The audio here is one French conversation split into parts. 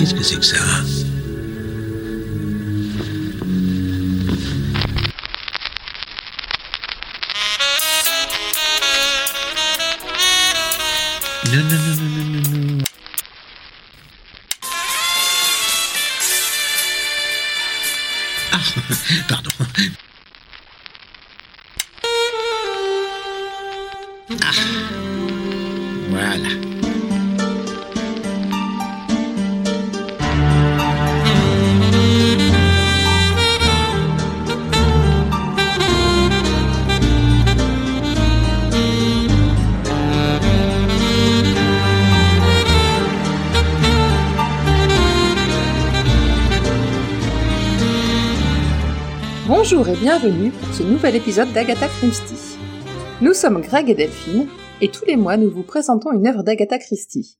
qu'est-ce que c'est bienvenue pour ce nouvel épisode d'Agatha Christie. Nous sommes Greg et Delphine, et tous les mois nous vous présentons une œuvre d'Agatha Christie.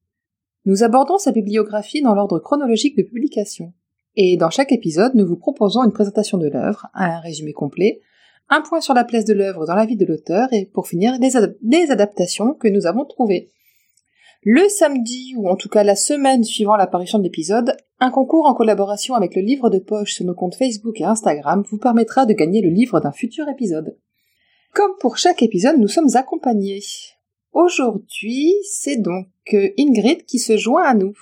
Nous abordons sa bibliographie dans l'ordre chronologique de publication. Et dans chaque épisode, nous vous proposons une présentation de l'œuvre, un résumé complet, un point sur la place de l'œuvre dans la vie de l'auteur, et pour finir, les, adap- les adaptations que nous avons trouvées. Le samedi, ou en tout cas la semaine suivant l'apparition de l'épisode, un concours en collaboration avec le livre de poche sur nos comptes Facebook et Instagram vous permettra de gagner le livre d'un futur épisode. Comme pour chaque épisode, nous sommes accompagnés. Aujourd'hui, c'est donc euh, Ingrid qui se joint à nous.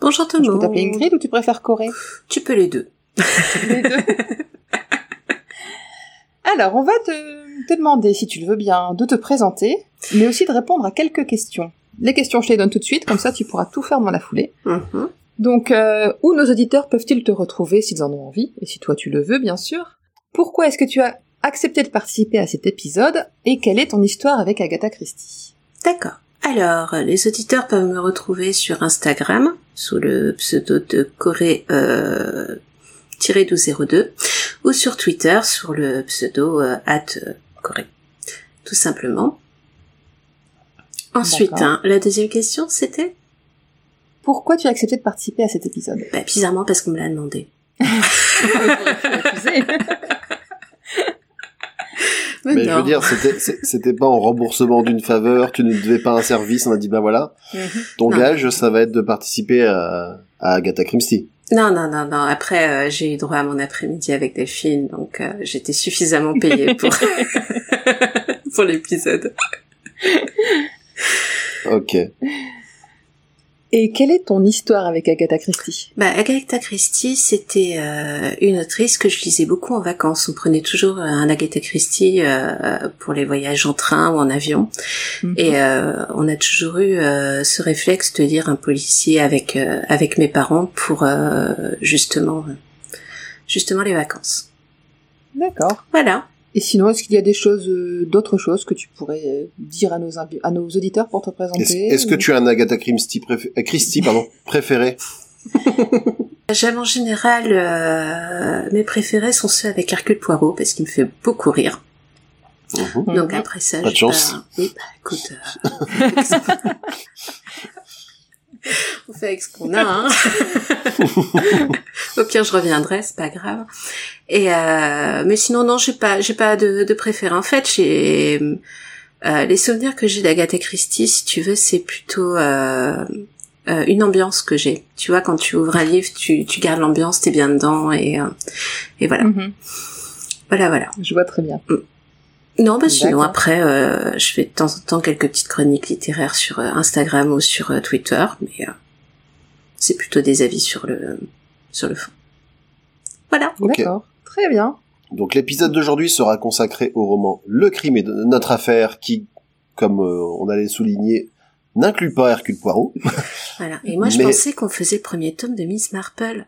Bonjour tout le Je peux monde. t'appeler Ingrid ou tu préfères Corée? Tu peux les deux. Les deux. Alors, on va te, te demander, si tu le veux bien, de te présenter, mais aussi de répondre à quelques questions. Les questions, je te les donne tout de suite, comme ça tu pourras tout faire dans la foulée. Mhm. Donc, euh, où nos auditeurs peuvent-ils te retrouver s'ils en ont envie, et si toi tu le veux, bien sûr Pourquoi est-ce que tu as accepté de participer à cet épisode, et quelle est ton histoire avec Agatha Christie? D'accord. Alors, les auditeurs peuvent me retrouver sur Instagram sous le pseudo de Corée euh, 1202 ou sur Twitter sur le pseudo euh, at euh, Corée. Tout simplement. Ensuite, hein, la deuxième question, c'était? Pourquoi tu as accepté de participer à cet épisode? Bah, bizarrement parce qu'on me l'a demandé. Mais je non. veux dire, c'était pas en remboursement d'une faveur, tu ne devais pas un service, on a dit bah voilà, ton Non. gage, ça va être de participer à, à Agatha Christie. Non, non, non, non. Après, euh, j'ai eu droit à mon après-midi avec Delphine, donc euh, j'étais suffisamment payée pour pour l'épisode. Ok. Et quelle est ton histoire avec Agatha Christie? Bah, Agatha Christie, c'était euh, une autrice que je lisais beaucoup en vacances. On prenait toujours un Agatha Christie euh, pour les voyages en train ou en avion, Mhm. et euh, on a toujours eu euh, ce réflexe de lire un policier avec euh, avec mes parents pour euh, justement justement les vacances. D'accord. Voilà. Et sinon, est-ce qu'il y a des choses, euh, d'autres choses que tu pourrais euh, dire à nos, à nos auditeurs pour te présenter est-ce que ou- tu as un Agatha Christie, préfé- euh, Christie pardon, préféré? J'aime en général, euh, mes préférés sont ceux avec Hercule Poirot parce qu'il me fait beaucoup rire. Mhm. Donc après ça, Pas de chance. bah, oui, bah écoute, euh, on fait avec ce qu'on a. Hein. Au pire, je reviendrai, c'est pas grave. Et euh, mais sinon, non, j'ai pas, j'ai pas de, de préféré. En fait, j'ai euh, les souvenirs que j'ai d'Agatha Christie, si tu veux, c'est plutôt euh, une ambiance que j'ai. Tu vois, quand tu ouvres un livre, tu, tu gardes l'ambiance, t'es bien dedans, et euh, et voilà, Mhm. voilà, voilà. Je vois très bien. Non, bah sinon après, euh, je fais de temps en temps quelques petites chroniques littéraires sur euh, Instagram ou sur euh, Twitter, mais euh, c'est plutôt des avis sur le sur le fond. Voilà. D'accord. Très bien. Donc l'épisode d'aujourd'hui sera consacré au roman Le crime de notre affaire qui, comme euh, on allait souligner, n'inclut pas Hercule Poirot. Voilà. Et moi, je Mais- pensais qu'on faisait le premier tome de Miss Marple.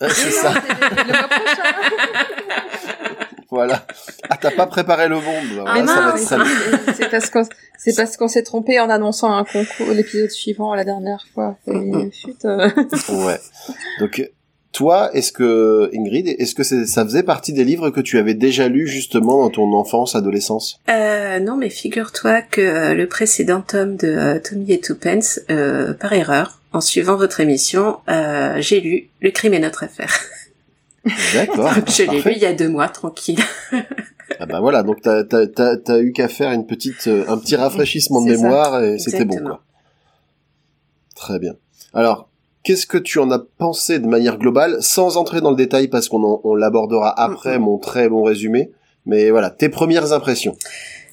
Hein, c'est ça. Voilà. Ah, t'as pas préparé le monde. là. Ah, Voilà, va ça. C'est parce qu'on c'est parce qu'on s'est trompé en annonçant un concours l'épisode suivant la dernière fois. Et, euh, Ouais. Donc, toi, est-ce que, Ingrid, est-ce que c'est- ça faisait partie des livres que tu avais déjà lus justement dans ton enfance, adolescence? Euh, non, mais figure-toi que euh, le précédent tome de euh, Tommy et Twopence, euh, par erreur, en suivant votre émission, euh, j'ai lu Le crime est notre affaire. D'accord. je l'ai lu il y a deux mois, tranquille. Ah bah voilà, donc t'as t'as t'as t'as eu qu'à faire une petite euh, un petit rafraîchissement de ça. mémoire et c'était bon quoi. Très bien. Alors qu'est-ce que tu en as pensé de manière globale, sans entrer dans le détail parce qu'on en- on l'abordera après mon très long résumé. Mais voilà, tes premières impressions.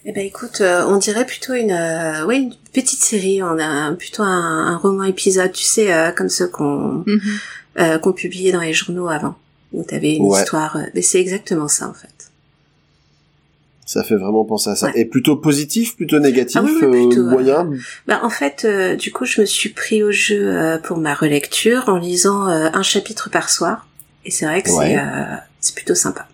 Eh ben écoute, euh, on dirait plutôt une, euh, ouais, une petite série. On a un- plutôt un, un roman épisode, tu sais, euh, comme ceux qu'on Mhm. euh, qu'on publiait dans les journaux avant, où t'avais une Ouais. histoire. euh, mais c'est exactement ça en fait. Ça fait vraiment penser à ça. Ouais. Et plutôt positif, plutôt négatif, Ah oui, oui, euh, plutôt, euh, moyen. Bah en fait, euh, du coup, je me suis pris au jeu euh, pour ma relecture en lisant euh, un chapitre par soir. Et c'est vrai que Ouais. c'est euh, plutôt sympa.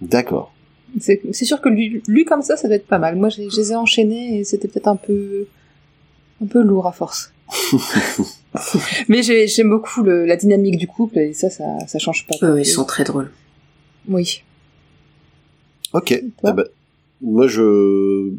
D'accord. C'est sûr que lu, lu comme ça, ça doit être pas mal. Moi, je les ai enchaînés et c'était peut-être un peu, un peu lourd à force. Mais j'ai- j'aime beaucoup le- la dynamique du couple et ça, ça, ça change pas. Euh, ils sont très drôles. Oui. Ok. Toi Eh ben, moi, je,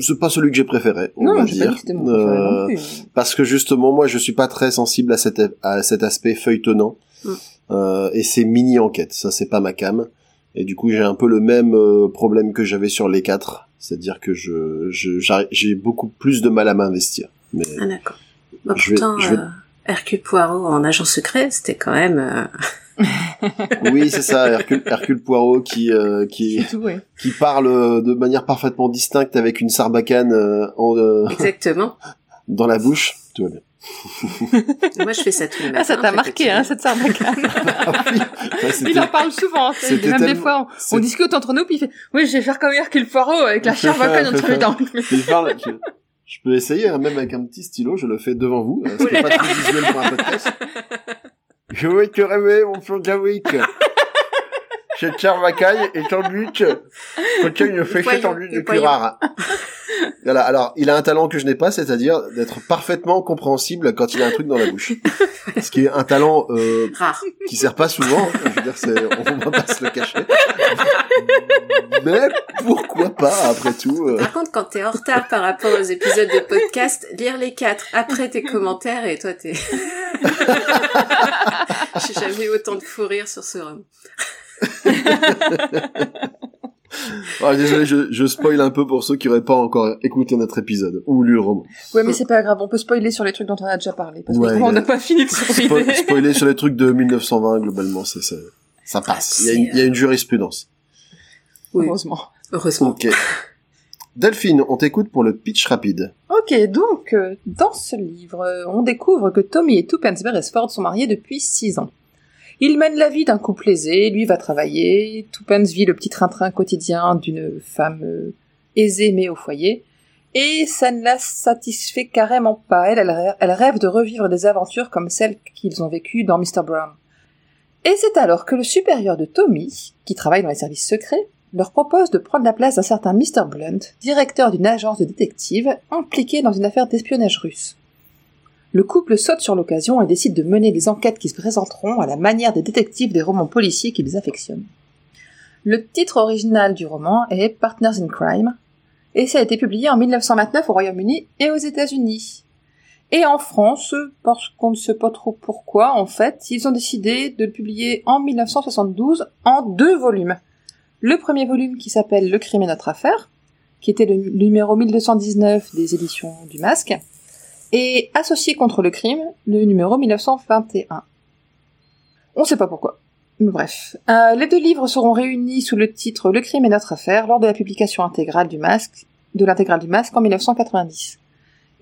c'est pas celui que j'ai préféré, on non, va j'ai pas dire. dit que mon préféré Euh, non plus. parce que justement moi je suis pas très sensible à cet à cet aspect feuilletonnant Mm. Euh, et c'est mini enquête ça c'est pas ma cam et du coup j'ai un peu le même euh, problème que j'avais sur les quatre c'est-à-dire que je je- j'arri- j'ai beaucoup plus de mal à m'investir mais Ah d'accord. Bah, Je vais- pourtant, je vais- euh, Hercule Poirot en agent secret, c'était quand même. euh, oui c'est ça Hercule, Hercule Poirot qui euh, qui tout, qui parle euh, de manière parfaitement distincte avec une sarbacane euh, en, euh, Exactement. dans la bouche tout va bien Moi, je fais ça tous les matins. Ah, ça t'a marqué, hein, cette sarbacane. Ah oui. Il en parle souvent, tu sais, c'était même des fois, on, discute entre nous, puis il fait, oui, je vais faire comme Hercule Poirot avec la charbacane entre les dents. Il parle- je, peux essayer, hein, même avec un petit stylo, je le fais devant vous. euh, Ce qui n'est pas très visuel pour un podcast. Je vais te rêver, mon fond Gawick. Cette charvacaille est en but. Contient une fléchette Voyons, en but de curare. Voilà, alors, il a un talent que je n'ai pas, c'est-à-dire d'être parfaitement compréhensible quand il a un truc dans la bouche. Ce qui est un talent euh, Rare. qui sert pas souvent. Je veux dire, c'est, on va pas se le cacher. Mais pourquoi pas, après tout. euh, Par contre, quand t'es en retard par rapport aux épisodes de podcast, lire les quatre après tes commentaires et toi t'es. J'ai jamais eu autant de fou rire sur ce roman. Ah, désolé, je, je spoil un peu pour ceux qui n'auraient pas encore écouté notre épisode ou lu le roman. Ouais, mais c'est pas grave, on peut spoiler sur les trucs dont on a déjà parlé, parce Ouais, que on n'a pas fini de Spo- spoiler. spoiler sur les trucs de 1920, globalement, ça passe. Il y, a une, il y a une jurisprudence. Oui. Heureusement. Heureusement. Ok. Delphine, on t'écoute pour le pitch rapide. Ok, donc, euh, dans ce livre, euh, on découvre que Tommy et Tuppence Beresford sont mariés depuis six ans. Ils mènent la vie d'un couple aisé, lui va travailler, Tuppence vit le petit train-train quotidien d'une femme euh, aisée mais au foyer, et ça ne la satisfait carrément pas. Elle, elle, rê- elle rêve de revivre des aventures comme celles qu'ils ont vécues dans Mr. Brown. Et c'est alors que le supérieur de Tommy, qui travaille dans les services secrets, leur propose de prendre la place d'un certain Mr. Blunt, directeur d'une agence de détectives impliqué dans une affaire d'espionnage russe. Le couple saute sur l'occasion et décide de mener les enquêtes qui se présenteront à la manière des détectives des romans policiers qu'ils affectionnent. Le titre original du roman est Partners in Crime, et ça a été publié en 1929 au Royaume-Uni et aux États-Unis. Et en France, parce qu'on ne sait pas trop pourquoi, en fait, ils ont décidé de le publier en 1972 en deux volumes. Le premier volume qui s'appelle Le crime est notre affaire, qui était le numéro 1219 des éditions du Masque, et Associé contre le crime, le numéro 1921. On sait pas pourquoi. Bref. Euh, les deux livres seront réunis sous le titre Le crime est notre affaire lors de la publication intégrale du Masque, de l'intégrale du Masque en 1990.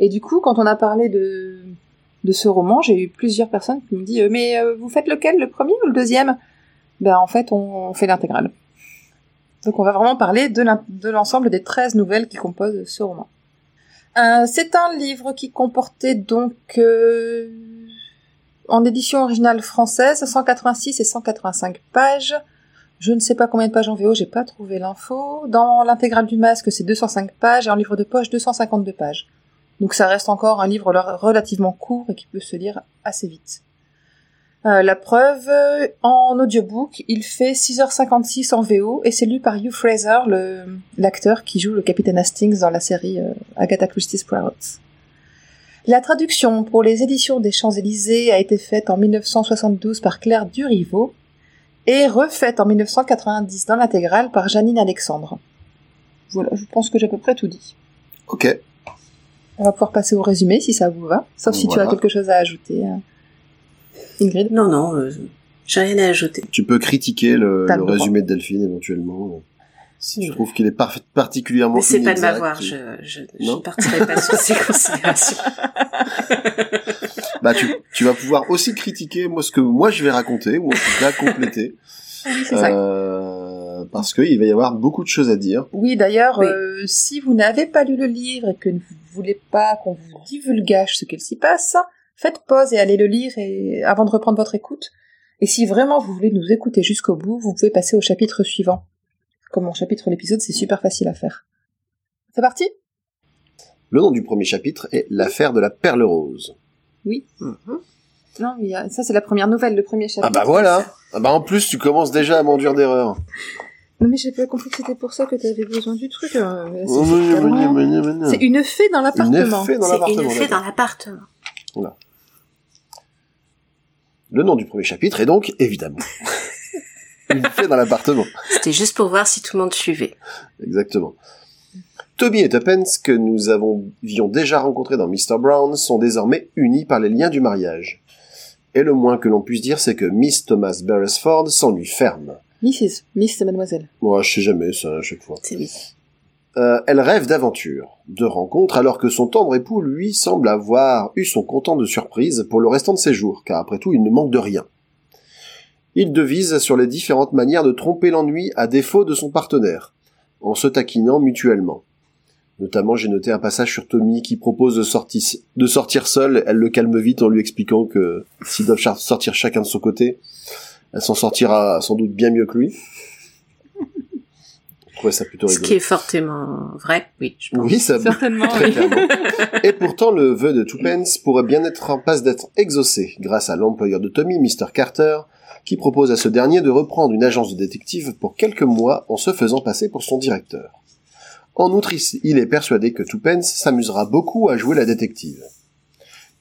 Et du coup, quand on a parlé de, de ce roman, j'ai eu plusieurs personnes qui me disent euh, Mais euh, vous faites lequel, le premier ou le deuxième? Ben en fait, on fait l'intégrale. Donc on va vraiment parler de l'ensemble des 13 nouvelles qui composent ce roman. Euh, c'est un livre qui comportait donc euh, en édition originale française 186 et 185 pages. Je ne sais pas combien de pages en VO, j'ai pas trouvé l'info. Dans l'intégrale du masque, c'est 205 pages et en livre de poche 252 pages. Donc ça reste encore un livre re- relativement court et qui peut se lire assez vite. Euh, la preuve, euh, en audiobook, il fait 6h56 en VO et c'est lu par Hugh Fraser, l'acteur qui joue le capitaine Hastings dans la série euh, Agatha Christie's Poirot. La traduction pour les éditions des Champs-Élysées a été faite en 1972 par Claire Duriveau et refaite en 1990 dans l'intégrale par Janine Alexandre. Voilà, je pense que j'ai à peu près tout dit. Ok. On va pouvoir passer au résumé si ça vous va, sauf si tu as quelque chose à ajouter. Ingrid? Non, non, euh, j'ai rien à ajouter. Tu peux critiquer le, résumé de Delphine éventuellement. Si tu Ouais. trouves qu'il est parfait- particulièrement Mais c'est pas de m'avoir, je, je, je ne partirai pas sur ces considérations. Bah tu, tu vas pouvoir aussi critiquer moi ce que moi je vais raconter ou en tout cas compléter C'est ça. euh, parce qu'il va y avoir beaucoup de choses à dire. Oui, d'ailleurs, Oui. euh, si vous n'avez pas lu le livre et que vous ne voulez pas qu'on vous divulgage ce qu'il s'y passe, faites pause et allez le lire et... avant de reprendre votre écoute. Et si vraiment vous voulez nous écouter jusqu'au bout, vous pouvez passer au chapitre suivant. Comme mon chapitre l'épisode, c'est super facile à faire. C'est parti? Le nom du premier chapitre est l'affaire de la perle rose. Oui. Mhm. Non, mais ça c'est la première nouvelle, le premier chapitre. Ah bah voilà. Ah bah en plus tu commences déjà à m'enduire d'erreurs. Non mais j'ai pas compris que c'était pour ça que t'avais besoin du truc. c'est Oh, une fée dans l'appartement. Une fée dans l'appartement. Le nom du premier chapitre est donc évidemment une fée dans l'appartement. C'était juste pour voir si tout le monde suivait. Exactement. Toby et Tuppence, que nous avons, avions déjà rencontrés dans Mr. Brown, sont désormais unis par les liens du mariage. Et le moins que l'on puisse dire, c'est que Miss Thomas Beresford s'ennuie ferme. Mrs. Miss et Mademoiselle. Moi, je sais jamais ça à chaque fois. C'est oui. Euh, elle rêve d'aventure, de rencontres, alors que son tendre époux, lui, semble avoir eu son content de surprise pour le restant de ses jours, car après tout, il ne manque de rien. Il devise sur les différentes manières de tromper l'ennui à défaut de son partenaire, en se taquinant mutuellement. Notamment, j'ai noté un passage sur Tommy qui propose de, de sortir seule. Elle le calme vite en lui expliquant que s'ils doivent sortir chacun de son côté, elle s'en sortira sans doute bien mieux que lui. Je trouvais ça plutôt Ce qui est fortement vrai, oui, je pense. Oui, ça Certainement, très oui. clairement. Et pourtant, le vœu de Twopence pourrait bien être en passe d'être exaucé grâce à l'employeur de Tommy, Mr. Carter, qui propose à ce dernier de reprendre une agence de détective pour quelques mois en se faisant passer pour son directeur. En outre, il- est persuadé que Twopence s'amusera beaucoup à jouer la détective.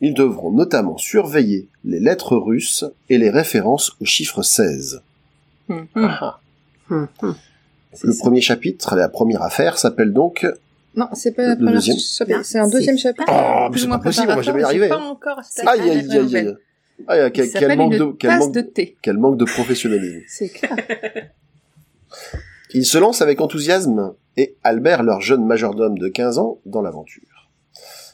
Ils devront notamment surveiller les lettres russes et les références au chiffre 16. Hum, hum. Hum, hum. C'est Le ça. premier chapitre, la première affaire, s'appelle donc Non, c'est pas la Le première deuxième chapitre, Non, c'est un deuxième chapitre. Oh, mais plus c'est ou moins pas possible, on va jamais y arriver. mais c'est pas encore attaqué Aïe, aïe, aïe, aïe. Quel, manque de, quel manque de thé. Quel manque de professionnalisme. C'est clair. Ils se lancent avec enthousiasme et Albert, leur jeune majordome de 15 ans, dans l'aventure.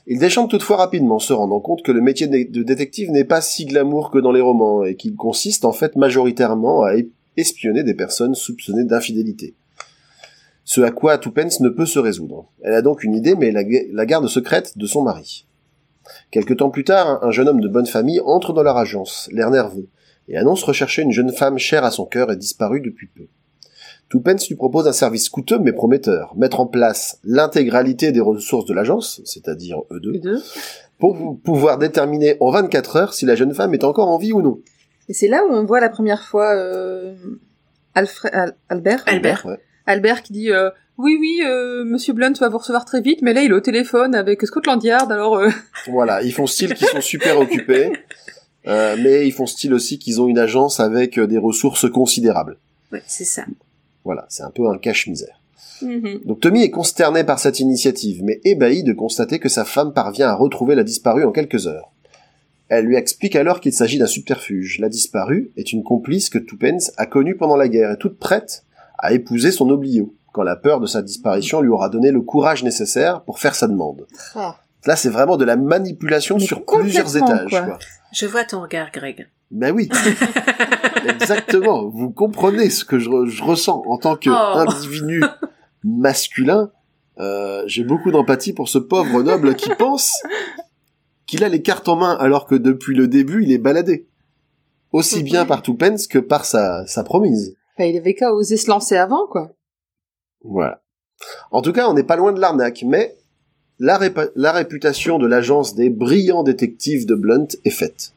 Ils déchantent toutefois rapidement, se rendant compte que le métier de détective n'est pas si glamour que dans les romans et qu'il consiste en fait majoritairement à espionner des personnes soupçonnées d'infidélité. Ce à quoi Twopence ne peut se résoudre. Elle a donc une idée, mais la, ga- la garde secrète de son mari. Quelque temps plus tard, un jeune homme de bonne famille entre dans leur agence, l'air nerveux, et annonce rechercher une jeune femme chère à son cœur et disparue depuis peu. Twopence lui propose un service coûteux mais prometteur, mettre en place l'intégralité des ressources de l'agence, c'est-à-dire eux deux, pour pou- pouvoir déterminer en 24 heures si la jeune femme est encore en vie ou non. Et c'est là où on voit la première fois euh, Alfred, Al- Albert? Albert. Ouais. Albert qui dit euh, oui oui euh, Monsieur Blunt va vous recevoir très vite, mais là il est au téléphone avec Scotland Yard, alors euh, Voilà, ils font style qu'ils sont super occupés, mais ils font style aussi qu'ils ont une agence avec des ressources considérables. Ouais, c'est ça. Voilà, c'est un peu un cache-misère. mhm. Donc Tommy est consterné par cette initiative, mais ébahi de constater que sa femme parvient à retrouver la disparue en quelques heures. Elle lui explique alors qu'il s'agit d'un subterfuge. La disparue est une complice que Twopence a connue pendant la guerre et toute prête à épouser son oblio, quand la peur de sa disparition lui aura donné le courage nécessaire pour faire sa demande. Ah. Là, c'est vraiment de la manipulation Mais sur plusieurs étages. quoi. Quoi. Je vois ton regard, Greg. Ben oui, exactement. Vous comprenez ce que je, re- je ressens en tant Oh. qu'individu masculin. Euh, J'ai beaucoup d'empathie pour ce pauvre noble qui pense qu'il a les cartes en main alors que depuis le début il est baladé. Aussi bien par Twopence que par sa, sa promise. Enfin, il avait qu'à oser se lancer avant quoi. Voilà. En tout cas, on n'est pas loin de l'arnaque, mais la, répa- la réputation de l'agence des brillants détectives de Blunt est faite.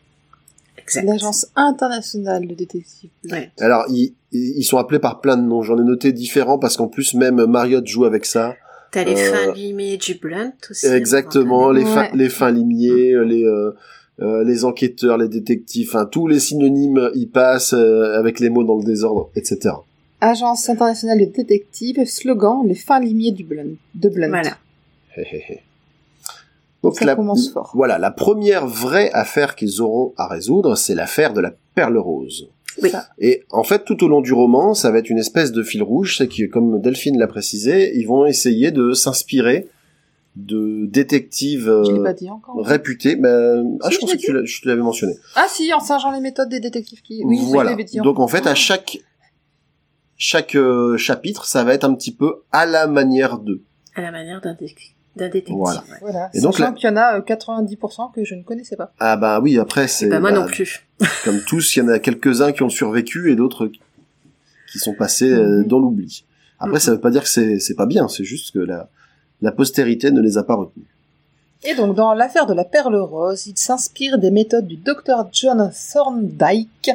Exact. L'agence internationale de détectives. Ouais. Alors, ils, ils sont appelés par plein de noms. J'en ai noté différents parce qu'en plus, même Marriott joue avec ça. T'as les Euh, fins limées du blunt aussi. Exactement, les, Ouais. fins, les fins limiers, les, euh, euh, les enquêteurs, les détectives, enfin, tous les synonymes y passent euh, avec les mots dans le désordre, etc. Agence internationale de détectives, slogan les fins limiers du Blunt, de Blunt. Voilà. Donc Ça la, commence fort. Voilà, la première vraie affaire qu'ils auront à résoudre, c'est l'affaire de la perle rose. Oui. Et en fait, tout au long du roman, ça va être une espèce de fil rouge, c'est que, comme Delphine l'a précisé, ils vont essayer de s'inspirer de l'ai euh, réputés. Ben, ah, Si, je je pensais que tu te l'avais mentionné. Ah si, en singeant les méthodes des détectives qui... Oui, voilà. je l'avais dit Donc en fait, à Ah. chaque chaque euh, chapitre, ça va être un petit peu à la manière d'eux. À la manière d'un dé- d'un détective. Voilà. Et donc, là- qu'il y en a euh, 90% que je ne connaissais pas. Ah bah oui, après c'est Bah, moi bah, non plus. comme tous, il y en a quelques-uns qui ont survécu et d'autres qui- sont passés euh, Mhm. dans l'oubli. Après, Mhm. ça veut pas dire que c'est c'est pas bien, c'est juste que la la postérité ne les a pas retenus. Et donc, dans l'affaire de la perle rose, il s'inspire des méthodes du docteur John Thorndike,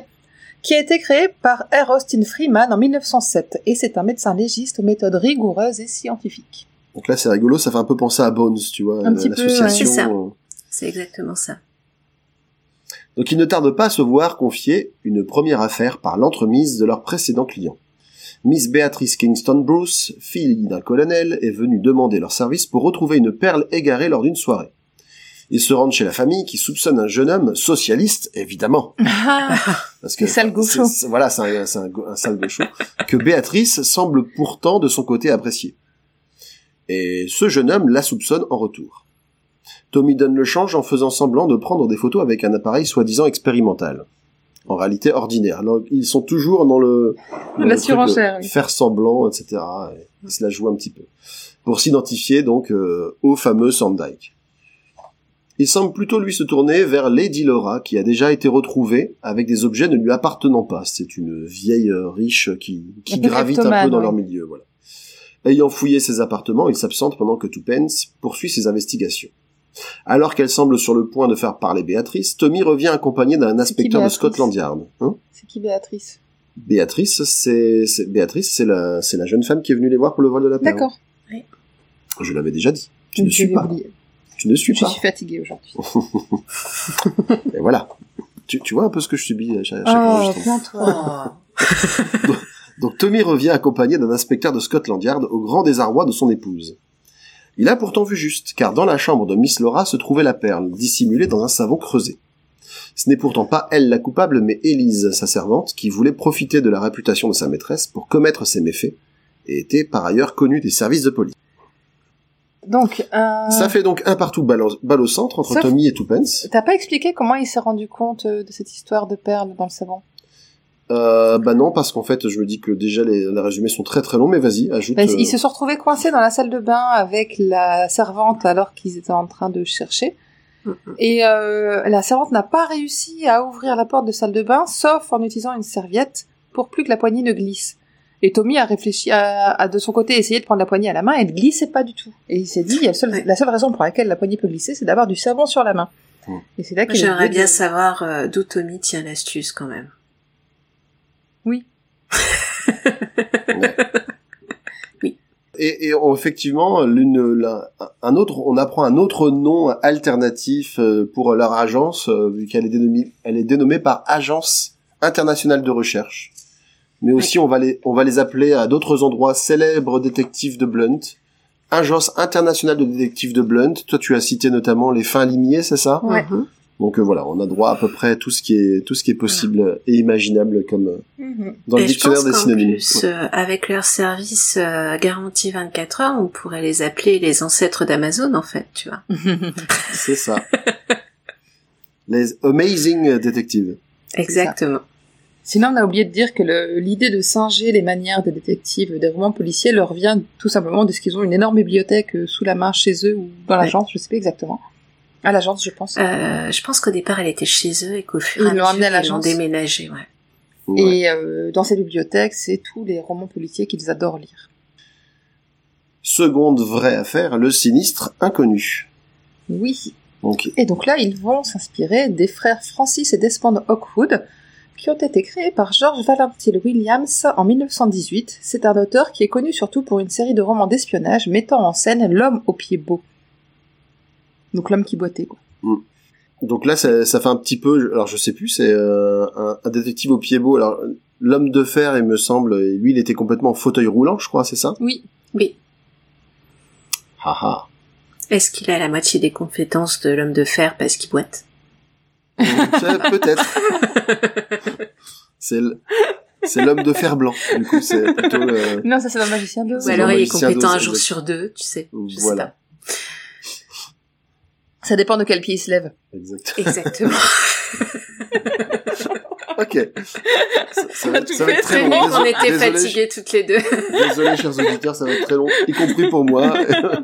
qui a été créé par R. Austin Freeman en 1907, et c'est un médecin légiste aux méthodes rigoureuses et scientifiques. Donc là, c'est rigolo, ça fait un peu penser à Bones, tu vois, Un euh, petit peu, ouais. l'association. C'est ça. euh. C'est exactement ça. Donc ils ne tardent pas à se voir confier une première affaire par l'entremise de leur précédent client. Miss Beatrice Kingston Bruce, fille d'un colonel, est venue demander leur service pour retrouver une perle égarée lors d'une soirée. Ils se rendent chez la famille qui soupçonne un jeune homme socialiste, évidemment. Parce que gauchos. c'est- Voilà, c'est un, c'est un, un sale gaucho que Béatrice semble pourtant de son côté apprécier. Et ce jeune homme la soupçonne en retour. Tommy donne le change en faisant semblant de prendre des photos avec un appareil soi-disant expérimental. En réalité ordinaire. Alors, ils sont toujours dans le, dans La le surenchère, oui. faire semblant, etc. Et ils se la jouent un petit peu. Pour s'identifier donc euh, au fameux Sandike. Il semble plutôt lui se tourner vers Lady Laura, qui a déjà été retrouvée avec des objets ne lui appartenant pas. C'est une vieille euh, riche qui, gravite un peu dans ouais. leur milieu. Voilà. Ayant fouillé ses appartements, il s'absente pendant que Tuppence poursuit ses investigations. Alors qu'elle semble sur le point de faire parler Béatrice, Tommy revient accompagné d'un inspecteur de Scotland Yard. Hein C'est qui Béatrice? Béatrice, c'est c'est- Béatrice, c'est la jeune femme qui est venue les voir pour le vol de la perle. D'accord. Je l'avais déjà dit. Tu Je ne suis pas. oublié. Tu ne suis Je pas. suis fatiguée aujourd'hui. Et voilà. Tu, tu vois un peu ce que je subis à chaque, Oh, plains-toi. Donc Tommy revient accompagné d'un inspecteur de Scotland Yard au grand désarroi de son épouse. Il a pourtant vu juste, car dans la chambre de Miss Laura se trouvait la perle, dissimulée dans un savon creusé. Ce n'est pourtant pas elle la coupable, mais Élise, sa servante, qui voulait profiter de la réputation de sa maîtresse pour commettre ses méfaits, et était par ailleurs connue des services de police. Donc, euh, Ça fait donc un partout balle au, centre entre Sauf- Tommy et Tuppence. t'as pas expliqué comment il s'est rendu compte euh, de cette histoire de perles dans le savon? Euh, bah non, parce qu'en fait, je me dis que déjà les, les résumés sont très très longs, mais vas-y, ajoute. Bah, euh, Ils se sont retrouvés coincés dans la salle de bain avec la servante alors qu'ils étaient en train de chercher. Et euh, la servante n'a pas réussi à ouvrir la porte de salle de bain, sauf en utilisant une serviette pour plus que la poignée ne glisse. Et Tommy a réfléchi à, à, de son côté essayer de prendre la poignée à la main et elle glissait pas du tout. Et il s'est dit, il y a le seul- Ouais. la seule raison pour laquelle la poignée peut glisser, c'est d'avoir du savon sur la main. Et c'est là J'aimerais bien de- savoir euh, d'où Tommy tient l'astuce quand même. Oui. Et, et on- effectivement, l'une, la- un autre, on apprend un autre nom alternatif euh, pour leur agence, euh, vu qu'elle est dénommée, elle est dénommée par Agence internationale de recherche. Mais aussi, on va les, on va les appeler à d'autres endroits célèbres détectives de Blunt. Agence internationale de détectives de Blunt. Toi, tu as cité notamment les fins limiers, c'est ça? Ouais. Mhm. Donc euh, voilà, on a droit à peu près à tout ce qui est tout ce qui est possible et imaginable comme euh, Mhm. dans le Et dictionnaire des synonymes. plus, euh, avec leur service euh, garantie 24 heures, on pourrait les appeler les ancêtres d'Amazon, en fait, tu vois. C'est ça. les amazing detectives. Exactement. Sinon, on a oublié de dire que l'idée de singer les manières des détectives des romans policiers leur vient tout simplement de ce qu'ils ont une énorme bibliothèque sous la main chez eux ou dans l'agence, je sais plus exactement. À l'agence, je pense. Euh, je pense qu'au départ, elle était chez eux et qu'au fur et à l'ont mesure, amenée à ils l'ont l'agence. déménagé, ouais. Ouais. Et euh, dans cette bibliothèque, c'est tous les romans policiers qu'ils adorent lire. Seconde vraie affaire, le sinistre inconnu. Oui. Donc, Et donc là, ils vont s'inspirer des frères Francis et Desmond Hawkwood, qui ont été créés par George Valentil Williams en 1918. C'est un auteur qui est connu surtout pour une série de romans d'espionnage mettant en scène l'homme au pied beau. Donc l'homme qui boitait, quoi. donc là, ça, ça fait un petit peu. Alors, je sais plus. C'est euh, un, un détective au pied beau. Alors, l'homme de fer, il me semble. Lui, il était complètement en fauteuil roulant, je crois. C'est ça? Oui. Oui. Haha. Est-ce qu'il a la moitié des compétences de l'homme de fer parce qu'il boite? C'est- Peut-être. C'est l'homme de fer blanc. Du coup, c'est plutôt. euh, Non, ça c'est dans le magicien 2. Ou alors il est compétent un jour sur deux, tu sais. Je Voilà. sais pas. Ça dépend de quel pied il se lève. Exact. Exactement. Ok. Ça, ça va, tout ça va fait être très long. On Désolé- était désolé, fatigués toutes les deux. Désolé, chers auditeurs, ça va être très long, y compris pour moi.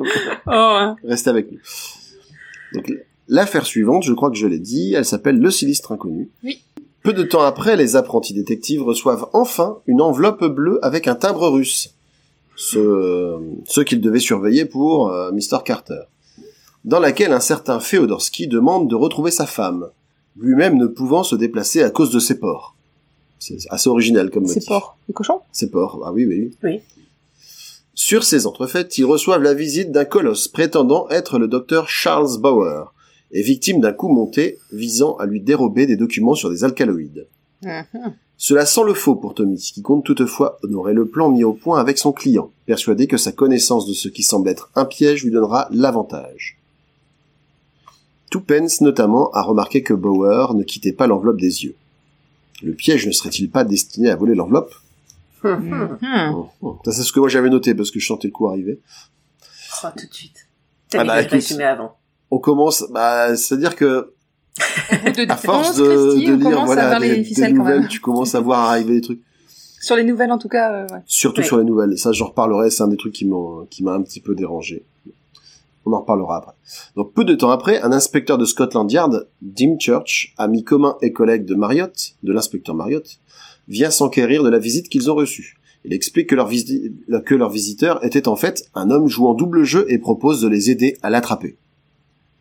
Oh, Restez avec nous. Donc, l'affaire suivante, je crois que je l'ai dit, elle s'appelle Le Silistre Inconnu. Oui. Peu de temps après, les apprentis détectives reçoivent enfin une enveloppe bleue avec un timbre russe. Ce, ce qu'ils devaient surveiller pour euh, Mr. Carter. Dans laquelle un certain Feodorsky demande de retrouver sa femme, lui-même ne pouvant se déplacer à cause de ses porcs. C'est assez original comme motif. c'est porc. Le cochon C'est porcs, ah oui, oui. Oui. Sur ces entrefaites, ils reçoivent la visite d'un colosse prétendant être le docteur Charles Bauer, et victime d'un coup monté visant à lui dérober des documents sur des alcaloïdes. Mhm. Cela sent le faux pour Tommy, qui compte toutefois honorer le plan mis au point avec son client, persuadé que sa connaissance de ce qui semble être un piège lui donnera l'avantage. Toupens notamment a remarqué que Bauer ne quittait pas l'enveloppe des yeux. Le piège ne serait-il pas destiné à voler l'enveloppe? Mhm. Ça c'est ce que moi j'avais noté parce que je sentais le coup arriver. Oh, tout de suite. T'as Ah bah, écoute. avant. On commence, bah, c'est-à-dire que de à force 11, de, Christy, de on lire voilà des, les des nouvelles, tu commences à voir arriver des trucs. Sur les nouvelles en tout cas, euh, ouais. Surtout Ouais. sur les nouvelles. Ça, j'en reparlerai. C'est un des trucs qui m'a qui m'a un petit peu dérangé. On en reparlera après. Donc, peu de temps après, un inspecteur de Scotland Yard, Dim Church, ami commun et collègue de Marriott, de l'inspecteur Marriott, vient s'enquérir de la visite qu'ils ont reçue. Il explique que leur, visi- que leur visiteur était en fait un homme jouant double jeu et propose de les aider à l'attraper.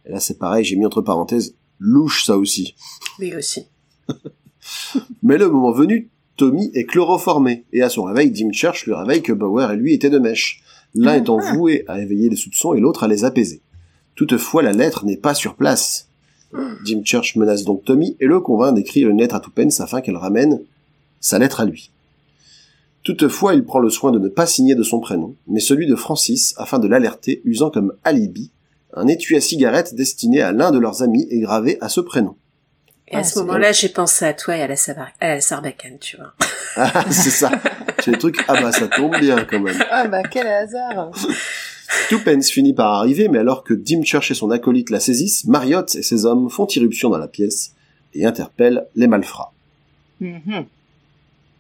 Et là, c'est pareil, j'ai mis entre parenthèses, louche ça aussi. Lui aussi. Mais le moment venu, Tommy est chloroformé, et à son réveil, Dim Church lui réveille que Bauer et lui étaient de mèche, l'un étant voué à éveiller les soupçons et l'autre à les apaiser. Toutefois, la lettre n'est pas sur place. Jim Church menace donc Tommy et le convainc d'écrire une lettre à Toupens afin qu'elle ramène sa lettre à lui. Toutefois, il prend le soin de ne pas signer de son prénom, mais celui de Francis afin de l'alerter, usant comme alibi un étui à cigarette destiné à l'un de leurs amis et gravé à ce prénom. Et à Ah, ce c'est moment-là, j'ai pensé à toi et à la, sabar- à la sarbacane, tu vois. Ah, c'est ça. C'est des trucs, ah bah ça tombe bien quand même. Ah bah quel hasard Toupens finit par arriver, mais alors que Dim Church et son acolyte la saisissent, Marriott et ses hommes font irruption dans la pièce et interpellent les malfrats. Mhm.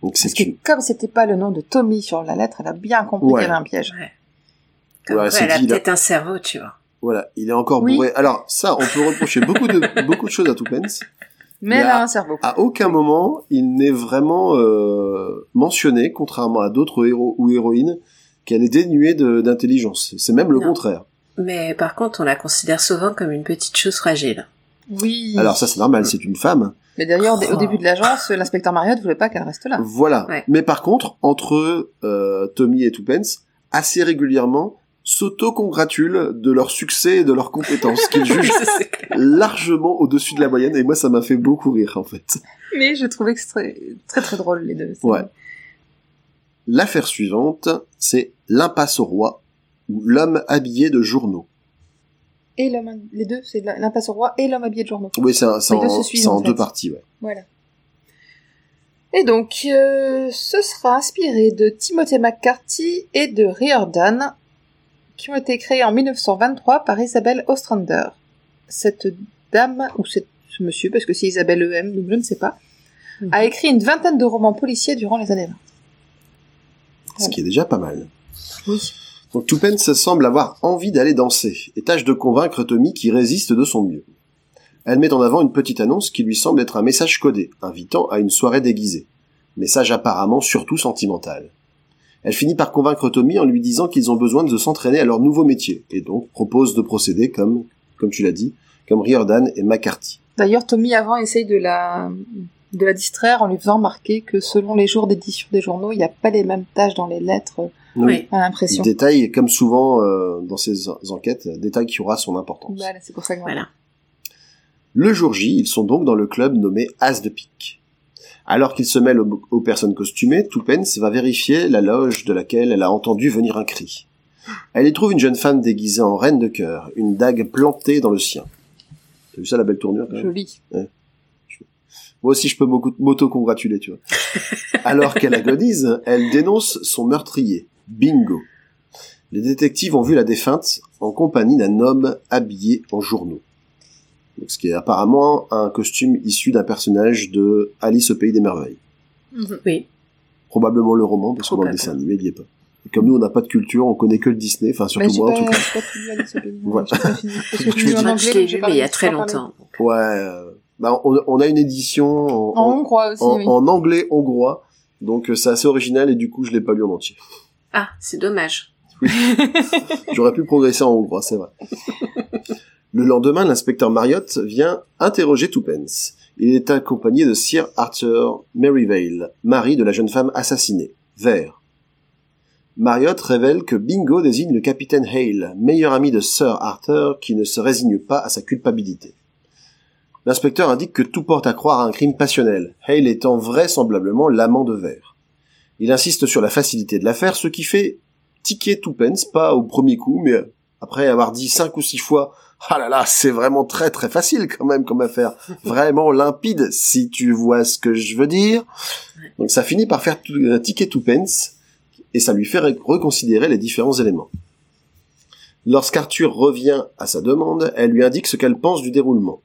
Donc Parce c'est que une... comme c'était pas le nom de Tommy sur la lettre, elle a bien compris Ouais. qu'il y avait un piège. Ouais. Comme Ouais, quoi, c'est elle a peut-être un cerveau, tu vois. Voilà, il est encore Oui. bourré. Alors ça, on peut reprocher beaucoup de beaucoup de choses à Toupens. Mais elle a- a un cerveau. À aucun moment, il n'est vraiment euh, mentionné, contrairement à d'autres héros ou héroïnes, qu'elle est dénuée d'intelligence. C'est même le Non. contraire. Mais par contre, on la considère souvent comme une petite chose fragile. Oui. Alors ça, c'est normal, c'est une femme. Mais d'ailleurs, au début de l'agence, l'inspecteur Marriott voulait pas qu'elle reste là. Voilà. Ouais. Mais par contre, entre euh, Tommy et Toupens, assez régulièrement, s'auto-congratulent de leur succès et de leurs compétences, qu'ils jugent largement au-dessus de la moyenne. Et moi, ça m'a fait beaucoup rire, en fait. Mais je trouvais que c'était très, très très drôle les deux. Ouais. L'affaire suivante, c'est l'impasse au roi, ou l'homme habillé de journaux. Et l'homme, les deux, c'est l'impasse au roi et l'homme habillé de journaux. Oui, c'est deux en, se suivent, c'est en deux parties, ouais. Voilà. Et donc, euh, ce sera inspiré de Timothy McCarthy et de Riordan, qui ont été créés en 1923 par Isabelle Ostrander. Cette dame, ou cette- ce monsieur, parce que c'est Isabelle EM, donc je ne sais pas, a écrit une vingtaine de romans policiers durant les années 20. Ce qui est déjà pas mal. Oui. Donc Toupens semble avoir envie d'aller danser, et tâche de convaincre Tommy qui résiste de son mieux. Elle met en avant une petite annonce qui lui semble être un message codé, invitant à une soirée déguisée. Message apparemment surtout sentimental. Elle finit par convaincre Tommy en lui disant qu'ils ont besoin de s'entraîner à leur nouveau métier, et donc propose de procéder comme, comme tu l'as dit, comme Riordan et McCarthy. D'ailleurs, Tommy avant essaye de la, de la distraire en lui faisant remarquer que selon les jours d'édition des journaux, il n'y a pas les mêmes tâches dans les lettres, Oui. à l'impression. Détail, comme souvent euh, dans ces en- enquêtes, détail qui aura son importance. Voilà, c'est pour ça que Voilà. Le jour J, ils sont donc dans le club nommé As de pique. Alors qu'ils se mêlent aux, aux personnes costumées, Toupens va vérifier la loge de laquelle elle a entendu venir un cri. Elle y trouve une jeune femme déguisée en reine de cœur, une dague plantée dans le sien. T'as vu ça la belle tournure quand même? Joli. Moi aussi, je peux m'auto- m'auto-congratuler, tu vois. Alors qu'elle agonise, elle dénonce son meurtrier, Bingo. Les détectives ont vu la défunte en compagnie d'un homme habillé en journaux. Donc, ce qui est apparemment un costume issu d'un personnage de Alice au pays des merveilles. Oui. Probablement le roman, parce que dans le dessin animé, il y est pas. Et comme nous, on n'a pas de culture, on connaît que le Disney, enfin surtout moi pas, en tout cas. j'ai pas lu Alice au pays des Merveilles, fini. Je l'ai lu mais il y a très longtemps. Ouais. euh, Bah, on, on a une édition en, En hongrois aussi, en- oui. en anglais hongrois, donc euh, c'est assez original et du coup, je l'ai pas lu en entier. Ah, c'est dommage. J'aurais pu progresser en hongrois, c'est vrai. Le lendemain, l'inspecteur Marriott vient interroger Tuppence. Il est accompagné de Sir Arthur Merivale, mari de la jeune femme assassinée, Vert. Marriott révèle que Bingo désigne le capitaine Hale, meilleur ami de Sir Arthur qui ne se résigne pas à sa culpabilité. L'inspecteur indique que tout porte à croire à un crime passionnel, Hale étant vraisemblablement l'amant de Vert. Il insiste sur la facilité de l'affaire, ce qui fait ticket Tuppence, pas au premier coup, mais après avoir dit cinq ou six fois ah là là, c'est vraiment très très facile quand même comme affaire. Vraiment limpide, si tu vois ce que je veux dire. Donc ça finit par faire tout- un ticket to pence, et ça lui fait reconsidérer les différents éléments. Lorsqu'Arthur revient à sa demande, elle lui indique ce qu'elle pense du déroulement.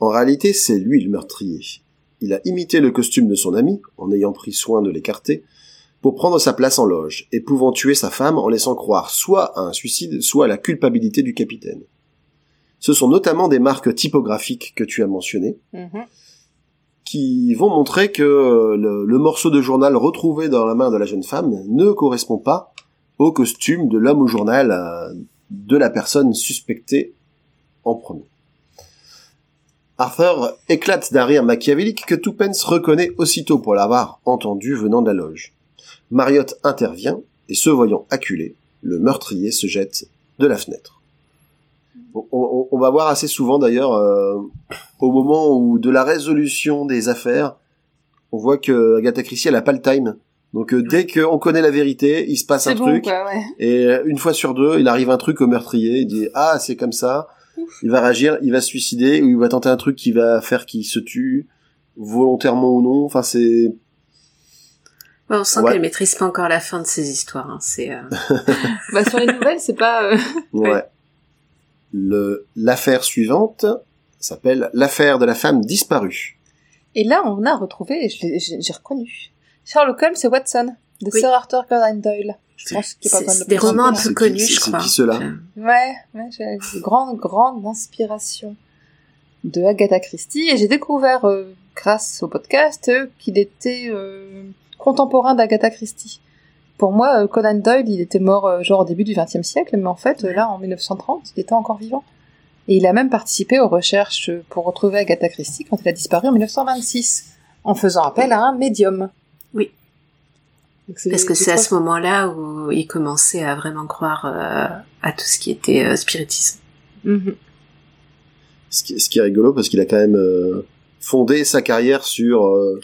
En réalité, c'est lui le meurtrier. Il a imité le costume de son ami, en ayant pris soin de l'écarter, pour prendre sa place en loge, et pouvant tuer sa femme en laissant croire soit à un suicide, soit à la culpabilité du capitaine. Ce sont notamment des marques typographiques que tu as mentionnées, Mhm. qui vont montrer que euh, le, le morceau de journal retrouvé dans la main de la jeune femme ne correspond pas au costume de l'homme au journal euh, de la personne suspectée en premier. Arthur éclate d'un rire machiavélique que Tuppence reconnaît aussitôt pour l'avoir entendu venant de la loge. Marriott intervient, et se voyant acculé, le meurtrier se jette de la fenêtre. On, on- on va voir assez souvent d'ailleurs, euh, au moment où de la résolution des affaires, on voit que Agatha Christie elle a pas le time. Donc euh, dès qu'on connaît la vérité, il se passe un bon, truc, quoi, ouais. et euh, une fois sur deux, il arrive un truc au meurtrier, il dit ah c'est comme ça, il va réagir, il va se suicider ou il va tenter un truc qui va faire qu'il se tue volontairement ou non. Enfin c'est Ouais, on sent Ouais. qu'elle maîtrise pas encore la fin de ces histoires. hein. C'est euh, Bah, sur les nouvelles, c'est pas... euh, ouais. L'affaire suivante s'appelle l'affaire de la femme disparue. Et là, on a retrouvé, je l'ai- j'ai reconnu, Sherlock Holmes et Watson, de Oui. Sir Arthur Conan Doyle. Je pense qu'il c'est de c'est des romans un peu C'est connus, c'est- je c'est crois. ceux-là Ouais, ouais, j'ai une grande, grande inspiration de Agatha Christie et j'ai découvert, euh, grâce au podcast, euh, qu'il était euh, contemporain d'Agatha Christie. Pour moi, euh, Conan Doyle, il était mort euh, genre au début du XXe siècle, mais en fait, euh, là, en 1930, il était encore vivant. Et il a même participé aux recherches pour retrouver Agatha Christie quand elle a disparu en 1926, en faisant appel à un médium. Oui. Parce que c'est à ce moment-là où il commençait à vraiment croire euh, à tout ce qui était euh, spiritisme. Mhm. ce qui, ce qui est rigolo parce qu'il a quand même euh, fondé sa carrière sur euh,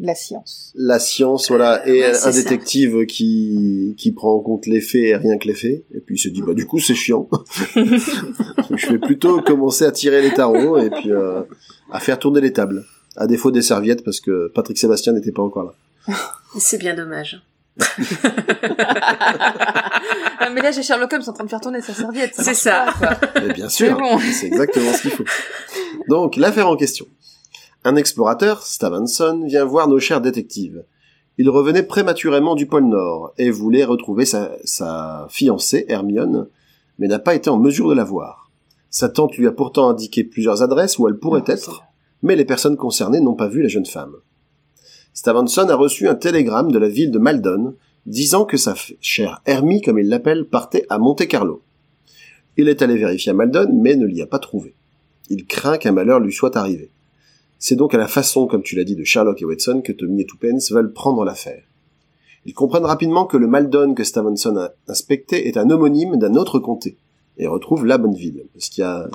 La science. la science, voilà, et ouais, c'est un ça. détective qui qui prend en compte les faits et rien que les faits. Et puis il se dit bah du coup c'est chiant. je vais plutôt commencer à tirer les tarots et puis euh, à faire tourner les tables. À défaut des serviettes parce que Patrick Sébastien n'était pas encore là. Et C'est bien dommage. Ah, mais là, j'ai Sherlock Holmes en train de faire tourner sa serviette. C'est ça. pas. Mais bien sûr, bon. c'est exactement ce qu'il faut. Donc, l'affaire en question. Un explorateur, Stavenson, vient voir nos chers détectives. Il revenait prématurément du pôle Nord et voulait retrouver sa, sa fiancée, Hermione, mais n'a pas été en mesure de la voir. Sa tante lui a pourtant indiqué plusieurs adresses où elle pourrait être, mais les personnes concernées n'ont pas vu la jeune femme. Stavenson a reçu un télégramme de la ville de Maldon disant que sa chère Hermie, comme il l'appelle, partait à Monte-Carlo. Il est allé vérifier à Maldon, mais ne l'y a pas trouvé. Il craint qu'un malheur lui soit arrivé. C'est donc à la façon, comme tu l'as dit, de Sherlock et Watson que Tommy et Tuppence veulent prendre l'affaire. Ils comprennent rapidement que le Maldon que Stevenson a inspecté est un homonyme d'un autre comté, et retrouvent la bonne ville. Parce qu'il y a,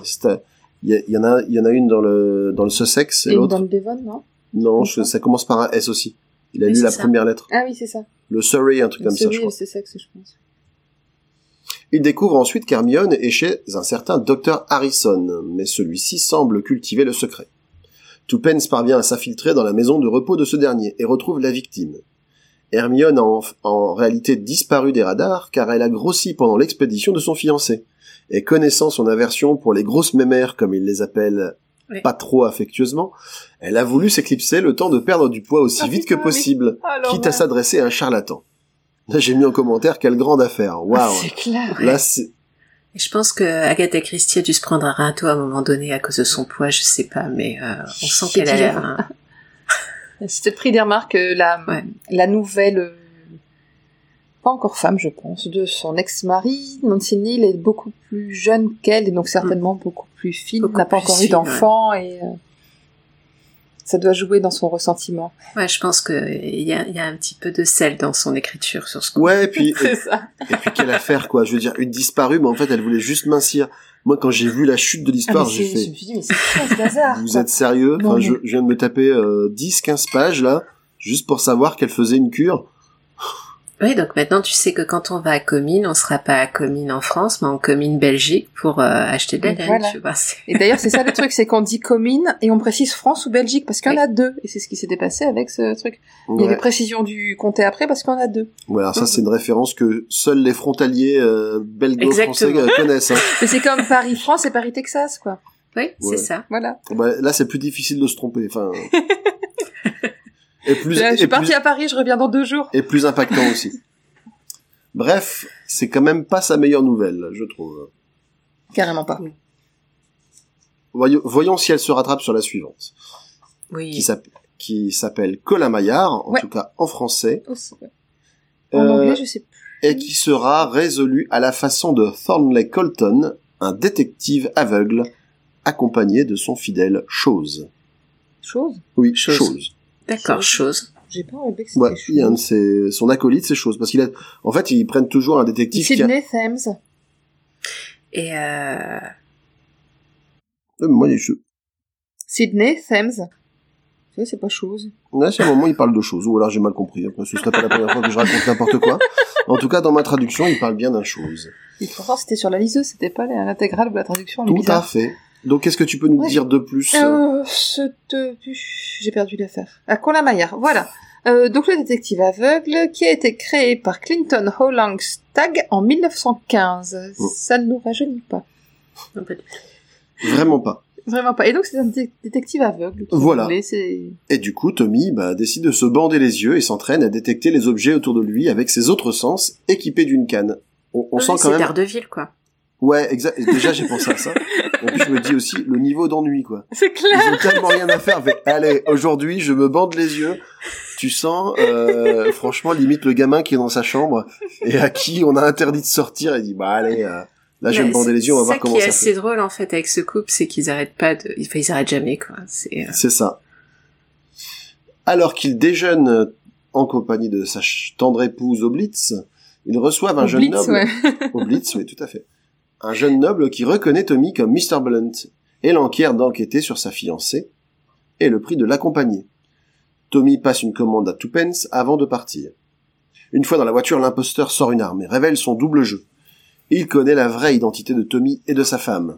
il y, en a, il y en a une dans le, dans le Sussex et Et l'autre. dans le Devon, non? Non, je- ça commence par un S aussi. Il a Oui, lu la ça. première lettre. Ah oui, c'est ça. Le Surrey, un truc comme ça, je crois. c'est ça que je pense. Il découvre ensuite qu'Hermione est chez un certain Dr Harrison, mais celui-ci semble cultiver le secret. Tuppence parvient à s'infiltrer dans la maison de repos de ce dernier et retrouve la victime. Hermione a en, en réalité disparu des radars car elle a grossi pendant l'expédition de son fiancé. Et connaissant son aversion pour les grosses mémères comme il les appelle Oui. pas trop affectueusement, elle a voulu s'éclipser le temps de perdre du poids aussi Ah, vite putain, que possible, Ah, quitte à s'adresser à un charlatan. Là, j'ai mis en commentaire quelle grande affaire. Waouh. C'est clair. Là, c'est Et je pense que Agatha Christie a dû se prendre un râteau à un moment donné à cause de son poids, je sais pas, mais euh, on sent qu'elle a dire. un- C'est peut-être pris des remarques euh, la, Ouais. la nouvelle, euh, pas encore femme, je pense, de son ex-mari. Nancy Neal est beaucoup plus jeune qu'elle et donc certainement beaucoup plus fine, n'a pas encore eu d'enfant et euh, ça doit jouer dans son ressentiment. Ouais, je pense que il y a, y a un petit peu de sel dans son écriture sur ce coup. ouais, et puis C'est ça. et puis quelle affaire quoi. Je veux dire, une disparue, mais en fait, elle voulait juste mincir. Moi, quand j'ai vu la chute de l'histoire, Ah, j'ai c'est- je fait. me suis dit, mais c'est quoi ce bazar Vous quoi êtes sérieux? Non, Enfin, mais- je, je viens de me taper euh, 10-15 pages là, juste pour savoir qu'elle faisait une cure. Oui, donc maintenant tu sais que quand on va à Comines, on sera pas à Comines en France, mais en Comines Belgique pour euh, acheter de la laine, voilà. tu vois. Et d'ailleurs, c'est ça le truc, c'est qu'on dit commune et on précise France ou Belgique parce qu'il y en a deux. Et c'est ce qui s'était passé avec ce truc. Il y avait précision du comté après parce qu'il y en a deux. Voilà, ça c'est une référence que seuls les frontaliers euh, belgo-français euh, connaissent. hein. Mais c'est comme Paris-France et Paris-Texas, quoi. Oui, Ouais. c'est ça. Voilà. Bah, là, c'est plus difficile de se tromper. Enfin, et plus Là, je et suis plus, partie à Paris, je reviens dans deux jours. et plus impactant aussi. Bref, c'est quand même pas sa meilleure nouvelle, je trouve. Carrément pas. Voyons, voyons si elle se rattrape sur la suivante, qui Oui. s'appelle qui s'appelle Colin Maillard, en Ouais. tout cas en français, Aussi, ouais. En euh, anglais, je sais plus. et qui sera résolu à la façon de Thornley Colton, un détective aveugle, accompagné de son fidèle Chose. Chose? Oui, Chose. Chose. D'accord, Chose. chose. J'ai pas relevé que c'était Ouais, il y a un de chose. ses, son acolyte, c'est Chose, parce qu'il a, en fait, ils prennent toujours un détective qui a, Sydney Thames. Et euh, Euh, moi, je, Sydney Thames. Tu vois, c'est pas chose. Là, c'est un moment, il parle de choses, ou alors j'ai mal compris. Après, ce serait pas la première fois que je raconte n'importe quoi. En tout cas, dans ma traduction, il parle bien d'un chose. Et pourtant, c'était sur la liseuse, c'était pas l'intégrale de la traduction. Tout à fait. Donc, qu'est-ce que tu peux nous Ouais. dire de plus Euh, cette- J'ai perdu l'affaire. À Colin Maillard, voilà. Euh, donc le détective aveugle qui a été créé par Clinton Hollangstag en 1915. Oh. Ça ne nous rajeunit pas. Vraiment pas. Vraiment pas. Et donc c'est un dé- détective aveugle. Voilà. voulait, c'est... Et du coup, Tommy bah, décide de se bander les yeux et s'entraîne à détecter les objets autour de lui avec ses autres sens équipés d'une canne. On, on Ah sent quand c'est même... Daredevil, quoi. Ouais, exact. Déjà, j'ai pensé à ça. Et puis, je me dis aussi, le niveau d'ennui, quoi. C'est clair. Ils ont tellement rien à faire. Mais, allez, aujourd'hui, je me bande les yeux. Tu sens, euh, franchement, limite le gamin qui est dans sa chambre et à qui on a interdit de sortir et dit, bah allez, euh, là, je vais me bander les yeux, on va voir comment qui est ça assez fait. drôle, en fait, avec ce couple, c'est qu'ils arrêtent pas de, enfin, ils arrêtent jamais, quoi. C'est, euh, ça. Alors qu'ils déjeunent en compagnie de sa tendre épouse au Blitz, ils reçoivent un jeune noble. ouais. Au Blitz, oui, tout à fait. Un jeune noble qui reconnaît Tommy comme Mr. Blunt et l'enquiert d'enquêter sur sa fiancée et le prix de l'accompagner. Tommy passe une commande à Twopence avant de partir. Une fois dans la voiture, l'imposteur sort une arme et révèle son double jeu. Il connaît la vraie identité de Tommy et de sa femme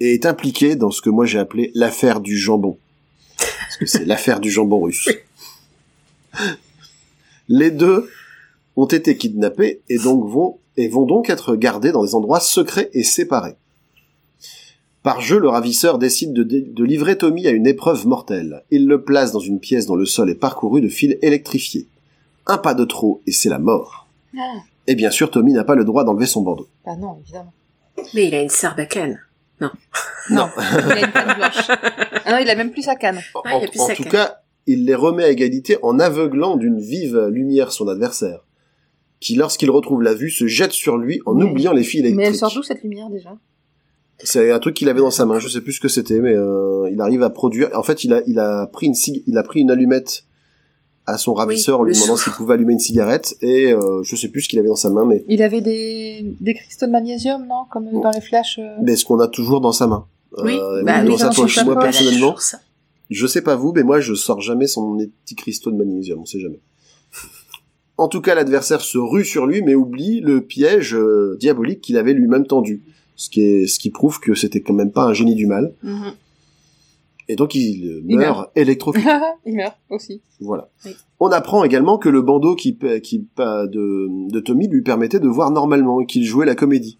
et est impliqué dans ce que moi j'ai appelé l'affaire du jambon. Parce que c'est l'affaire du jambon russe. Les deux ont été kidnappés et donc vont et vont donc être gardés dans des endroits secrets et séparés. Par jeu, le ravisseur décide de, livrer Tommy à une épreuve mortelle. Il le place dans une pièce dont le sol est parcouru de fils électrifiés. Un pas de trop et c'est la mort. Ah. Et bien sûr, Tommy n'a pas le droit d'enlever son bandeau. Bah non, évidemment. mais il a une sarbacane. Non, il a une canne blanche. Ah non, il a même plus sa canne. Ah, il y a en plus en sa tout canne. cas, il les remet à égalité en aveuglant d'une vive lumière son adversaire, qui, lorsqu'il retrouve la vue, se jette sur lui en Mais- oubliant les fils électriques. Mais elle sort d'où cette lumière déjà? C'est un truc qu'il avait dans sa main, je sais plus ce que c'était, mais euh, il arrive à produire. En fait, il a, il a pris une cig- il a pris une allumette à son ravisseur en lui demandant s'il pouvait allumer une cigarette, et euh, je sais plus ce qu'il avait dans sa main, mais, Il avait des, des cristaux de magnésium, non? Comme dans les flashs. euh. mais ce qu'on a toujours dans sa main. Oui, Euh, bah dans sa poche. Moi chapeau. personnellement, je sais pas vous, mais moi je sors jamais son petit cristaux de magnésium, on sait jamais. En tout cas, l'adversaire se rue sur lui, mais oublie le piège euh, diabolique qu'il avait lui-même tendu. Ce qui, est, ce qui prouve que c'était quand même pas un génie du mal. Mhm. Et donc il euh, Il meurt électrocuté. Il meurt aussi. voilà. Oui. On apprend également que le bandeau qui, qui de, de Tommy lui permettait de voir normalement et qu'il jouait la comédie.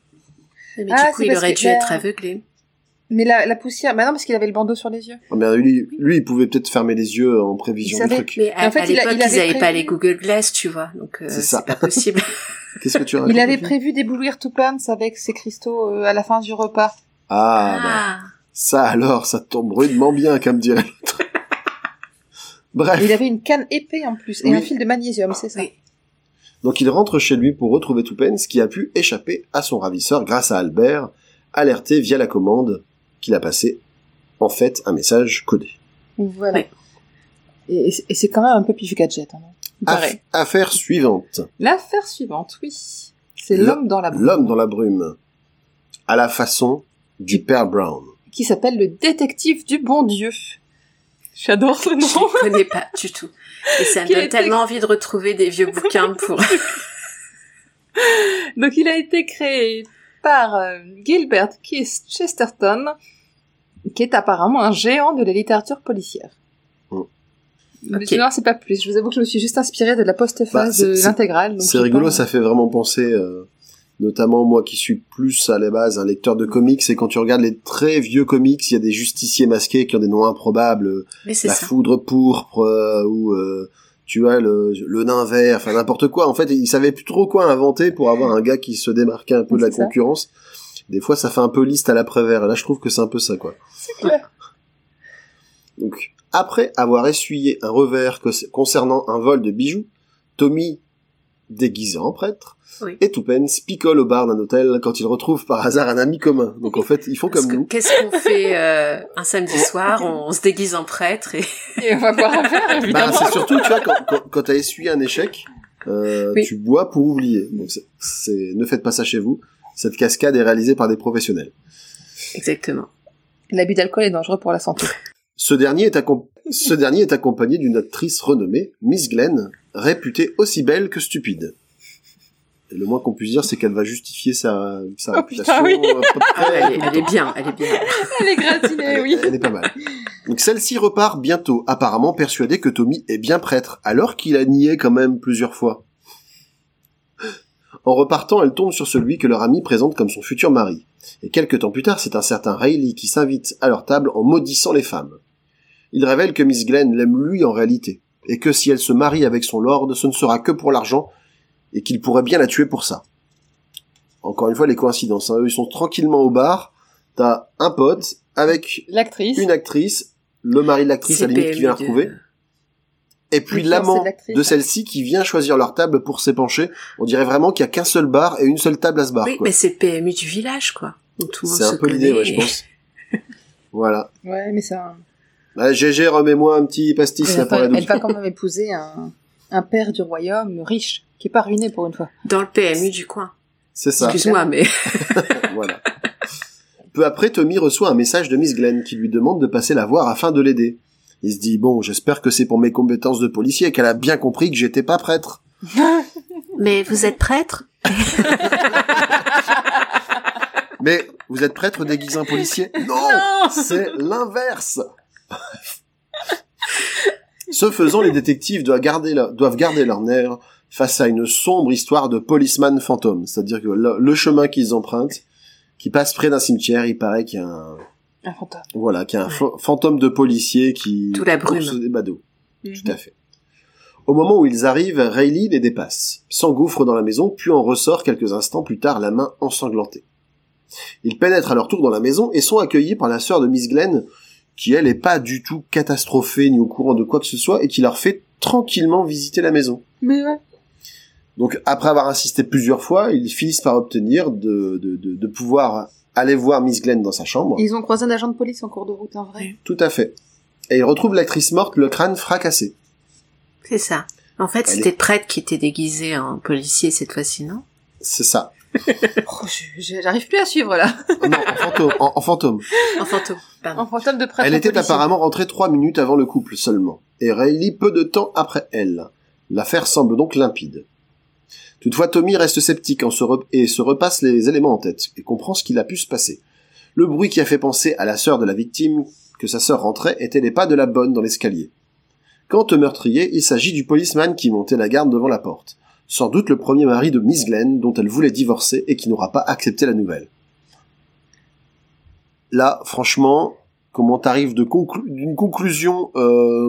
Mais Ah, du coup, c'est il aurait que- dû être aveuglé. Mais la, la poussière, bah non, parce qu'il avait le bandeau sur les yeux. Ah, mais lui, lui, il pouvait peut-être fermer les yeux en prévision Il du truc. Mais à, en fait, à il a- il ils avait n'avaient pas prévu- les Google Glass, tu vois. Donc, euh, C'est ça. c'est pas possible. Qu'est-ce que tu racontes Il avait prévu d'éblouir Tuppence avec ses cristaux euh, à la fin du repas. Ah, bah, ça alors, ça tombe rudement bien, comme dirait l'autre. Bref. Il avait une canne épée en plus et Oui. un fil de magnésium, c'est ça. Oui. Donc il rentre chez lui pour retrouver Toupens qui a pu échapper à son ravisseur grâce à Albert, alerté via la commande qu'il a passé en fait un message codé. Voilà. Et, et c'est quand même un peu pif gadget. Hein, Aff- affaire suivante. L'affaire suivante, oui. C'est l'homme dans la brume. L'homme dans la brume. À la façon du père Brown. Qui s'appelle le détective du bon Dieu. J'adore ce Je nom. ne connais pas du tout. Et ça me donne été- tellement envie de retrouver des vieux bouquins pour... Donc il a été créé par euh, Gilbert Keith Chesterton, qui est apparemment un géant de la littérature policière. Oh. Mais sinon, c'est pas plus. Je vous avoue que je me suis juste inspirée de la Bah, postface c'est- de l'intégrale. C'est rigolo, pas- ça fait vraiment penser, euh, notamment moi qui suis plus à la base un lecteur de comics, et quand tu regardes les très vieux comics, il y a des justiciers masqués qui ont des noms improbables, Mais c'est la ça. foudre pourpre euh, ou euh, tu vois le, le nain vert, enfin n'importe quoi. En fait, ils savaient plus trop quoi inventer pour avoir un gars qui se démarquait un peu de la ça. concurrence. Des fois, ça fait un peu liste à l'après-vert. Et là, je trouve que c'est un peu ça, quoi. C'est clair. Donc, après avoir essuyé un revers concernant un vol de bijoux, Tommy, déguisé en prêtre, Oui. et Toupens picole au bar d'un hôtel quand il retrouve par hasard un ami commun. Donc en fait, ils font Parce comme que nous. Qu'est-ce qu'on fait euh, un samedi soir On se déguise en prêtre et... Et on va boire un verre, Bah, c'est surtout, tu vois, quand, quand, quand t'as essuyé un échec, euh, Oui. tu bois pour oublier. Donc c'est, c'est- ne faites pas ça chez vous. Cette cascade est réalisée par des professionnels. Exactement. L'abus d'alcool est dangereux pour la santé. Ce dernier est, accom- ce dernier est accompagné d'une actrice renommée, Miss Glenn, réputée aussi belle que stupide. Et le moins qu'on puisse dire, c'est qu'elle va justifier sa, sa Oh, réputation. putain, oui. à peu Ah, près elle, est, elle bien, elle est bien. Elle est gratinée, Elle, oui. elle est pas mal. Donc celle-ci repart bientôt, apparemment persuadée que Tommy est bien prêtre, alors qu'il a nié quand même plusieurs fois. En repartant, elle tombe sur celui que leur ami présente comme son futur mari. Et quelques temps plus tard, c'est un certain Rayleigh qui s'invite à leur table en maudissant les femmes. Il révèle que Miss Glenn l'aime lui en réalité, et que si elle se marie avec son lord, ce ne sera que pour l'argent, et qu'il pourrait bien la tuer pour ça. Encore une fois, les coïncidences. Hein. Eux, ils sont tranquillement au bar, t'as un pote avec L'actrice. une actrice, le mari de l'actrice à la limite qui vient la retrouver, et puis l'amant de celle-ci qui vient choisir leur table pour s'épancher. On dirait vraiment qu'il y a qu'un seul bar et une seule table à ce bar. Oui, quoi. mais c'est le PMU du village, quoi. C'est un peu l'idée, ouais, je pense. voilà. Ouais, mais ça. Ah, GG, remets-moi un petit pastis Elle là pour va, la douce. elle va quand même épouser un, un père du royaume riche, qui est pas ruiné pour une fois. Dans le PMU du coin. C'est ça. Excuse-moi, mais... voilà. Peu après, Tommy reçoit un message de Miss Glenn qui lui demande de passer la voir afin de l'aider. Il se dit, bon, j'espère que c'est pour mes compétences de policier et qu'elle a bien compris que j'étais pas prêtre. mais vous êtes prêtre Mais vous êtes prêtre déguisé en policier? Non, C'est l'inverse Ce faisant, les détectives doivent garder, leur, doivent garder leur nerf face à une sombre histoire de policeman fantôme. C'est-à-dire que le, le chemin qu'ils empruntent, qui passe près d'un cimetière, il paraît qu'il y a un, Un fantôme. voilà, qu'il y a un fa- fantôme de policier qui Tout la brume. des badauds. Tout à fait. Au moment où ils arrivent, Rayleigh les dépasse, s'engouffre dans la maison, puis en ressort quelques instants plus tard, la main ensanglantée. Ils pénètrent à leur tour dans la maison et sont accueillis par la sœur de Miss Glenn, qui elle est pas du tout catastrophée ni au courant de quoi que ce soit et qui leur fait tranquillement visiter la maison. Mais ouais. Donc après avoir insisté plusieurs fois, ils finissent par obtenir de, de, de, de pouvoir aller voir Miss Glenn dans sa chambre. Ils ont croisé un agent de police en cours de route, en vrai. Tout à fait. Et ils retrouvent l'actrice morte, le crâne fracassé. C'est ça. En fait, c'était le prêtre qui était déguisé en policier cette fois-ci, non? C'est ça. Oh, J'arrive plus à suivre, là. non, en fantôme. En, en fantôme. En fantôme, pardon. En fantôme de prêtre Elle était policier. apparemment rentrée trois minutes avant le couple seulement. Et Rayleigh peu de temps après elle. L'affaire semble donc limpide. Toutefois, Tommy reste sceptique et se repasse les éléments en tête et comprend ce qu'il a pu se passer. Le bruit qui a fait penser à la sœur de la victime que sa sœur rentrait étaient les pas de la bonne dans l'escalier. Quant au meurtrier, il s'agit du policeman qui montait la garde devant la porte. Sans doute le premier mari de Miss Glenn dont elle voulait divorcer et qui n'aura pas accepté la nouvelle. Là, franchement, comment t'arrives d'une conclusion, euh,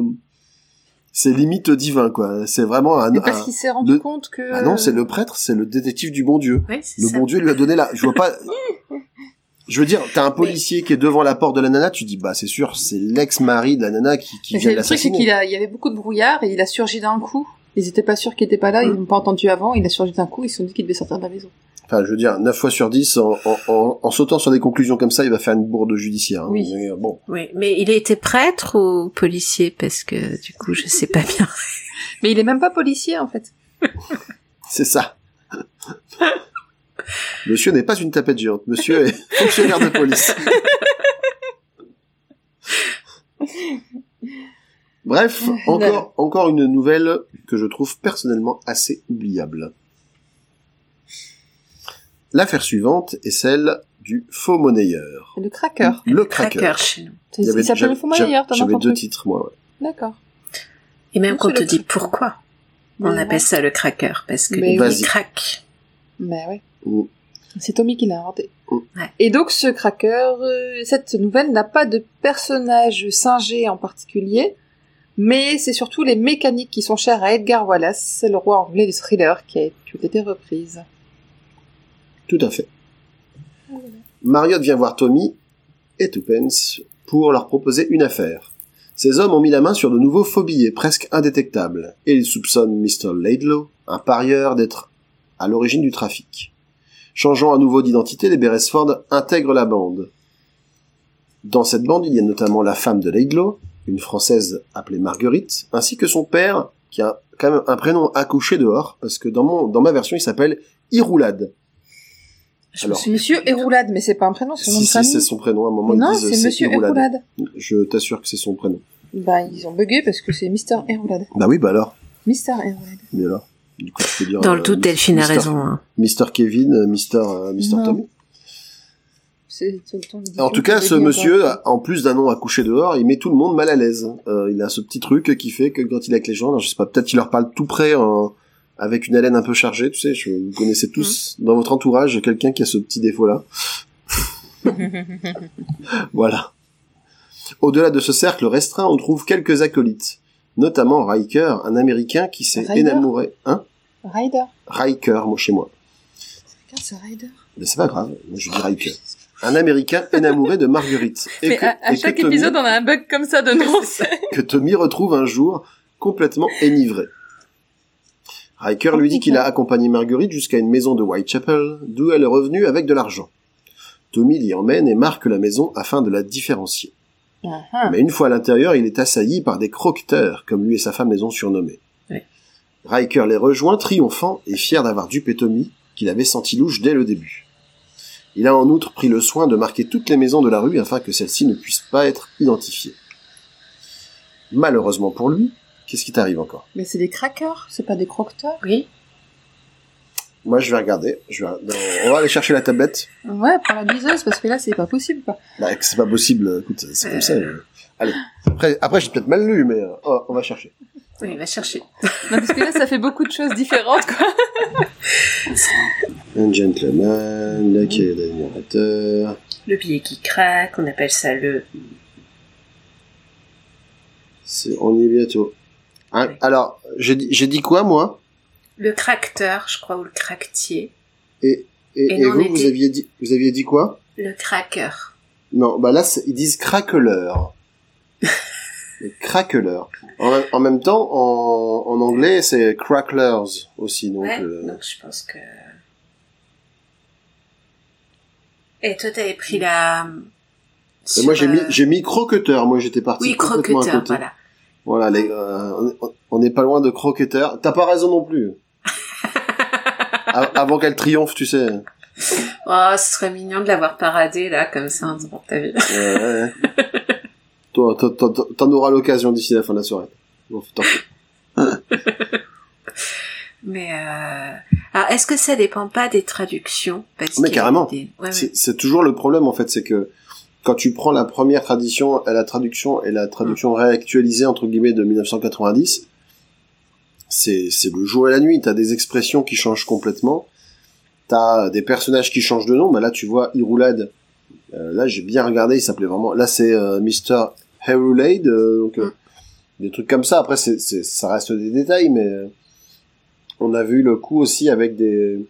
c'est limite divin, quoi. C'est vraiment un, Mais parce qu'il s'est rendu le- compte que. ah non, c'est le prêtre, c'est le détective du bon Dieu. Oui, Le ça. bon Dieu lui a donné la. Je vois pas. Je veux dire, t'as un policier qui est devant la porte de la nana, tu dis bah c'est sûr, c'est l'ex-mari de la nana qui, qui Mais vient de le truc, c'est l'assassiner. qu'il a, il y avait beaucoup de brouillard et il a surgi d'un coup. Ils étaient pas sûrs qu'il était pas là, ils l'ont pas entendu avant, il a surgi d'un coup, ils se sont dit qu'il devait sortir de la maison. Enfin, je veux dire, 9 fois sur 10, en, en, en, en sautant sur des conclusions comme ça, il va faire une bourde judiciaire. hein. Oui. Mais, bon, Oui, mais il était prêtre ou policier? Parce que du coup, je sais pas bien. Mais il est même pas policier, en fait. c'est ça. Monsieur n'est pas une tapette géante. Monsieur est fonctionnaire de police. Bref, encore, encore une nouvelle que je trouve personnellement assez oubliable. L'affaire suivante est celle du faux monnayeur. Le cracker. Le cracker. Cracker chez nous. Il s'appelle le faux monnayeur, t'en as J'avais deux titres, moi. ouais. D'accord. Et même Oui, qu'on te dit cracker. pourquoi on Mais appelle ouais. ça le cracker parce que Mais il craque. Mais ouais. Mm. C'est Tommy qui l'a inventé. Mm. Ouais. Et donc ce cracker, euh, cette nouvelle n'a pas de personnage singé en particulier, mais c'est surtout les mécaniques qui sont chères à Edgar Wallace, le roi anglais du thriller qui a qui ont été reprises. Tout à fait. Marriott vient voir Tommy et Tuppence pour leur proposer une affaire. Ces hommes ont mis la main sur de nouveaux faux billets presque indétectables, et ils soupçonnent Mr. Laidlaw, un parieur, d'être à l'origine du trafic. Changeant à nouveau d'identité, les Beresford intègrent la bande. Dans cette bande, il y a notamment la femme de Laidlaw, une Française appelée Marguerite, ainsi que son père, qui a quand même un prénom accouché dehors, parce que dans, dans ma version, il s'appelle Iroulade. Je Alors, Monsieur. Héroulade, mais c'est pas un prénom, c'est un nom de si, c'est son prénom. À un moment, ils non, disent c'est Monsieur. Héroulade. Je t'assure que c'est son prénom. Bah, ils ont bugué parce que c'est Mister Héroulade. Bah oui, bah alors. Mister Héroulade. Mais alors Du coup, tu peux dire... Dans le doute, Delphine a raison. hein. Mister Kevin, euh, Mister, euh, Mister. Tommy. C'est tout le temps d'édition En tout cas, ce dit monsieur, en plus d'un nom accouché dehors, il met tout le monde mal à l'aise. Euh, il a ce petit truc qui fait que quand il est avec les gens, alors, je sais pas, peut-être qu'il leur parle tout près, en- avec une haleine un peu chargée, tu sais, je, vous connaissez tous dans votre entourage quelqu'un qui a ce petit défaut-là. Voilà. Au-delà de ce cercle restreint, on trouve quelques acolytes, notamment Riker, un Américain qui s'est énamouré. Hein? Ryder. Riker, moi chez moi. C'est Ryder. Mais c'est pas grave, moi je dis Riker. Un Américain énamouré de Marguerite. Et Mais que- à, à et que chaque Tommy- épisode, on a un bug comme ça de nom. que Tommy retrouve un jour complètement énivré. Riker lui dit qu'il a accompagné Marguerite jusqu'à une maison de Whitechapel, d'où elle est revenue avec de l'argent. Tommy l'y emmène et marque la maison afin de la différencier. Mais une fois à l'intérieur, il est assailli par des croqueteurs, comme lui et sa femme les ont surnommés. Riker les rejoint, triomphant et fier d'avoir dupé Tommy, qu'il avait senti louche dès le début. Il a en outre pris le soin de marquer toutes les maisons de la rue afin que celles-ci ne puissent pas être identifiées. Malheureusement pour lui, qu'est-ce qui t'arrive encore? Mais c'est des crackers, c'est pas des croqueteurs. Oui. Moi, je vais regarder. Je vais... non, on va aller chercher la tablette. Ouais, pour la biseuse, parce que là, c'est pas possible, quoi. Bah, c'est pas possible. Écoute, c'est comme ça. euh. Allez. Après, après j'ai peut-être mal lu, mais euh, oh, on va chercher. Oui, va chercher. Non, parce que là, ça fait beaucoup de choses différentes, quoi. Un gentleman, la quai d'admirateur. Le billet qui craque, on appelle ça le. C'est, on y est bientôt. Hein. Alors, j'ai dit, quoi, moi? Le cracteur, je crois, ou le cractier. Et, et, Et vous, vous aviez dit, vous aviez dit quoi? Le cracker. Non, bah là, ils disent craqueleur. Les craqueleurs. En, même- en même temps, en, en anglais, c'est cracklers aussi. Donc, ouais, euh, donc je pense que. Et toi, t'avais pris la. et moi, j'ai mis, euh, j'ai mis croqueteur. Moi, j'étais parti Oui, complètement à croqueteur, côté. voilà. Voilà, les, euh, on- n'est pas loin de croqueteur. T'as pas raison non plus. Avant qu'elle triomphe, tu sais. Oh, ce serait mignon de l'avoir paradé, là, comme ça, dans ta vie. Ouais, ouais. Toi, T'en auras l'occasion d'ici la fin de la soirée. Bon, tant pis. Mais euh... alors, est-ce que ça dépend pas des traductions? Parce Mais carrément. des- ouais, c'est toujours le problème en fait, c'est que quand tu prends la première tradition, la traduction et la traduction réactualisée entre guillemets de 1990, c'est c'est le jour et la nuit. T'as des expressions qui changent complètement, t'as des personnages qui changent de nom. Bah là, tu vois Irulad. Euh, là, j'ai bien regardé, il s'appelait vraiment. Là, c'est euh, Mr. Herulade, euh, donc euh, des trucs comme ça. Après, c'est ça reste des détails, mais euh, on a vu le coup aussi avec des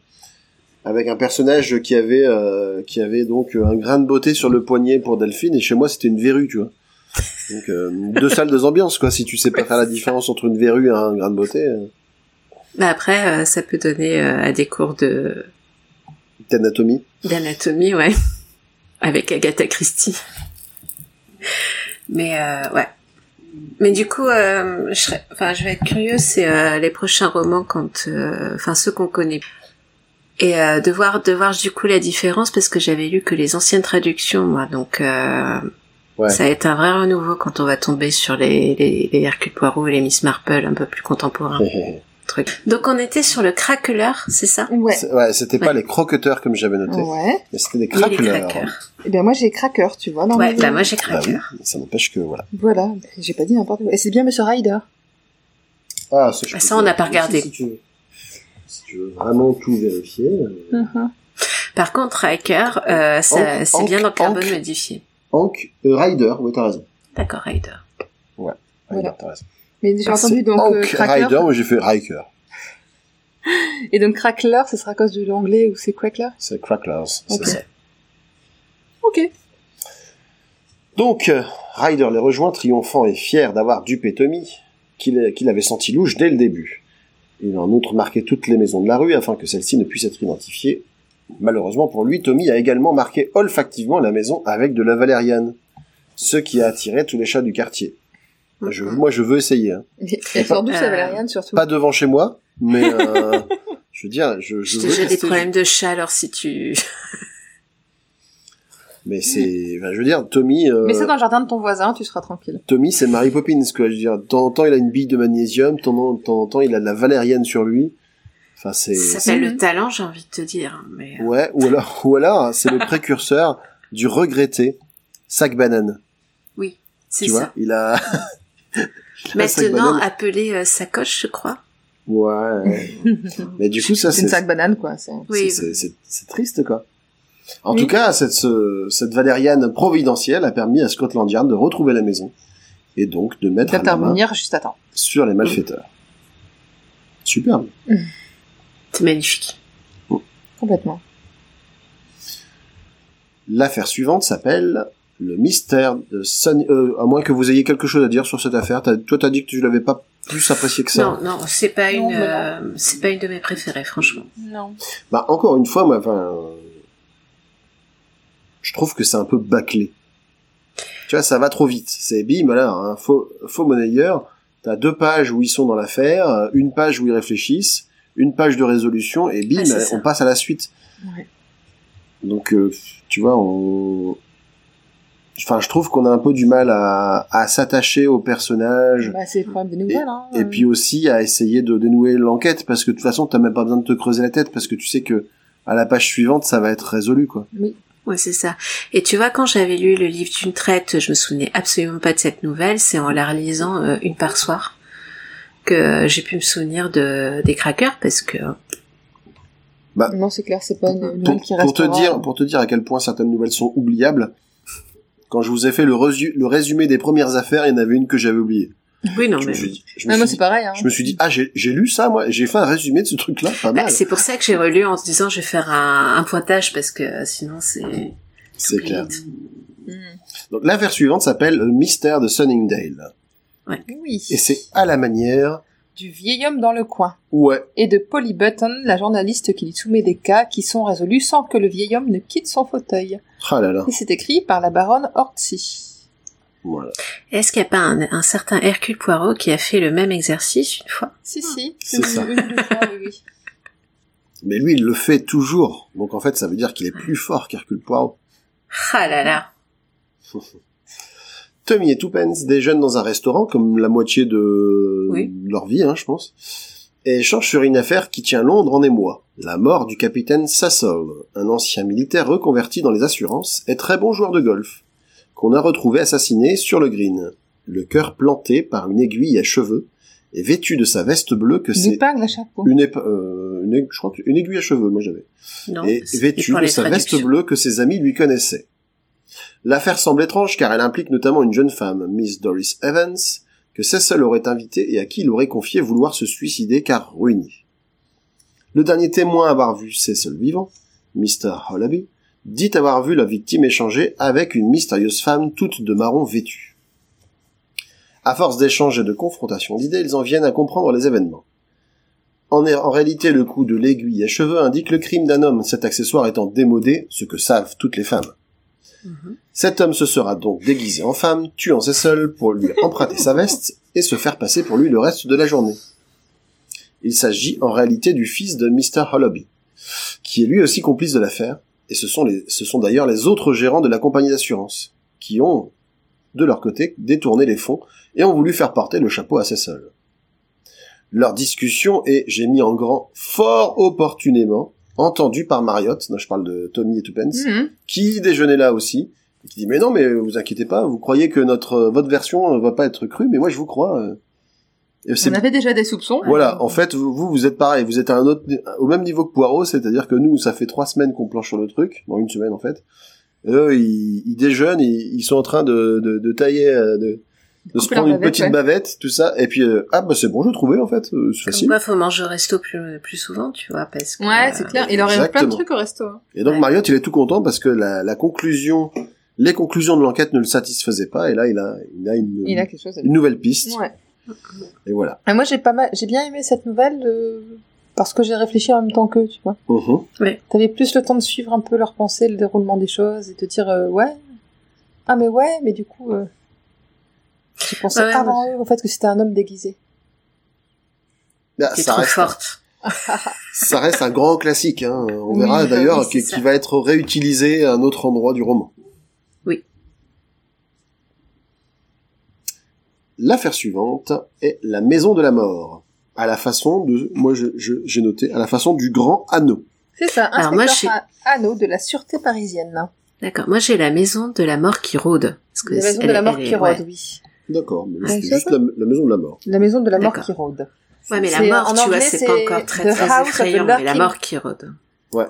avec un personnage qui avait euh, qui avait donc un grain de beauté sur le poignet pour Delphine et chez moi c'était une verrue tu vois donc euh, deux salles deux ambiances quoi si tu sais pas faire la différence entre une verrue et un grain de beauté euh, Mais après, euh, ça peut donner euh, à des cours de d'anatomie d'anatomie, ouais, avec Agatha Christie. Mais euh, ouais. Mais du coup, euh, je serais, enfin, je vais être curieuse, c'est euh, les prochains romans quand, euh, enfin, ceux qu'on connaît. Et euh, de voir, de voir du coup la différence parce que j'avais lu que les anciennes traductions, moi, donc euh, Ouais. ça va être un vrai renouveau quand on va tomber sur les, les, les Hercule Poirot et les Miss Marple un peu plus contemporains. Truc. Donc on était sur le craqueleur, c'est ça? Ouais. C'est- ouais c'était pas les croqueteurs comme j'avais noté Ouais. mais c'était des craqueleurs craqueurs. Et bien moi j'ai cracker, tu vois. Dans Ouais, bah moi j'ai bah oui craqueur. ça n'empêche que voilà Voilà, j'ai pas dit n'importe quoi. Et c'est bien Monsieur Ryder. ah ça, je Ah, peux ça, on n'a pas regardé. si, si tu veux si tu veux vraiment tout vérifier euh, Mhm. Par contre, Riker, euh, c'est bien le carbone modifié. Hank euh, Ryder oui t'as raison D'accord, Rider. Ryder Voilà. t'as raison Mais j'ai Ah, entendu donc euh, Hank cracker. Ryder moi j'ai fait Riker Et donc crackler, ce sera à cause de l'anglais ou c'est crackler? C'est Cracklers c'est ça Ok. Donc, euh, Ryder les rejoint triomphant et fier d'avoir dupé Tommy, qu'il qu'il avait senti louche dès le début. Il a en outre marqué toutes les maisons de la rue afin que celles-ci ne puissent être identifiées. Malheureusement pour lui, Tommy a également marqué olfactivement la maison avec de la valériane, ce qui a attiré tous les chats du quartier. Je, moi, je veux essayer. hein. Et elle sort d'où Euh, sa valériane surtout Pas devant chez moi, mais euh, je veux dire, je, je J'ai veux des problèmes de chat, alors si tu... Mais c'est, enfin, je veux dire, Tommy. euh, Mais ça dans le jardin de ton voisin, tu seras tranquille. Tommy, c'est Mary Poppins, quoi. Je veux dire, de temps en temps, il a une bille de magnésium, de temps en de temps, en temps, il a de la valériane sur lui. Enfin, c'est... Ça s'appelle le talent, j'ai envie de te dire. Mais... euh, Ouais, ou alors, ou alors, hein, c'est le précurseur du regretté sac banane. Oui, c'est Tu vois, ça. il a... Maintenant appelé euh, sacoche, je crois. Ouais. Mais du coup, ça, C'est une c'est, sac banane quoi. c'est- Oui, c'est, c'est, c'est- c'est triste, quoi. En Oui. tout cas, cette, ce- cette valériane providentielle a permis à Scotland Yard de retrouver la maison. Et donc, de mettre la main D'intervenir juste à temps. sur les malfaiteurs. Superbe. c'est magnifique. Complètement. L'affaire suivante s'appelle le mystère de Sunny... Euh, à moins que vous ayez quelque chose à dire sur cette affaire. T'as- toi, t'as dit que tu l'avais pas plus apprécié que ça. Non, non, c'est pas Non, une, euh, c'est pas une de mes préférées, franchement. Non. Bah, encore une fois, moi, enfin... euh, Je trouve que c'est un peu bâclé. Tu vois, ça va trop vite. C'est bim, voilà, un faux, faux monnayeur. T'as deux pages où ils sont dans l'affaire, euh, une page où ils réfléchissent, une page de résolution, et bim, ça. on passe à la suite. Ouais. Donc, euh, tu vois, on... Enfin, je trouve qu'on a un peu du mal à, à s'attacher au personnage. Bah, c'est le problème des nouvelles. Hein. Et puis aussi à essayer de dénouer l'enquête parce que de toute façon t'as même pas besoin de te creuser la tête parce que tu sais que à la page suivante ça va être résolu quoi. Oui. Ouais, c'est ça. Et tu vois, quand j'avais lu le livre d'une traite, je me souvenais absolument pas de cette nouvelle. C'est en la relisant euh, une par soir que j'ai pu me souvenir de des crackers parce que Non, c'est clair, c'est pas une nouvelle Pour, qui pour te dire pour te dire à quel point certaines nouvelles sont oubliables. Quand je vous ai fait le, le résumé des premières affaires, il y en avait une que j'avais oubliée. Oui, non, Je mais dit, je suis moi, c'est pareil. Hein. je me suis dit ah j'ai lu ça moi, j'ai fait un résumé de ce truc là, pas Bah, c'est pour ça que j'ai relu en se disant je vais faire un, un pointage parce que euh, sinon c'est C'est clair. vite. Mm. Donc l'affaire suivante s'appelle le mystère de Sunningdale Oui. et c'est à la manière Du vieil homme dans le coin. ouais Et de Polly Button, la journaliste qui lui soumet des cas qui sont résolus sans que le vieil homme ne quitte son fauteuil. ah là là Et c'est écrit par la baronne Ortsy. Voilà. Est-ce qu'il n'y a pas un, un certain Hercule Poirot qui a fait le même exercice une fois? Si, si. C'est ça. Une, deux fois, oui, oui. Mais lui, il le fait toujours. Donc en fait, ça veut dire qu'il est plus fort qu'Hercule Poirot. Ah là là. Tommy et Tuppence déjeunent dans un restaurant, comme la moitié de Oui. leur vie, hein, je pense. et échange sur une affaire qui tient Londres en émoi. La mort du capitaine Sassol, un ancien militaire reconverti dans les assurances et très bon joueur de golf, qu'on a retrouvé assassiné sur le green, le cœur planté par une aiguille à cheveux et vêtu de sa veste bleue que Une c'est épingle à chapeau. une, épa- euh, une aig- je crois que- une aiguille à cheveux, moi j'avais et vêtu de sa veste bleue que ses amis lui connaissaient. L'affaire semble étrange car elle implique notamment une jeune femme, Miss Doris Evans, que Cecil aurait invitée et à qui il aurait confié vouloir se suicider car ruiné. Le dernier témoin à avoir vu Cecil vivant, Mr. Hollaby, dit avoir vu la victime échanger avec une mystérieuse femme toute de marron vêtue. À force d'échanges et de confrontations d'idées, ils en viennent à comprendre les événements. En, en réalité, le coup de l'aiguille à cheveux indique le crime d'un homme, cet accessoire étant démodé, ce que savent toutes les femmes. Mhm. Cet homme se sera donc déguisé en femme, tuant Cecil pour lui emprunter sa veste et se faire passer pour lui le reste de la journée. Il s'agit en réalité du fils de Mr. Hollaby, qui est lui aussi complice de l'affaire, et ce sont, les, ce sont d'ailleurs les autres gérants de la compagnie d'assurance, qui ont, de leur côté, détourné les fonds et ont voulu faire porter le chapeau à Cecil. Leur discussion est, j'ai mis en grand, fort opportunément, entendue par Marriott, dont je parle de Tommy et Tuppence, Mhm. qui déjeunait là aussi, et qui dit mais non mais vous inquiétez pas, vous croyez que notre euh, votre version euh, va pas être crue, mais moi je vous crois. Euh. On avait déjà des soupçons. voilà, en fait vous vous êtes pareil, vous êtes à un autre au même niveau que Poirot, c'est-à-dire que nous ça fait trois semaines qu'on planche sur le truc, dans une semaine en fait. Et eux ils, ils déjeunent, ils, ils sont en train de de, de tailler, euh, de de se prendre une bavette, petite ouais. bavette, tout ça, et puis euh, ah bah c'est bon, je l'ai trouvé en fait, euh, c'est Comme facile. quoi, faut manger au resto plus, plus souvent, tu vois, parce que... Ouais, euh, c'est clair. Il aurait plein de trucs au resto. hein. Et donc Ouais. Marriott, il est tout content parce que la, la conclusion, les conclusions de l'enquête ne le satisfaisaient pas, et là il a, il a une, Il a quelque chose à une nouvelle piste. Ouais. Et voilà. Et moi, j'ai pas mal, j'ai bien aimé cette nouvelle euh, parce que j'ai réfléchi en même temps qu'eux, tu vois. Mhm. T'avais plus le temps de suivre un peu leurs pensées, le déroulement des choses et te dire euh, ouais, ah mais ouais, mais du coup, euh, j'ai pensé Ouais, ouais, avant eux au fait que c'était un homme déguisé. Ça, trop reste, forte. ça reste un grand classique. Hein. On Oui, verra d'ailleurs oui, qui va être réutilisé à un autre endroit du roman. Oui. L'affaire suivante est la maison de la mort, à la façon de, moi je- je- j'ai noté, à la façon du grand anneau. C'est ça, Alors moi, Anneau de la sûreté parisienne. D'accord. Moi, j'ai la maison de la mort qui rôde. Parce que La maison elle de la mort qui rôde, ouais. oui. D'accord, mais là, Ouais, c'était c'est juste la, la maison de la mort. La maison de la mort qui rôde. Ouais, mais la C'est- mort, en tu vois, anglais, c'est c'est pas encore très The très House of the effrayant, mais la mort qui rôde.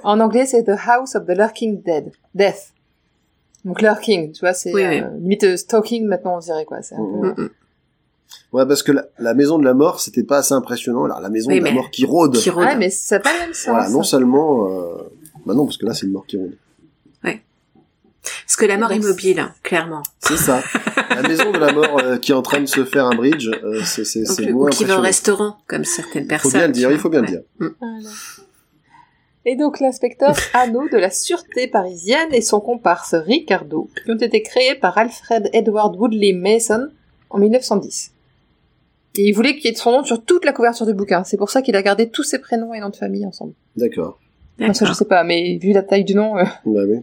En anglais, c'est The House of the Lurking Dead. Death. Donc lurking, tu vois, c'est Oui, euh, limite euh, stalking maintenant on dirait quoi. C'est un Mhm. peu... Mm, mm. Ouais, parce que la, la maison de la mort, c'était pas assez impressionnant. Alors la maison Oui, de la mort qui rôde. Qui rôde. Ouais, mais ça n'a pas le même sens. Voilà, non seulement, euh... bah non, parce que là c'est une mort qui rôde. Parce que la mort immobile, hein, clairement. C'est ça. la maison de la mort euh, qui est en train de se faire un bridge, euh, c'est c'est c'est ou qui va au restaurant, comme certaines Il personnes. faut bien le dire, il faut bien le Ouais. dire. Voilà. Et donc l'inspecteur Anneau de la sûreté parisienne et son comparse Ricardo, qui ont été créés par Alfred Edward Woodley Mason en 1910. Et il voulait qu'il y ait son nom sur toute la couverture du bouquin. C'est pour ça qu'il a gardé tous ses prénoms et noms de famille ensemble. D'accord. Non, ça je sais pas, mais vu la taille du nom, euh, Bah oui,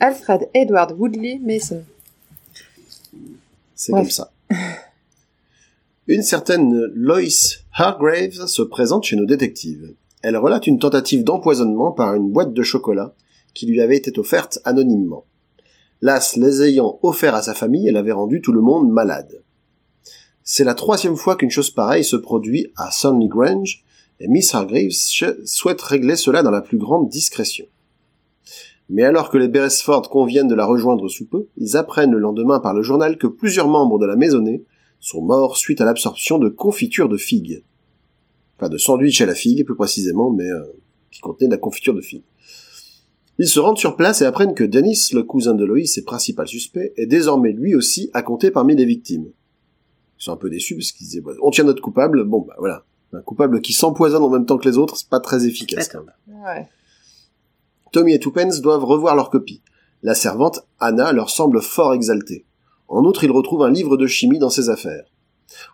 Alfred Edward Woodley Mason. c'est comme ça. Une certaine Lois Hargraves se présente chez nos détectives. Elle relate une tentative d'empoisonnement par une boîte de chocolat qui lui avait été offerte anonymement. Las les ayant offert à sa famille, elle avait rendu tout le monde malade. C'est la troisième fois qu'une chose pareille se produit à Sunny Grange, et Miss Hargraves ch- souhaite régler cela dans la plus grande discrétion. Mais alors que les Beresford conviennent de la rejoindre sous peu, ils apprennent le lendemain par le journal que plusieurs membres de la maisonnée sont morts suite à l'absorption de confiture de figues. Enfin, de sandwich à la figue, plus précisément, mais euh, qui contenait de la confiture de figues. Ils se rendent sur place et apprennent que Dennis, le cousin de Loïs et principal suspect, est désormais lui aussi à compter parmi les victimes. Ils sont un peu déçus parce qu'ils disaient, bah, on tient notre coupable, bon bah voilà. Un coupable qui s'empoisonne en même temps que les autres, c'est pas très efficace. Quand même. Ouais. Tommy et Tuppence doivent revoir leur copie. La servante, Anna, leur semble fort exaltée. En outre, ils retrouvent un livre de chimie dans ses affaires.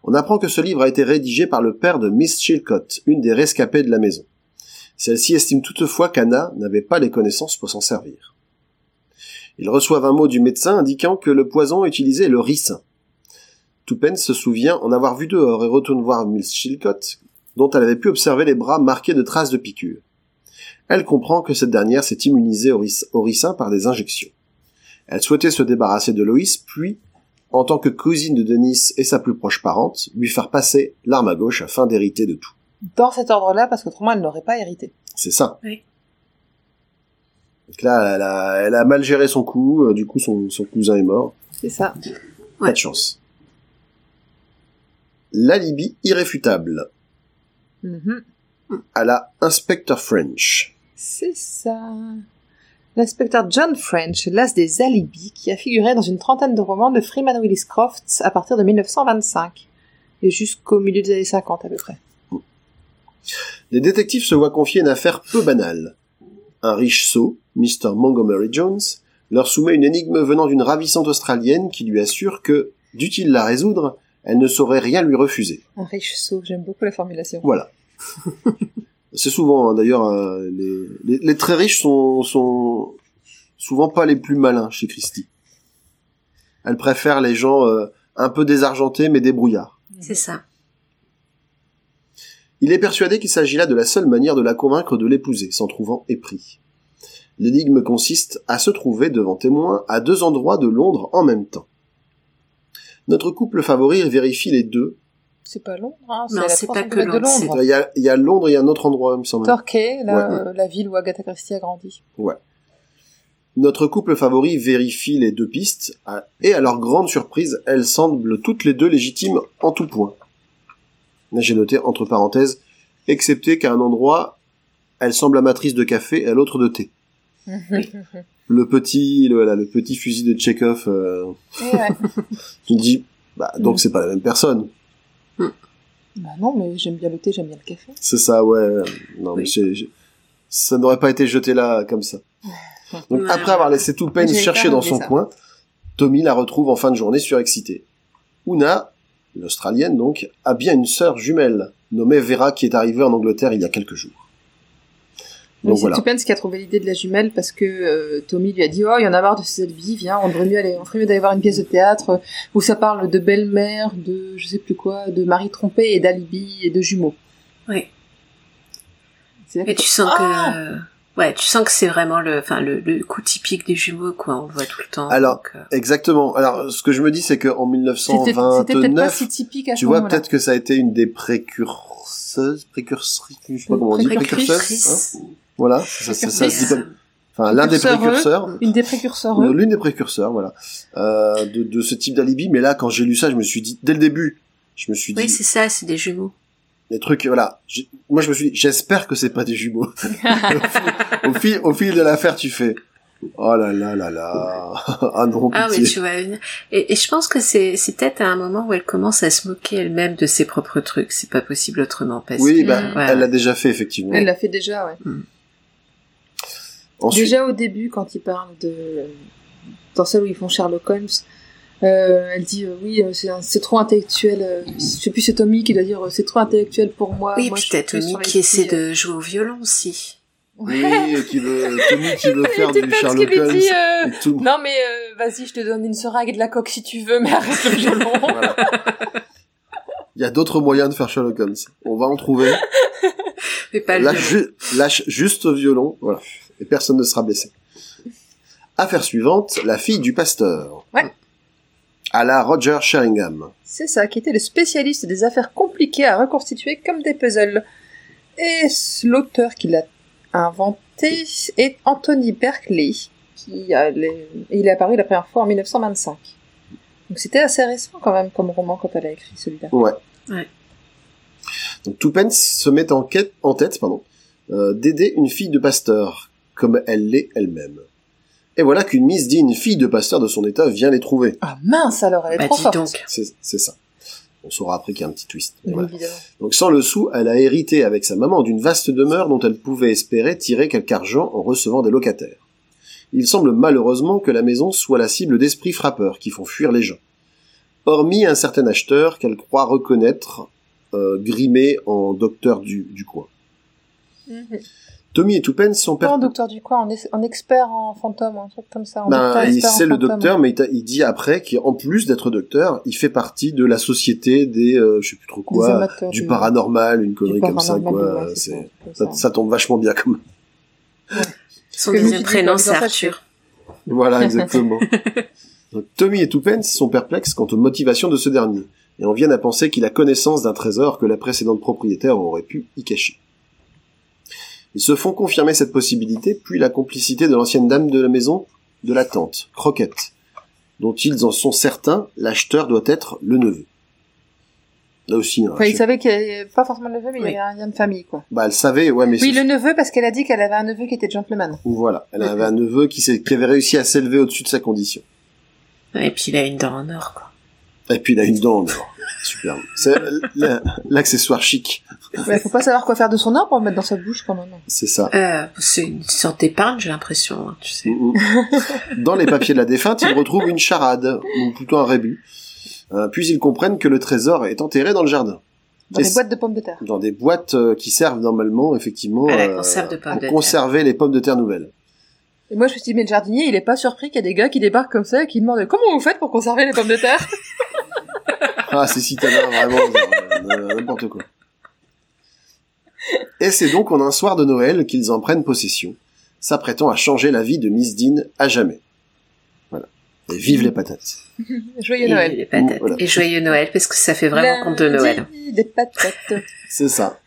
On apprend que ce livre a été rédigé par le père de Miss Chilcott, une des rescapées de la maison. Celle-ci estime toutefois qu'Anna n'avait pas les connaissances pour s'en servir. Ils reçoivent un mot du médecin indiquant que le poison utilisé est le ricin. Tuppence se souvient en avoir vu dehors et retourne voir Miss Chilcott, dont elle avait pu observer les bras marqués de traces de piqûres. Elle comprend que cette dernière s'est immunisée au, ricin par des injections. Elle souhaitait se débarrasser de Loïs, puis, en tant que cousine de Denis et sa plus proche parente, lui faire passer l'arme à gauche afin d'hériter de tout. Dans cet ordre-là, parce qu'autrement, elle n'aurait pas hérité. C'est ça. Oui. Donc là, elle a, elle a mal géré son coup, euh, du coup son, son cousin est mort. C'est ça. Pas de chance. L'alibi irréfutable Mhm. à la Inspector French. C'est ça. L'inspecteur John French, l'as des alibis, qui a figuré dans une trentaine de romans de Freeman Willis Crofts à partir de 1925 et jusqu'au milieu des années 50 à peu près. Les détectives se voient confier une affaire peu banale. Un riche sot, Mr. Montgomery Jones, leur soumet une énigme venant d'une ravissante australienne qui lui assure que, dût-il la résoudre, elle ne saurait rien lui refuser. Un riche sot, j'aime beaucoup la formulation. Voilà. C'est souvent, hein, d'ailleurs, euh, les, les, les très riches sont, sont souvent pas les plus malins chez Christie. Elle préfère les gens euh, un peu désargentés mais débrouillards. C'est ça. Il est persuadé qu'il s'agit là de la seule manière de la convaincre de l'épouser, s'en trouvant épris. L'énigme consiste à se trouver devant témoins à deux endroits de Londres en même temps. Notre couple favori vérifie les deux. C'est pas Londres, hein, c'est la c'est 300 pas que kilomètres de Londres, c'est- Londres. Il y a, il y a Londres et un autre endroit, il me semble. Torquay, là, Ouais. euh, la ville où Agatha Christie a grandi. Notre couple favori vérifie les deux pistes, et à leur grande surprise, elles semblent toutes les deux légitimes en tout point. Là, j'ai noté entre parenthèses, excepté qu'à un endroit, elle semble amatrice de café et à l'autre de thé. Le petit, le, voilà, le petit fusil de Tchekhov, euh, ouais. tu te dis, bah, donc Mm. c'est pas la même personne. bah non, mais j'aime bien le thé, j'aime bien le café. C'est ça, ouais. Non, mais Oui. j'ai- j'ai- ça n'aurait pas été jeté là, comme ça. Donc, Ouais. après avoir laissé tout peine chercher dans son ça. coin, Tommy la retrouve en fin de journée surexcitée. Una, l'Australienne donc, a bien une sœur jumelle, nommée Vera, qui est arrivée en Angleterre il y a quelques jours. Mais Donc c'est voilà. Tupence qui a trouvé l'idée de la jumelle parce que euh, Tommy lui a dit oh il y en a marre de cette vie viens on devrait mieux aller on ferait mieux d'aller voir une pièce de théâtre où ça parle de belle-mère de je sais plus quoi de mari trompé et d'alibi et de jumeaux Oui. Et que- tu sens Ah que, euh, ouais, tu sens que c'est vraiment le, enfin, le, le coup typique des jumeaux, quoi. On le voit tout le temps. Alors, donc, euh, Exactement. Alors, ce que je me dis, c'est qu'en c'était c'était peut-être pas 1929, si typique à tu vois, moment-là. peut-être que ça a été une des précurseuses, je sais pas comment on dit, précurseuses, hein Voilà, ça, ça, ça se dit comme- Enfin, l'un des Précurseur, précurseurs, une des précurseurs l'une des précurseurs, voilà, euh, de, de ce type d'alibi. Mais là, quand j'ai lu ça, je me suis dit, dès le début, je me suis dit, Oui, c'est ça, c'est des jumeaux. les trucs, voilà. Moi, je me suis dit, j'espère que c'est pas des jumeaux. au, fil, au fil de l'affaire, tu fais, oh là là là là, ah non, Ah pitié. oui, tu vois. une- Et, et je pense que c'est, c'est peut-être à un moment où elle commence à se moquer elle-même de ses propres trucs. C'est pas possible autrement parce Oui, que, bah, ouais. elle l'a déjà fait, effectivement. elle l'a fait déjà ouais Ensuite, Déjà au début, quand il parle de dans celle où ils font Sherlock Holmes, euh, elle dit euh, oui, euh, c'est trop intellectuel. euh, je sais plus, c'est Tommy qui doit dire euh, c'est trop intellectuel pour moi. Oui, moi, plus Tommy qui essaie euh. de jouer au violon aussi. Oui, et qui veut, Tommy qui veut faire du Sherlock Holmes. dit, euh, et tout le- Non mais euh, vas-y, je te donne une seringue et de la coque si tu veux, mais arrête le violon. Voilà. Il y a d'autres moyens de faire Sherlock Holmes. On va en trouver. Mais pas le Lâche, violon. ju- lâche juste au violon, voilà. Et personne ne sera blessé. Affaire suivante, la fille du pasteur. Ouais. À la Roger Sheringham. C'est ça, qui était le spécialiste des affaires compliquées à reconstituer comme des puzzles. Et l'auteur qui l'a inventé est Anthony Berkeley, qui a les- il est apparu la première fois en 1925. Donc c'était assez récent quand même comme roman quand elle a écrit celui-là. Ouais. Ouais. Donc Tuppence se met en, quête, en tête pardon, euh, d'aider une fille de pasteur, comme elle l'est elle-même. Et voilà qu'une Miss Dean, fille de pasteur de son état, vient les trouver. Ah mince alors, elle est Bah, trop dis forte. donc. C'est c'est ça. On saura après qu'il y a un petit twist. Voilà. Donc sans le sou, elle a hérité avec sa maman d'une vaste demeure dont elle pouvait espérer tirer quelque argent en recevant des locataires. Il semble malheureusement que la maison soit la cible d'esprits frappeurs qui font fuir les gens. Hormis un certain acheteur qu'elle croit reconnaître, euh, grimé en docteur du, du coin. Mhm. Tommy et Tuppen sont Pas en per... docteur du quoi, en, es- en expert en fantôme, un truc comme ça. En Ben, docteur il- c'est le fantôme. docteur, mais il, t'a- il dit après qu'en plus d'être docteur, il fait partie de la société des, euh, je sais plus trop quoi, amateurs du paranormal, une connerie comme ça, quoi. ouais, c'est, ça, comme ça, ça. ça tombe vachement bien comme. Son que deuxième prénom, c'est Arthur. Voilà, exactement. Donc, Tommy et Tuppence sont perplexes quant aux motivations de ce dernier, et en viennent à penser qu'il a connaissance d'un trésor que la précédente propriétaire aurait pu y cacher. Ils se font confirmer cette possibilité, puis la complicité de l'ancienne dame de la maison, de la tante, Croquette, dont ils en sont certains, l'acheteur doit être le neveu. Là aussi, hein, Enfin, il savait qu'il y avait pas forcément le neveu, mais il y avait un lien de famille, quoi. bah, elle savait, ouais, mais Oui, le neveu, parce qu'elle a dit qu'elle avait un neveu qui était gentleman. voilà, elle avait un neveu qui, s'est- qui avait réussi à s'élever au-dessus de sa condition. Et puis il a une dent en or, quoi. Et puis il a une dent en or. Superbe. C'est l'accessoire chic. Mais faut pas savoir quoi faire de son or pour le mettre dans sa bouche, quand même. C'est ça. Euh, c'est une sorte d'épargne, j'ai l'impression, hein, tu sais. Dans les papiers de la défunte, ils retrouvent une charade, ou plutôt un rébut. Euh, puis ils comprennent que le trésor est enterré dans le jardin. Dans Et des boîtes de pommes de terre. Dans des boîtes euh, qui servent normalement, effectivement, À la euh, conserve de pommes pour de terre. conserver les pommes de terre nouvelles. Et moi, je me suis dit, mais le jardinier, il est pas surpris qu'il y a des gars qui débarquent comme ça et qui demandent comment vous faites pour conserver les pommes de terre? Ah, c'est citadin, vraiment, euh, n'importe quoi. Et c'est donc en un soir de Noël qu'ils en prennent possession, s'apprêtant à changer la vie de Miss Dean à jamais. Voilà. Et vive les patates. Joyeux Et Noël. les patates. Voilà. Et joyeux Noël, parce que ça fait vraiment conte de Noël. Des patates. C'est ça.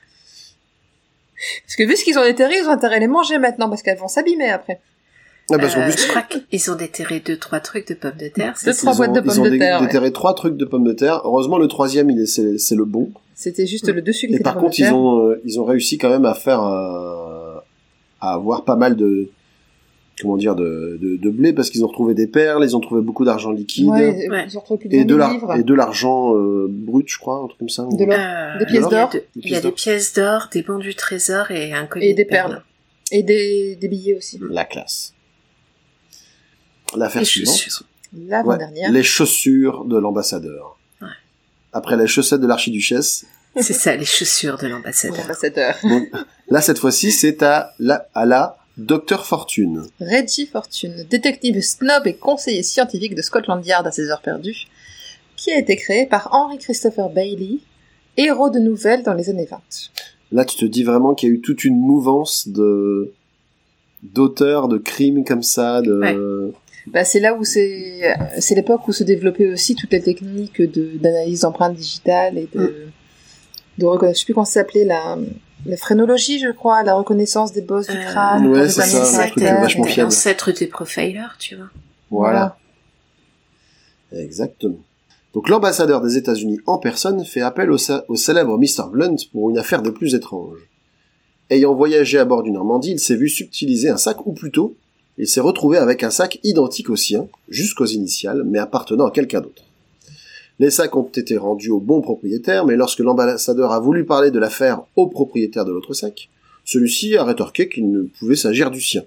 Parce que vu ce qu'ils ont déterré, ils ont intérêt à les manger maintenant, parce qu'elles vont s'abîmer après. Ah, parce qu'en Euh, plus, je crois qu'ils ont déterré deux, trois trucs de pommes de terre. Deux, trois ils boîtes ont, de ils pommes ont de dé- terre, ouais. déterré trois trucs de pommes de terre. Heureusement, le troisième, il est, c'est, c'est le bon. C'était juste le dessus qui Et était par contre, de ils terre. ont, euh, ils ont réussi quand même à faire, euh, à avoir pas mal de, comment dire, de, de, de blé parce qu'ils ont retrouvé des perles, ils ont trouvé beaucoup d'argent liquide. Ouais, Ouais. ils ont retrouvé plus de Et 20 de, 000 l'ar- livres. et de l'argent euh, brut, je crois, un truc comme ça. De l'or. Euh, Des pièces il y a d'or. Il y a des pièces d'or, des bons du trésor et un collier Et des de perles. perles. Et des, des billets aussi. La classe. L'affaire suivante. chaussures. L'avant-dernière. les chaussures de l'ambassadeur. Ouais. Après les chaussettes de l'archiduchesse, C'est ça, les chaussures de l'ambassadeur. Là cette fois-ci c'est à la, à la Docteur Fortune. Reggie Fortune, détective snob et conseiller scientifique de Scotland Yard à ses heures perdues, qui a été créé par Henry Christopher Bailey, héros de nouvelles dans les années 20. Là tu te dis vraiment qu'il y a eu toute une mouvance de d'auteurs de crimes comme ça, de Bah, c'est là où c'est, c'est l'époque où se développaient aussi toutes les techniques de, d'analyse d'empreintes digitales et de, de reconnaissance, je sais plus comment ça s'appelait, la, la phrénologie, je crois, la reconnaissance des bosses du Euh, crâne. ouais, c'est ça, caractères vachement fiable. l'ancêtre des profilers, tu vois. voilà. Exactement. Donc l'ambassadeur des États-Unis en personne fait appel au, au célèbre Mr. Blunt pour une affaire des plus étranges. Ayant voyagé à bord du Normandie, il s'est vu subtiliser un sac, ou plutôt, il s'est retrouvé avec un sac identique au sien, jusqu'aux initiales, mais appartenant à quelqu'un d'autre. Les sacs ont été rendus au bon propriétaire, mais lorsque l'ambassadeur a voulu parler de l'affaire au propriétaire de l'autre sac, celui-ci a rétorqué qu'il ne pouvait s'agir du sien.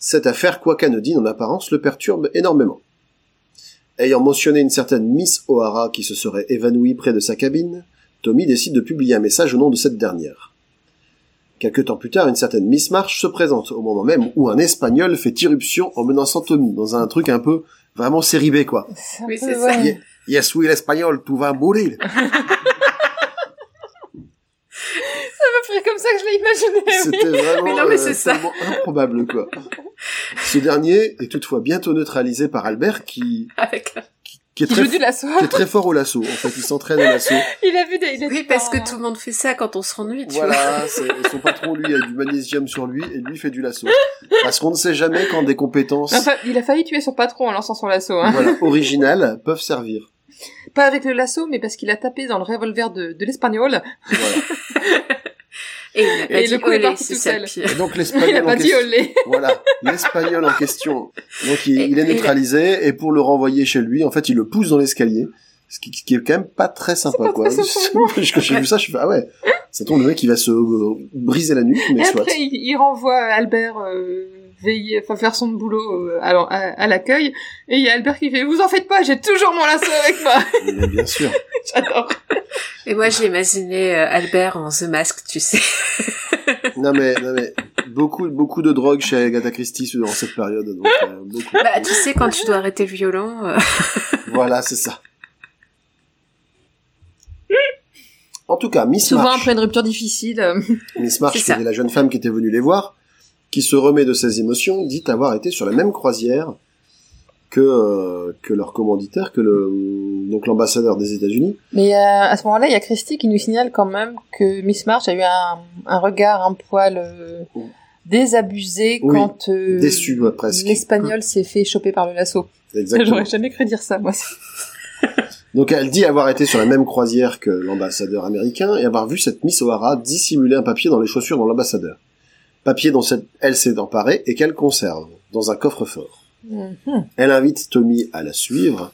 Cette affaire, quoi qu'anodine en apparence, le perturbe énormément. Ayant mentionné une certaine Miss O'Hara qui se serait évanouie près de sa cabine, Tommy décide de publier un message au nom de cette dernière. Quelque temps plus tard, une certaine Miss March se présente au moment même où un Espagnol fait irruption en menaçant Tommy dans un truc un peu vraiment série B quoi. Oui, c'est ça. ouais. Ye- Yes, oui, l'espagnol, tu vas mourir. C'est comme ça que je l'ai imaginé. oui. C'était vraiment Mais non, mais euh, c'est ça. improbable quoi. Ce dernier est toutefois bientôt neutralisé par Albert qui, Avec qui est Qui très joue du lasso. qui est très fort au lasso. En fait, il s'entraîne au lasso. Il a vu des, il a Oui, parce pas- que tout le monde fait ça quand on s'ennuie, tu. Voilà, son patron lui a du magnésium sur lui et lui fait du lasso. Parce qu'on ne sait jamais quand des compétences Enfin, il a failli tuer son patron en lançant son lasso. Hein. voilà, originales peuvent servir. Pas avec le lasso, mais parce qu'il a tapé dans le revolver de, de l'espagnol. Voilà. Et il a pas Et dit le coup est parti tout seul. Et donc Il a l'espagnol en pas dit question, olé. voilà, l'espagnol en question. Donc il, Et- il est neutralisé et pour le renvoyer chez lui, en fait, il le pousse dans l'escalier. Ce qui, qui est quand même pas très sympa, pas quoi. très sympa, Quand j'ai vu ça, je fais, ah ouais. Ça tombe le mec, il va se euh, briser la nuque, mais Et soit. après, il, il renvoie Albert euh, veiller, enfin faire son boulot euh, à, à, à l'accueil. Et il y a Albert qui fait "Vous en faites pas, j'ai toujours mon lasso avec moi." Mais bien sûr. J'adore. Et moi, j'ai imaginé euh, Albert en The Mask, tu sais. Non mais, non mais, beaucoup, beaucoup de drogue chez Agatha Christie dans cette période. Donc, euh, beaucoup. Bah, tu sais, quand tu dois arrêter le violon, euh, Voilà, c'est ça. En tout cas, Miss Souvent March, après une rupture difficile. Miss March, C'est qui ça. était la jeune femme qui était venue les voir, qui se remet de ses émotions, dit avoir été sur la même croisière que euh, que leur commanditaire, que le donc l'ambassadeur des États-Unis. Mais euh, à ce moment-là, il y a Christy qui nous signale quand même que Miss March a eu un, un regard un poil euh, désabusé Oui, quand euh, déçu, presque. l'espagnol s'est fait choper par le lasso. Exactement. J'aurais jamais cru dire ça, moi. Donc elle dit avoir été sur la même croisière que l'ambassadeur américain et avoir vu cette Miss O'Hara dissimuler un papier dans les chaussures de l'ambassadeur. Papier dont cette- elle s'est emparée et qu'elle conserve dans un coffre-fort. Mhm. Elle invite Tommy à la suivre.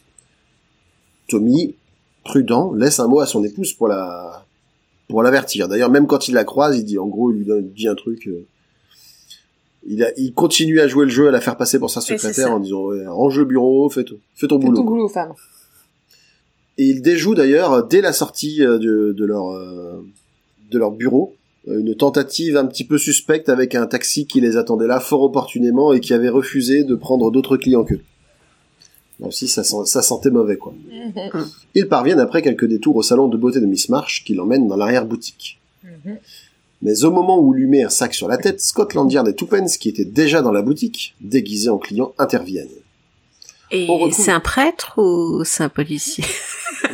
Tommy, prudent, laisse un mot à son épouse pour la pour l'avertir. D'ailleurs, même quand il la croise, il dit en gros, il lui donne- dit un truc. euh, il, a, il continue à jouer le jeu, à la faire passer pour sa secrétaire en disant ouais, range le bureau, fais, ton- fais ton Fais boulot. ton boulot, femme. Et ils déjouent d'ailleurs dès la sortie euh, de, de leur euh, de leur bureau une tentative un petit peu suspecte avec un taxi qui les attendait là fort opportunément et qui avait refusé de prendre d'autres clients qu'eux. Là aussi, ça, sent- ça sentait mauvais, quoi. Ils parviennent après quelques détours au salon de beauté de Miss March qui l'emmène dans l'arrière-boutique. Mhm. Mais au moment où lui met un sac sur la tête, Scotland Yard et Tuppence, qui étaient déjà dans la boutique, déguisés en clients, interviennent. et retrouve- c'est un prêtre ou c'est un policier?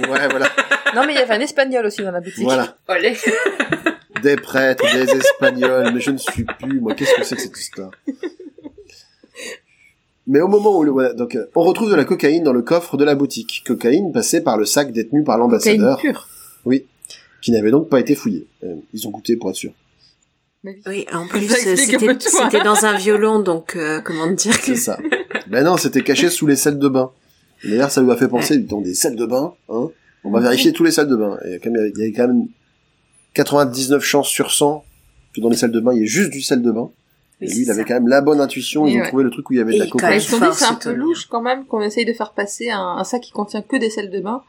Ouais, voilà. Non, mais il y avait un espagnol aussi dans la boutique. voilà. Olé Des prêtres, des espagnols, mais je ne suis plus, moi, qu'est-ce que c'est que cette histoire? Mais au moment où le, voilà, donc, euh, on retrouve de la cocaïne dans le coffre de la boutique. Cocaïne passée par le sac détenu par l'ambassadeur, pure. qui n'avait donc pas été fouillé. Euh, ils ont goûté pour être sûr. Oui. Oui, en plus, c'était tout, hein. c'était dans un violon, donc euh, comment te dire que... C'est ça. ben non, c'était caché sous les selles de bain. D'ailleurs, ça lui a fait penser, dans des selles de bain, hein, on va vérifier tous les salles de bain. Il y avait- il y avait quand même 99 chances sur 100 que dans les salles de bain, il y ait juste du sel de bain. Et c'est lui, il avait ça. quand même la bonne intuition, ils ont ouais. trouvé le truc où il y avait de Et la quand cocaïne. ils se sont dit, c'est un c'est peu louche quand même qu'on essaye de faire passer un, un sac qui contient que des sels de bain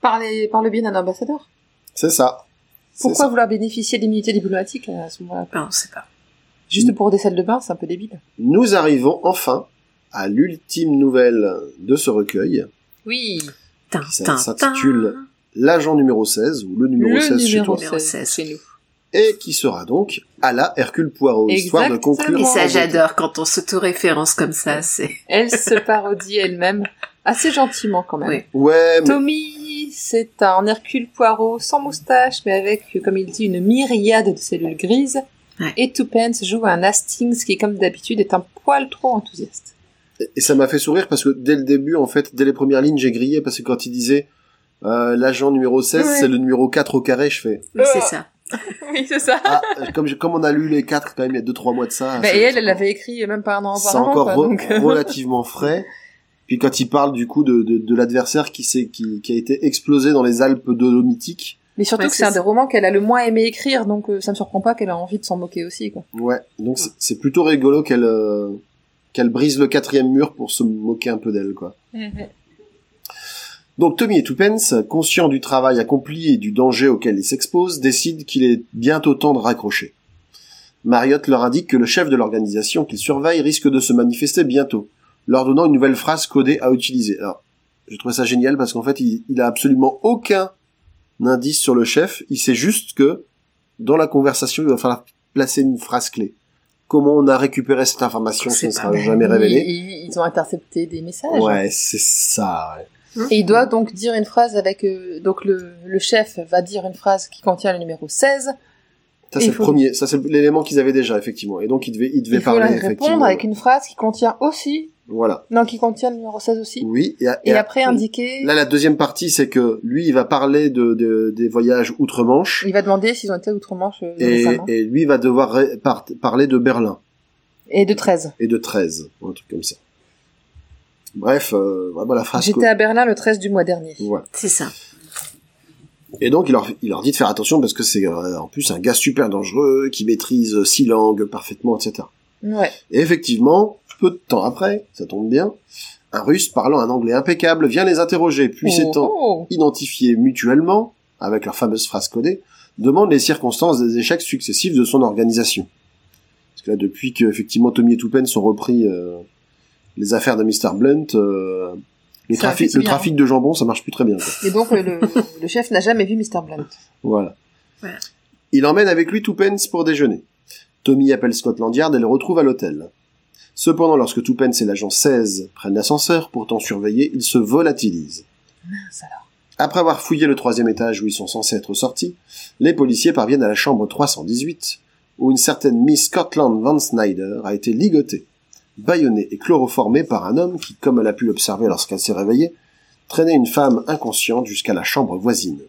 par, les, par le biais d'un ambassadeur. C'est ça. C'est Pourquoi ça. vouloir bénéficier d'immunité diplomatique à ce moment-là? Non, on sait pas. Juste pour des sels de bain, c'est un peu débile. Nous arrivons enfin à l'ultime nouvelle de ce recueil, Oui. Ça s'intitule l'agent numéro 16, ou le numéro le 16 chez numéro toi, Numéro 16, 16. chez nous. et qui sera donc à la Hercule Poirot, histoire de conclure. Et ça, j'adore quand on s'auto-référence comme ça, c'est... Elle se parodie elle-même assez gentiment quand même. Oui. Ouais, mais Tommy, c'est un Hercule Poirot sans moustache, mais avec, comme il dit, une myriade de cellules grises. Ouais. Et Tuppence joue un Hastings qui, comme d'habitude, est un poil trop enthousiaste. Et ça m'a fait sourire parce que dès le début, en fait, dès les premières lignes, j'ai grillé parce que quand il disait euh, l'agent numéro 16, Ouais. c'est le numéro 4 au carré, je fais. Oui, c'est Euh. ça. oui, c'est ça. Ah, comme, j'ai- comme on a lu les 4 quand même il y a 2-3 mois de ça. Bah, et elle, elle l'avait écrit même pas un an C'est encore quoi, re- donc, euh, relativement frais. Puis quand il parle du coup de, de, de l'adversaire qui, s'est- qui, qui a été explosé dans les Alpes dolomitiques, Mais surtout Ouais, que c'est un des romans qu'elle a le moins aimé écrire, donc euh, ça me surprend pas qu'elle a envie de s'en moquer aussi, quoi. ouais, donc c'est- c'est plutôt rigolo qu'elle euh, qu'elle brise le quatrième mur pour se moquer un peu d'elle, quoi. Donc Tommy et Tuppence, conscients du travail accompli et du danger auquel ils s'exposent, décident qu'il est bientôt temps de raccrocher. Marriott leur indique que le chef de l'organisation qu'ils surveillent risque de se manifester bientôt, leur donnant une nouvelle phrase codée à utiliser. Alors, je trouve ça génial parce qu'en fait, il, il a absolument aucun indice sur le chef, il sait juste que dans la conversation, il va falloir placer une phrase clé. Comment on a récupéré cette information, ça ne sera jamais révélé. Ils, ils ont intercepté des messages. Ouais, c'est ça. ouais. Et il doit donc dire une phrase avec... euh, donc le, le chef va dire une phrase qui contient le numéro 16. Ça, c'est il le faut- premier. Ça, c'est l'élément qu'ils avaient déjà, effectivement. Et donc, ils devaient, ils devaient Il parler, effectivement. répondre avec une phrase qui contient aussi... Voilà. Non, qui contient le numéro 16 aussi. Oui. Et, Et, après indiquer... Là, la deuxième partie, c'est que lui, il va parler de, de- des voyages outre-Manche. Il va demander s'ils ont été outre-Manche euh, Et, récemment. et lui va devoir par- parler de Berlin Et de 13. et de 13, un truc comme ça. Bref, euh, vraiment la phrase. J'étais à Berlin le 13 du mois dernier. Voilà. C'est ça. Et donc il leur, il leur dit de faire attention parce que c'est euh, en plus un gars super dangereux qui maîtrise six langues parfaitement, etc. Ouais. Et effectivement, peu de temps après, ça tombe bien, un russe parlant un anglais impeccable vient les interroger, puis Oh, s'étant oh. identifiés mutuellement, avec leur fameuse phrase codée, demande les circonstances des échecs successifs de son organisation. Parce que là, depuis que effectivement Tommy et Tupen sont repris euh, les affaires de Mr. Blunt, euh, le, trafic, le trafic de jambon, ça marche plus très bien. quoi. Et donc le, le- le chef n'a jamais vu Mr. Blunt. Voilà. Voilà. Il emmène avec lui Tuppence pour déjeuner. Tommy appelle Scotland Yard et le retrouve à l'hôtel. Cependant, lorsque Tuppence et l'agent 16 prennent l'ascenseur, pourtant surveillés, ils se volatilisent. Mince alors. Après avoir fouillé le troisième étage où ils sont censés être sortis, les policiers parviennent à la chambre 318, où une certaine Miss Scotland Van Snyder a été ligotée, bâillonnée et chloroformée par un homme qui, comme elle a pu l'observer lorsqu'elle s'est réveillée, traînait une femme inconsciente jusqu'à la chambre voisine.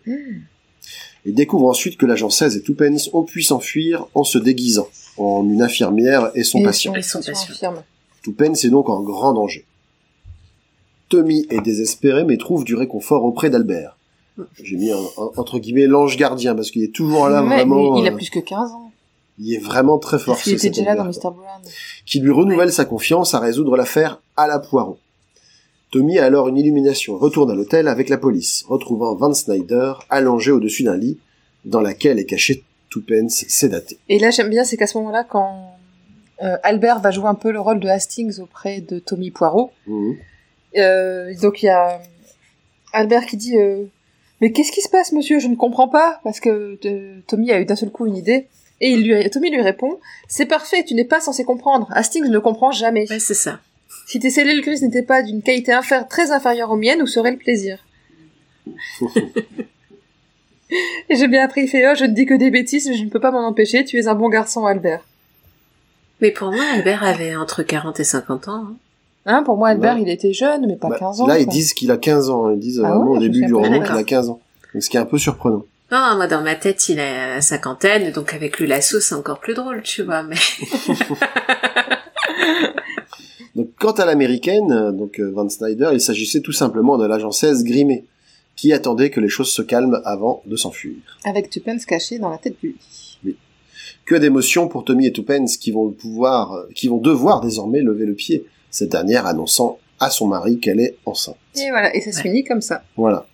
Ils découvrent ensuite que l'agent 16 et Tuppence ont pu s'enfuir en se déguisant en une infirmière et son Et patient. Et son patient patient. infirme. Tuppence est donc en grand danger. Tommy est désespéré mais trouve du réconfort auprès d'Albert. J'ai mis un- un- entre guillemets l'ange gardien parce qu'il est toujours là vraiment. mais il a euh, plus que 15 ans. il est vraiment très fort. Parce qu'il ce- était déjà là dans Mr. Brown. Qui lui renouvelle sa confiance à résoudre l'affaire à la poireau. Tommy a alors une illumination, retourne à l'hôtel avec la police, retrouvant Van Snyder allongé au-dessus d'un lit dans laquelle est caché Tuppence sédaté. Et là, j'aime bien, c'est qu'à ce moment-là, quand euh, Albert va jouer un peu le rôle de Hastings auprès de Tommy Poirot, Mhm. euh, donc il y a Albert qui dit euh, Mais qu'est-ce qui se passe, monsieur? Je ne comprends pas. Parce que euh, Tommy a eu d'un seul coup une idée. Et il lui, Tommy lui répond C'est parfait, tu n'es pas censé comprendre. Hastings ne comprend jamais. Ouais, c'est ça. Si tes cellules grises n'étaient pas d'une qualité inférieure, très inférieure aux miennes, où serait le plaisir? Et j'ai bien appris, Oh, je ne dis que des bêtises, mais je ne peux pas m'en empêcher, tu es un bon garçon, Albert. Mais pour moi, Albert avait entre 40 et 50 ans. hein. Hein, pour moi, Albert, Ouais. il était jeune, mais pas Bah, 15 ans. là, ils disent qu'il a 15 ans. Ils disent Ah vraiment ouais, au début du roman qu'il a 15 ans. Donc, ce qui est un peu surprenant. Non, moi, dans ma tête, il a la cinquantaine, donc avec lui, la sauce, c'est encore plus drôle, tu vois, mais... Donc, quant à l'américaine, euh, donc euh, Van Snyder, il s'agissait tout simplement de l'agent 16 grimé, qui attendait que les choses se calment avant de s'enfuir. Avec Tuppence caché dans la tête du lit. Que d'émotions pour Tommy et Tuppence qui vont pouvoir, euh, qui vont devoir désormais lever le pied, cette dernière annonçant à son mari qu'elle est enceinte. Et voilà, et ça se Ouais. finit comme ça. Voilà.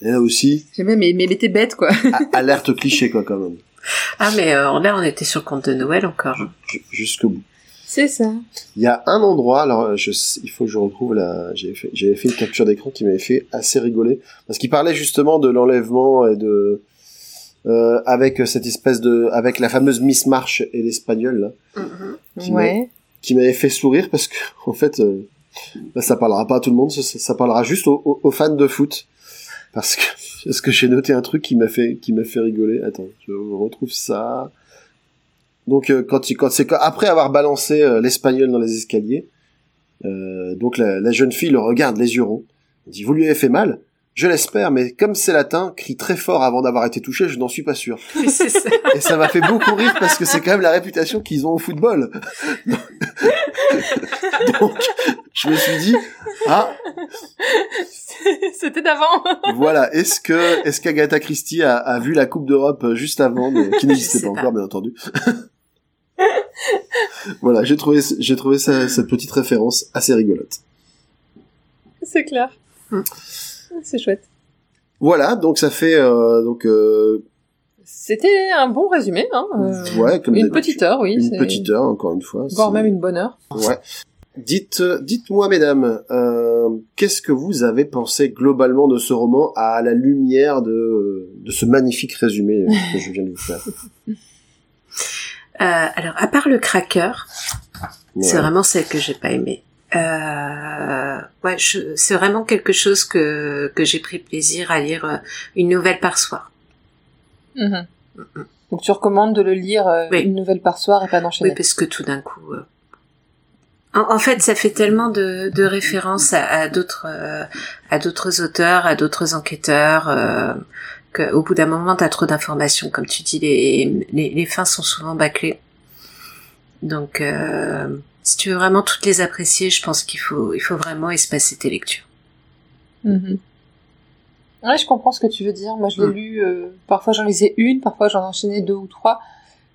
Et là aussi, J'ai même, mais, mais t'es bête, quoi. alerte cliché quoi quand même, Ah, mais euh, là, on était sur le compte de Noël encore. hein. Ju- jusqu'au bout. C'est ça. Il y a un endroit, alors je, sais- il faut que je retrouve la, j'avais fait, une capture d'écran qui m'avait fait assez rigoler parce qu'il parlait justement de l'enlèvement et de euh, avec cette espèce de, avec la fameuse Miss March et l'espagnol là, Mhm. Qui Ouais. qui m'avait fait sourire parce que en fait, euh, là, ça parlera pas à tout le monde, ça, ça parlera juste aux, aux- aux fans de foot parce que parce que j'ai noté un truc qui m'a fait qui m'a fait rigoler. Attends, je retrouve ça. Donc euh, quand quand c'est après avoir balancé euh, l'espagnol dans les escaliers, euh, donc la, la jeune fille le regarde les yeux ronds. Elle dit vous lui avez fait mal? Je l'espère, mais comme c'est latin, crie très fort avant d'avoir été touché, je n'en suis pas sûr. Oui, ça. Et ça m'a fait beaucoup rire parce que c'est quand même la réputation qu'ils ont au football. Donc, je me suis dit, ah, C'était d'avant. voilà, est-ce que, est-ce qu'Agatha Christie a, a vu la Coupe d'Europe juste avant, mais qui n'existait pas. encore, bien entendu? voilà, j'ai trouvé, j'ai trouvé ça- cette petite référence assez rigolote. C'est clair. Hmm. C'est chouette. Voilà, donc ça fait, euh, donc, euh, C'était un bon résumé, hein. euh, ouais, comme une petite heure, oui. une petite heure, encore une fois. Voire même une bonne heure. Ouais. Dites, dites-moi, mesdames, qu'est-ce que vous avez pensé globalement de ce roman à la lumière de, de ce magnifique résumé que je viens de vous faire? Euh, alors, à part le cracker, c'est vraiment celle que j'ai pas aimée. Euh, ouais, c'est vraiment quelque chose que que j'ai pris plaisir à lire euh, une nouvelle par soir. Mhm. Donc tu recommandes de le lire euh, Oui. une nouvelle par soir et pas d'enchaîner. Oui, parce que tout d'un coup, euh, en, en fait, ça fait tellement de, de références à, d'autres à d'autres auteurs, à d'autres enquêteurs. Euh, qu'au bout d'un moment, t'as trop d'informations. Comme tu dis, les, les, les fins sont souvent bâclées. Donc, euh, si tu veux vraiment toutes les apprécier, je pense qu'il faut, il faut vraiment espacer tes lectures. Ouais, je comprends ce que tu veux dire. Moi, je l'ai Mm. lu. euh, parfois, j'en lisais une, parfois j'en enchaînais deux ou trois.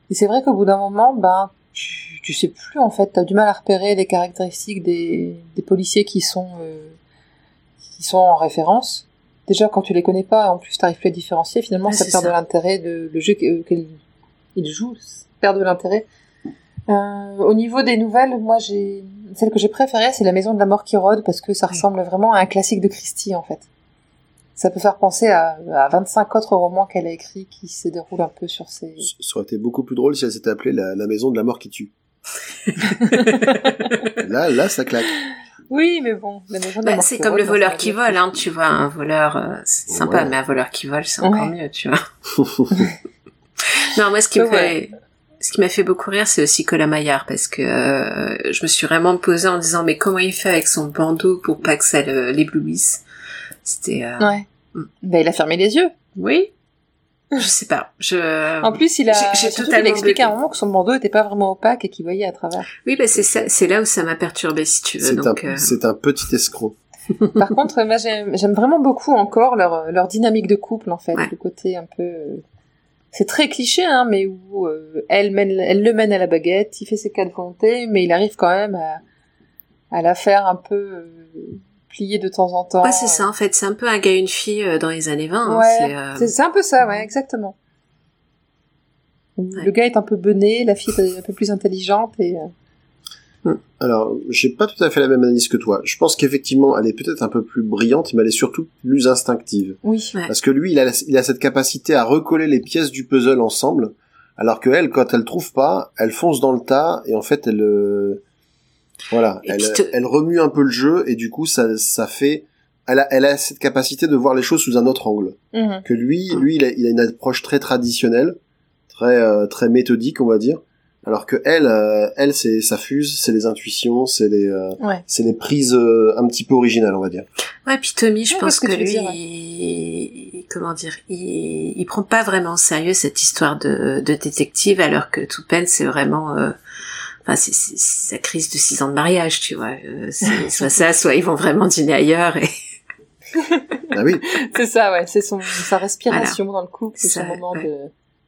Et c'est vrai qu'au bout d'un moment, ben, tu, tu sais plus en fait. T'as du mal à repérer les caractéristiques des, des policiers qui sont euh, qui sont en référence. Déjà quand tu les connais pas, en plus t'arrives plus à différencier, finalement Ouais, ça perd ça. de l'intérêt de le jeu que- qu'il il joue, ça perd de l'intérêt. Euh, au niveau des nouvelles, moi j'ai celle que j'ai préférée, c'est La Maison de la Mort qui rôde parce que ça ressemble vraiment à un classique de Christie en fait. Ça peut faire penser à, à 25 autres romans qu'elle a écrits qui se déroulent un peu sur ces. Ça aurait été beaucoup plus drôle si elle s'était appelée la, la maison de la mort qui tue. là, là, ça claque. Oui, mais bon, La Maison Bah, c'est comme le voleur qui vole, hein, tu vois, un voleur, euh, c'est sympa, Ouais. mais un voleur qui vole, c'est encore Ouais. mieux, tu vois. non, moi, ce qui me Ouais. fait, ce qui m'a fait beaucoup rire, c'est aussi Colin Maillard, parce que euh, je me suis vraiment posée en disant, mais comment il fait avec son bandeau pour pas que ça l'éblouisse? C'était, euh, Ouais. Mm. Ben, il a fermé les yeux. oui, je sais pas, je. En plus, il a, J'ai- j'ai surtout, totalement il explique à un moment que son bandeau était pas vraiment opaque et qu'il voyait à travers. Oui, bah c'est ça, c'est là où ça m'a perturbé, si tu veux. C'est Donc, un, euh, c'est un petit escroc. Par contre, moi, j'aime j'aime vraiment beaucoup encore leur, leur dynamique de couple, en fait. Ouais. Le côté un peu... euh, C'est très cliché, hein, mais où euh, elle, mène, elle le mène à la baguette, il fait ses cas de volonté, mais il arrive quand même à, à la faire un peu euh, plier de temps en temps. ouais, c'est ça, en fait, c'est un peu un gars et une fille euh, dans les années 20. hein, Ouais, c'est, euh, c'est un peu ça, ouais, exactement. Le gars est un peu bené, la fille est un peu plus intelligente et... euh, Alors, j'ai pas tout à fait la même analyse que toi. Je pense qu'effectivement, elle est peut-être un peu plus brillante, mais elle est surtout plus instinctive. Oui. Ouais. Parce que lui, il a, il a cette capacité à recoller les pièces du puzzle ensemble, alors que elle, quand elle trouve pas, elle fonce dans le tas et en fait, elle, euh, voilà, elle, puis te- elle remue un peu le jeu et du coup, ça, ça fait, elle a, elle a cette capacité de voir les choses sous un autre angle. Mhm. Que lui, lui, il a, il a une approche très traditionnelle, très, euh, très méthodique, on va dire. Alors que elle, euh, elle, c'est sa fuse, c'est les intuitions, c'est les, euh, Ouais. c'est les prises euh, un petit peu originales, on va dire. Ouais, puis Tommy, je Ouais, pense que, lui, veux dire, ouais. il- comment dire, il, il prend pas vraiment au sérieux cette histoire de, de détective, alors que Toupen, c'est vraiment, euh, enfin, c'est sa crise de six ans de mariage, tu vois. Euh, soit ça, soit ils vont vraiment dîner ailleurs. Et... Ah oui. C'est ça, ouais, c'est son sa respiration dans le couple, c'est son moment ouais. de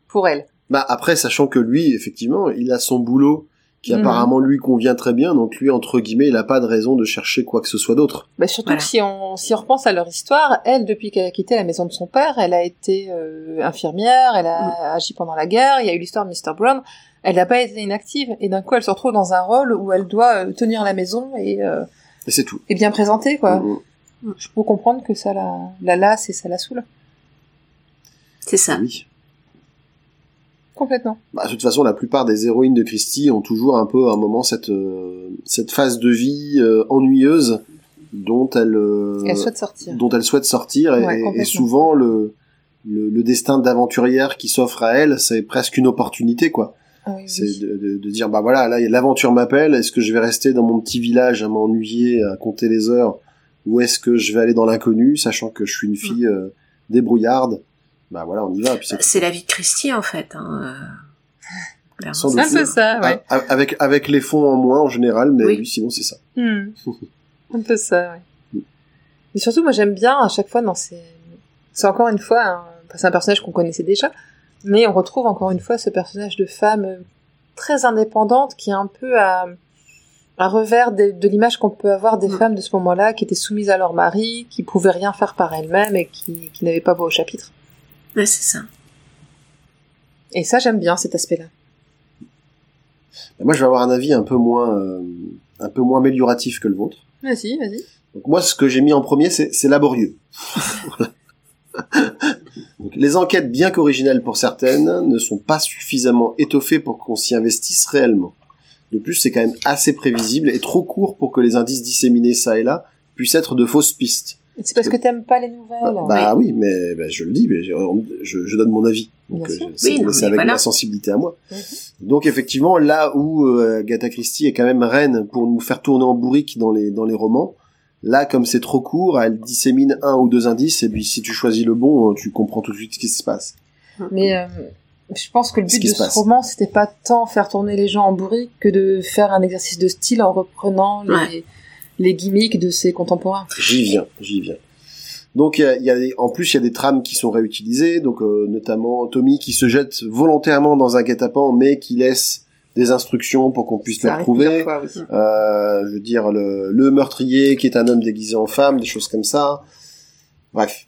pour elle. Bah après, sachant que lui, effectivement, il a son boulot qui Mhm. apparemment lui convient très bien, donc lui, entre guillemets, il a pas de raison de chercher quoi que ce soit d'autre. Bah surtout Voilà. que si on si on repense à leur histoire, elle depuis qu'elle a quitté la maison de son père, elle a été euh, infirmière, elle a agi pendant la guerre, il y a eu l'histoire de Mr Brown, elle n'a pas été inactive et d'un coup elle se retrouve dans un rôle où elle doit euh, tenir la maison et euh, Et c'est tout. et bien présenter quoi. Mhm. Je peux comprendre que ça la la lasse et ça la saoule C'est ça. Oui. complètement. Bah, de toute façon, la plupart des héroïnes de Christie ont toujours un peu à un moment cette euh, cette phase de vie euh, ennuyeuse dont elle, euh, elle souhaite sortir. dont elle souhaite sortir et, Ouais, et- complètement. et souvent le, le le destin d'aventurière qui s'offre à elle, c'est presque une opportunité quoi. Ah oui, C'est oui. de, de, de dire bah voilà là l'aventure m'appelle. Est-ce que je vais rester dans mon petit village à m'ennuyer à compter les heures? Ou est-ce que je vais aller dans l'inconnu, sachant que je suis une fille euh, débrouillarde? Bah voilà, on y va. Puis c'est C'est la vie de Christie, en fait. Hein. euh. Sans C'est un doute. peu ça, ouais. Ah, avec avec les fonds en moins en général, mais Oui. oui, sinon c'est ça. Hmm. Un peu ça, ouais. Et surtout, moi, j'aime bien à chaque fois dans ces. C'est encore une fois, enfin, c'est un personnage qu'on connaissait déjà, mais on retrouve encore une fois ce personnage de femme euh, très indépendante qui est un peu à, à revers de, de l'image qu'on peut avoir des Mm. femmes de ce moment-là, qui étaient soumises à leur mari, qui pouvaient rien faire par elles-mêmes et qui, qui n'avaient pas voix au chapitre. Ouais, c'est ça. Et ça, j'aime bien cet aspect-là. Moi, je vais avoir un avis un peu moins euh, un peu moins amélioratif que le vôtre. Vas-y, vas-y. Donc moi, ce que j'ai mis en premier, c'est c'est laborieux. Donc, les enquêtes, bien qu'originales pour certaines, ne sont pas suffisamment étoffées pour qu'on s'y investisse réellement. De plus, c'est quand même assez prévisible et trop court pour que les indices disséminés ça et là puissent être de fausses pistes. C'est parce que t'aimes pas les nouvelles. bah oui, mais bah, je le dis, mais je, je- je donne mon avis. Donc Bien euh, sûr. c'est Oui, avec voilà. ma sensibilité à moi. Mhm. Donc effectivement, là où euh, Agatha Christie est quand même reine pour nous faire tourner en bourrique dans les dans les romans, là comme c'est trop court, elle dissémine un ou deux indices et puis si tu choisis le bon, tu comprends tout de suite ce qui se passe. Mais euh, je pense que le but de ce passe. roman, c'était pas tant faire tourner les gens en bourrique que de faire un exercice de style en reprenant les, Ouais. les gimmicks de ses contemporains. J'y viens, j'y viens. Donc il y a, il y a des- en plus il y a des trames qui sont réutilisées, donc euh, notamment Tommy qui se jette volontairement dans un guet-apens mais qui laisse des instructions pour qu'on puisse le Ça retrouver. fois. Euh, je veux dire le, le meurtrier qui est un homme déguisé en femme, des choses comme ça. Bref.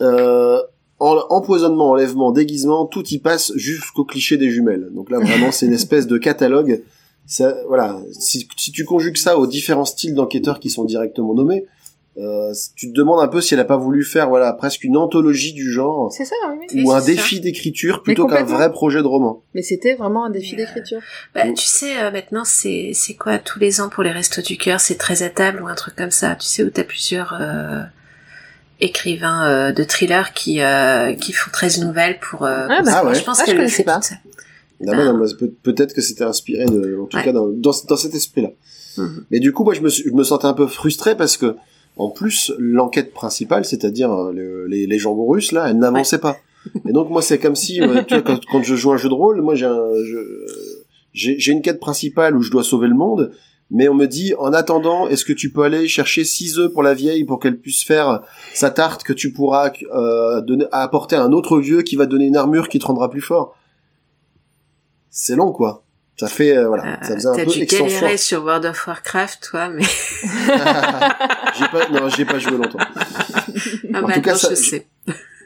euh, en- empoisonnement, enlèvement, déguisement, tout y passe jusqu'au cliché des jumelles. Donc là, vraiment, c'est une espèce de catalogue. Ça, voilà, si, si tu conjugues ça aux différents styles d'enquêteurs qui sont directement nommés, euh, tu te demandes un peu si elle a pas voulu faire, voilà, presque une anthologie du genre C'est ça, oui. oui. Oui, ou un c'est défi d'écriture plutôt qu'un vrai projet de roman. Mais c'était vraiment un défi euh, d'écriture. Bah, tu sais, euh, maintenant, c'est c'est quoi tous les ans pour les restos du cœur, c'est très à table ou un truc comme ça. Tu sais où t'as plusieurs euh, écrivains euh, de thrillers qui euh, qui font 13 nouvelles pour. Euh, Ah, bah, ah ouais. Je pense Ah, je qu'elle le connaissais pas. Ah peut-être que c'était inspiré de, en tout Ouais. cas dans, dans, dans cet esprit-là. Mhm. Mais du coup, moi, je me, je me sentais un peu frustré parce que, en plus, l'enquête principale, c'est-à-dire euh, le- les, les jambons russes, là, elle n'avançait pas. Et donc, moi, c'est comme si, euh, tu vois, quand, quand je joue un jeu de rôle, moi, j'ai un, une quête principale où je dois sauver le monde, mais on me dit, en attendant, est-ce que tu peux aller chercher six œufs pour la vieille pour qu'elle puisse faire sa tarte que tu pourras euh, donner, apporter à un autre vieux qui va donner une armure qui te rendra plus fort? C'est long quoi. Ça fait euh, voilà, Euh, ça faisait un T'as peu dû galérer sur World of Warcraft, toi, mais j'ai pas non, j'ai pas joué longtemps. ah, En bah, tout cas, non, ça- je sais.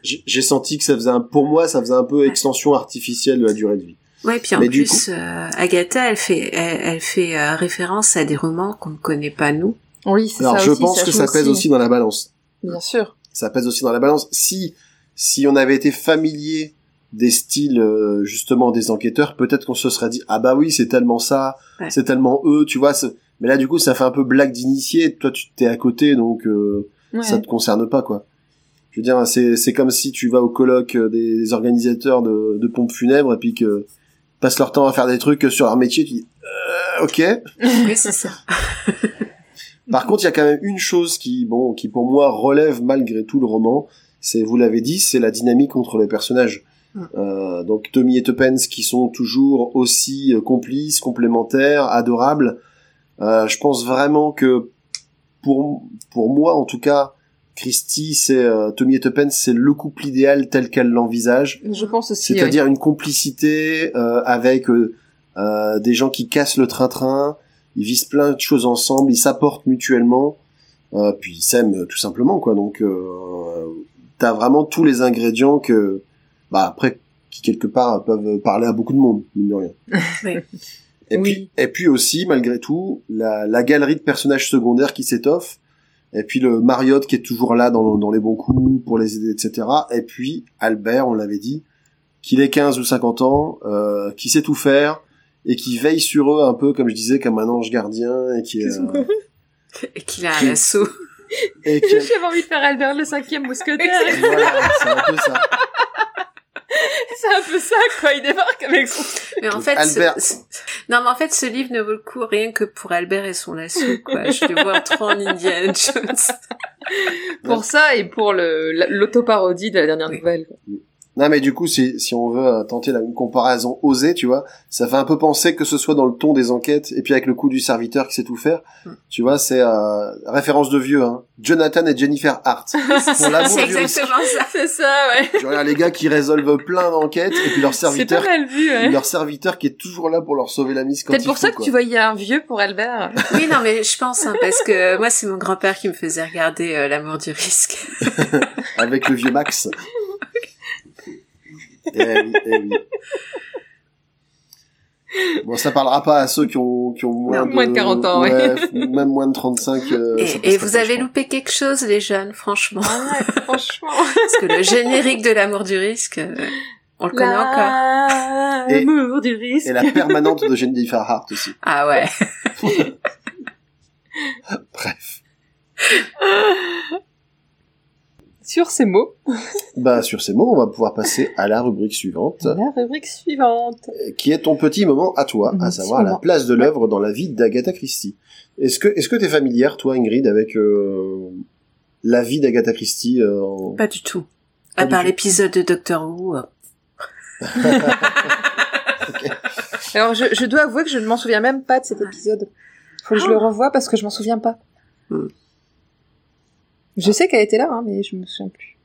J'ai senti que ça faisait un pour moi, ça faisait un peu extension artificielle de la durée de vie. Ouais, puis en Mais plus, euh, Agatha, elle fait, elle, elle fait euh, référence à des romans qu'on ne connaît pas nous. Oui, c'est Alors ça je aussi, pense que ça pèse aussi dans la balance. Bien sûr. Ça pèse aussi dans la balance si si on avait été familier des styles euh, justement des enquêteurs, peut-être qu'on se serait dit ah bah oui, c'est tellement ça, Ouais. c'est tellement eux, tu vois, mais là du coup, ça fait un peu blague d'initié, toi tu t'es à côté donc euh, Ouais. ça te concerne pas quoi. Je veux dire, c'est c'est comme si tu vas au colloque des, des organisateurs de, de pompes funèbres et puis que passent leur temps à faire des trucs sur leur métier, tu dis euh, ok. Oui, c'est ça. Par contre, il y a quand même une chose qui bon qui pour moi relève malgré tout le roman, c'est vous l'avez dit, c'est la dynamique entre les personnages. Euh, donc Tommy et Tuppence qui sont toujours aussi euh, complices, complémentaires, adorables. Euh, je pense vraiment que pour pour moi en tout cas, Christy, c'est euh, Tommy et Tuppence, c'est le couple idéal tel qu'elle l'envisage. Je pense aussi. C'est-à-dire une complicité euh, avec des gens qui cassent le train-train, ils visent plein de choses ensemble, ils s'apportent mutuellement, euh, puis ils s'aiment tout simplement quoi. Donc euh, t'as vraiment tous les ingrédients que, bah après, qui quelque part peuvent parler à beaucoup de monde, mine de rien. Oui. Et Oui. puis et puis aussi malgré tout la, la galerie de personnages secondaires qui s'étoffe. Et puis le Mariotte qui est toujours là dans, dans les bons coups pour les aider, etc. Et puis Albert, on l'avait dit, qu'il ait 15 ou 50 ans, euh, qui sait tout faire et qui veille sur eux un peu, comme je disais, comme un ange gardien et qui est, euh, Et qu'il a Qui- un assaut. et qui J'avais envie de faire Albert le cinquième mousquetaire. voilà, c'est un peu ça. c'est un peu ça, quoi. Il débarque avec son... Mais en fait, ce- Albert- ce- non, mais en fait, ce livre ne vaut le coup rien que pour Albert et son lasso, quoi. Je le vois trop en Indiana Jones. Pour ça et pour l'autoparodie de la dernière Oui. nouvelle. quoi. Non mais du coup, si, si on veut euh, tenter la, une comparaison osée, tu vois, ça fait un peu penser que ce soit dans le ton des enquêtes et puis avec le coup du serviteur qui sait tout faire, Hmm. tu vois, c'est euh, référence de vieux, hein. Jonathan et Jennifer Hart. Pour l'amour C'est du risque. exactement ça. C'est ça, ouais. Genre les gars qui résolvent plein d'enquêtes et puis leur C'est pas serviteur, mal vu, ouais. leur serviteur qui est toujours là pour leur sauver la mise quand Peut-être pour faut, ça que quoi. tu voyais un vieux pour Albert. Oui, non, mais je pense, hein, parce que moi, c'est mon grand-père qui me faisait regarder euh, L'amour du risque. avec le vieux Max. Eh oui, eh oui. Bon, ça parlera pas à ceux qui ont, qui ont moins, Non, moins de 40 ans, ouais. même moins de 35. euh, Et, vous avez loupé quelque chose, les jeunes, franchement. Ah ouais, franchement. Parce que le générique de L'amour du risque, euh, on le connaît encore. L'amour du risque. Et la permanente de Jennifer Hart aussi. Ah ouais. Bref. Sur ces mots, Bah, sur ces mots, on va pouvoir passer à la rubrique suivante, la rubrique suivante. qui est ton petit moment à toi, à savoir la place de l'œuvre dans la vie d'Agatha Christie. Est-ce que, est-ce que t'es familière, toi, Ingrid, avec euh, la vie d'Agatha Christie euh, en- Pas du tout. Pas À du part l'épisode de Doctor Who. euh, Alors, je, je dois avouer que je ne m'en souviens même pas de cet épisode. Faut que je le revoie parce que je m'en souviens pas. Hmm. Je sais qu'elle était là, hein, mais je me souviens plus.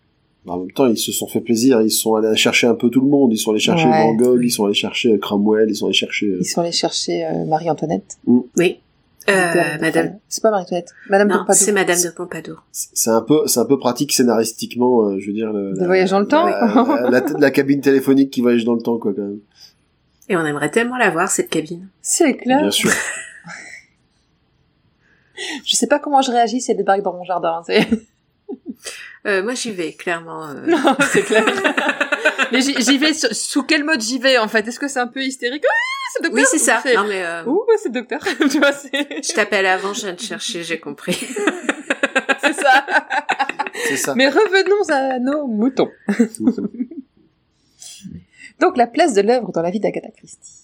En même temps, ils se sont fait plaisir, ils sont allés chercher un peu tout le monde, ils sont allés chercher Ouais. Van Gogh, ils sont allés chercher Cromwell, ils sont allés chercher... euh, Ils sont allés chercher euh, Marie-Antoinette. Oui. Euh, Madame. C'est pas Marie-Antoinette. Madame Non, Pompadour. c'est Madame de Pompadour. C'est un peu, c'est un peu pratique scénaristiquement, euh, je veux dire. Le, De voyage dans le temps. La, la, la cabine téléphonique qui voyage dans le temps, quoi, quand même. Et on aimerait tellement la voir, cette cabine. C'est clair. Bien sûr. Je sais pas comment je réagis si elle débarque dans mon jardin. C'est... Euh, moi, j'y vais, clairement. euh. Non, c'est clair. Mais j'y, j'y vais sous, sous quel mode j'y vais en fait? Est-ce que c'est un peu hystérique? Ah, c'est le docteur? Oui, c'est ça. C'est- Non, mais euh, Ouh, c'est le docteur. tu vois, c'est, je t'appelle avant, je viens de chercher, j'ai compris. c'est ça. C'est ça. Mais revenons à nos moutons. Donc la place de l'œuvre dans la vie d'Agatha Christie.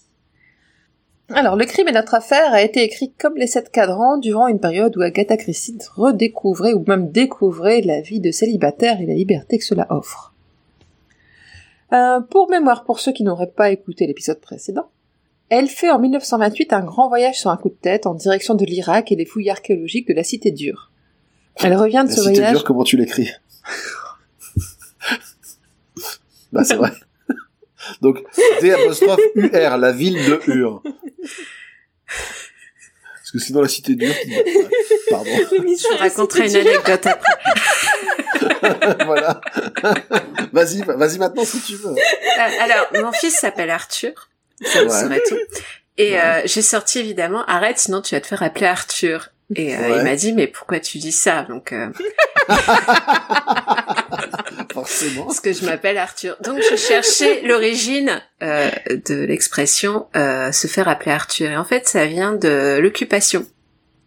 Alors, Le crime et notre affaire a été écrit comme les sept cadrans durant une période où Agatha Christie redécouvrait ou même découvrait la vie de célibataire et la liberté que cela offre. Euh, pour mémoire, pour ceux qui n'auraient pas écouté l'épisode précédent, elle fait en 1928 un grand voyage sur un coup de tête en direction de l'Irak et des fouilles archéologiques de la cité dure. Elle revient de La ce cité voyage. dure, comment tu l'écris? Bah, c'est vrai. Donc, D apostrophe UR, la ville de Ur. Parce que c'est dans la cité dure qui... Pardon. Je vous raconterai une anecdote après. voilà. vas-y, vas-y maintenant si tu veux. Euh, alors, mon fils s'appelle Arthur. Ça vous Ouais. saurait tout. Et euh, j'ai sorti évidemment, arrête, sinon tu vas te faire appeler Arthur. Et euh, Ouais. il m'a dit, mais pourquoi tu dis ça? Donc, euh, Forcément. parce que je m'appelle Arthur. Donc, je cherchais l'origine euh, de l'expression euh, se faire appeler Arthur. Et en fait, ça vient de l'occupation,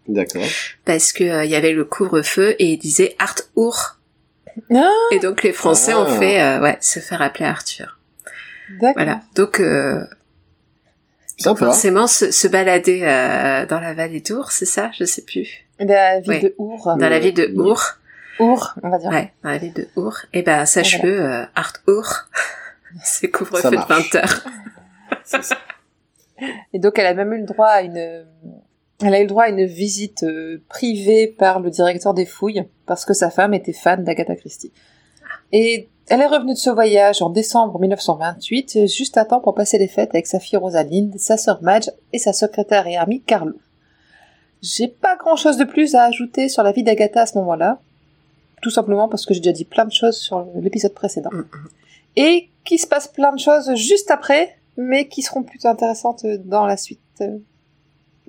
D'accord. parce que euh, il y avait le couvre-feu et il disait Arthur. Ah, Et donc, les Français Ah. ont fait, euh, ouais, se faire appeler Arthur. d'accord. Voilà. Donc, euh, Sympa. forcément, se, se balader euh, dans la vallée d'Our, c'est ça? Je sais plus. La ville Ouais. de Our. Dans la ville de. Our. Our, on va dire. Ouais, dans la ville de Our. Et ben, sache-le, euh, Art Our, c'est couvre-feu de marche. 20 heures. C'est ça. Et donc elle a même eu le droit à une, elle a eu le droit à une visite euh, privée par le directeur des fouilles parce que sa femme était fan d'Agatha Christie. Et elle est revenue de ce voyage en décembre 1928, euh, juste à temps pour passer les fêtes avec sa fille Rosalinde, sa sœur Madge et sa secrétaire et amie Carlo. J'ai pas grand chose de plus à ajouter sur la vie d'Agatha à ce moment-là, tout simplement parce que j'ai déjà dit plein de choses sur l'épisode précédent. Mm, Et qu'il se passe plein de choses juste après, mais qui seront plutôt intéressantes dans la suite. euh,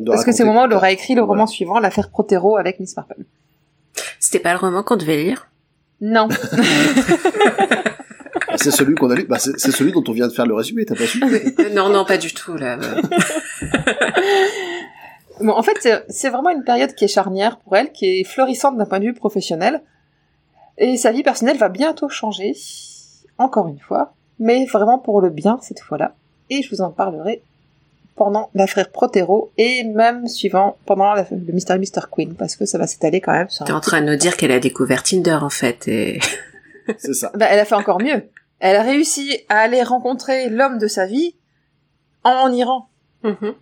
Parce que c'est au moment où elle aura écrit le roman Voilà. suivant, l'affaire Protero avec Miss Marple. C'était pas le roman qu'on devait lire? Non. Ah, c'est celui qu'on a lu. Bah, c'est celui dont on vient de faire le résumé. T'as pas su? Non, non, pas du tout, là. bon, en fait, c'est vraiment une période qui est charnière pour elle, qui est florissante d'un point de vue professionnel. Et sa vie personnelle va bientôt changer, encore une fois, mais vraiment pour le bien cette fois-là. Et je vous en parlerai pendant l'affaire Protero et même suivant pendant la- le mystère Mr. Queen, parce que ça va s'étaler quand même sur T'es en train de nous dire qu'elle a découvert Tinder, en fait, et... C'est ça. Bah, elle a fait encore mieux. Elle a réussi à aller rencontrer l'homme de sa vie en Iran. Mhm.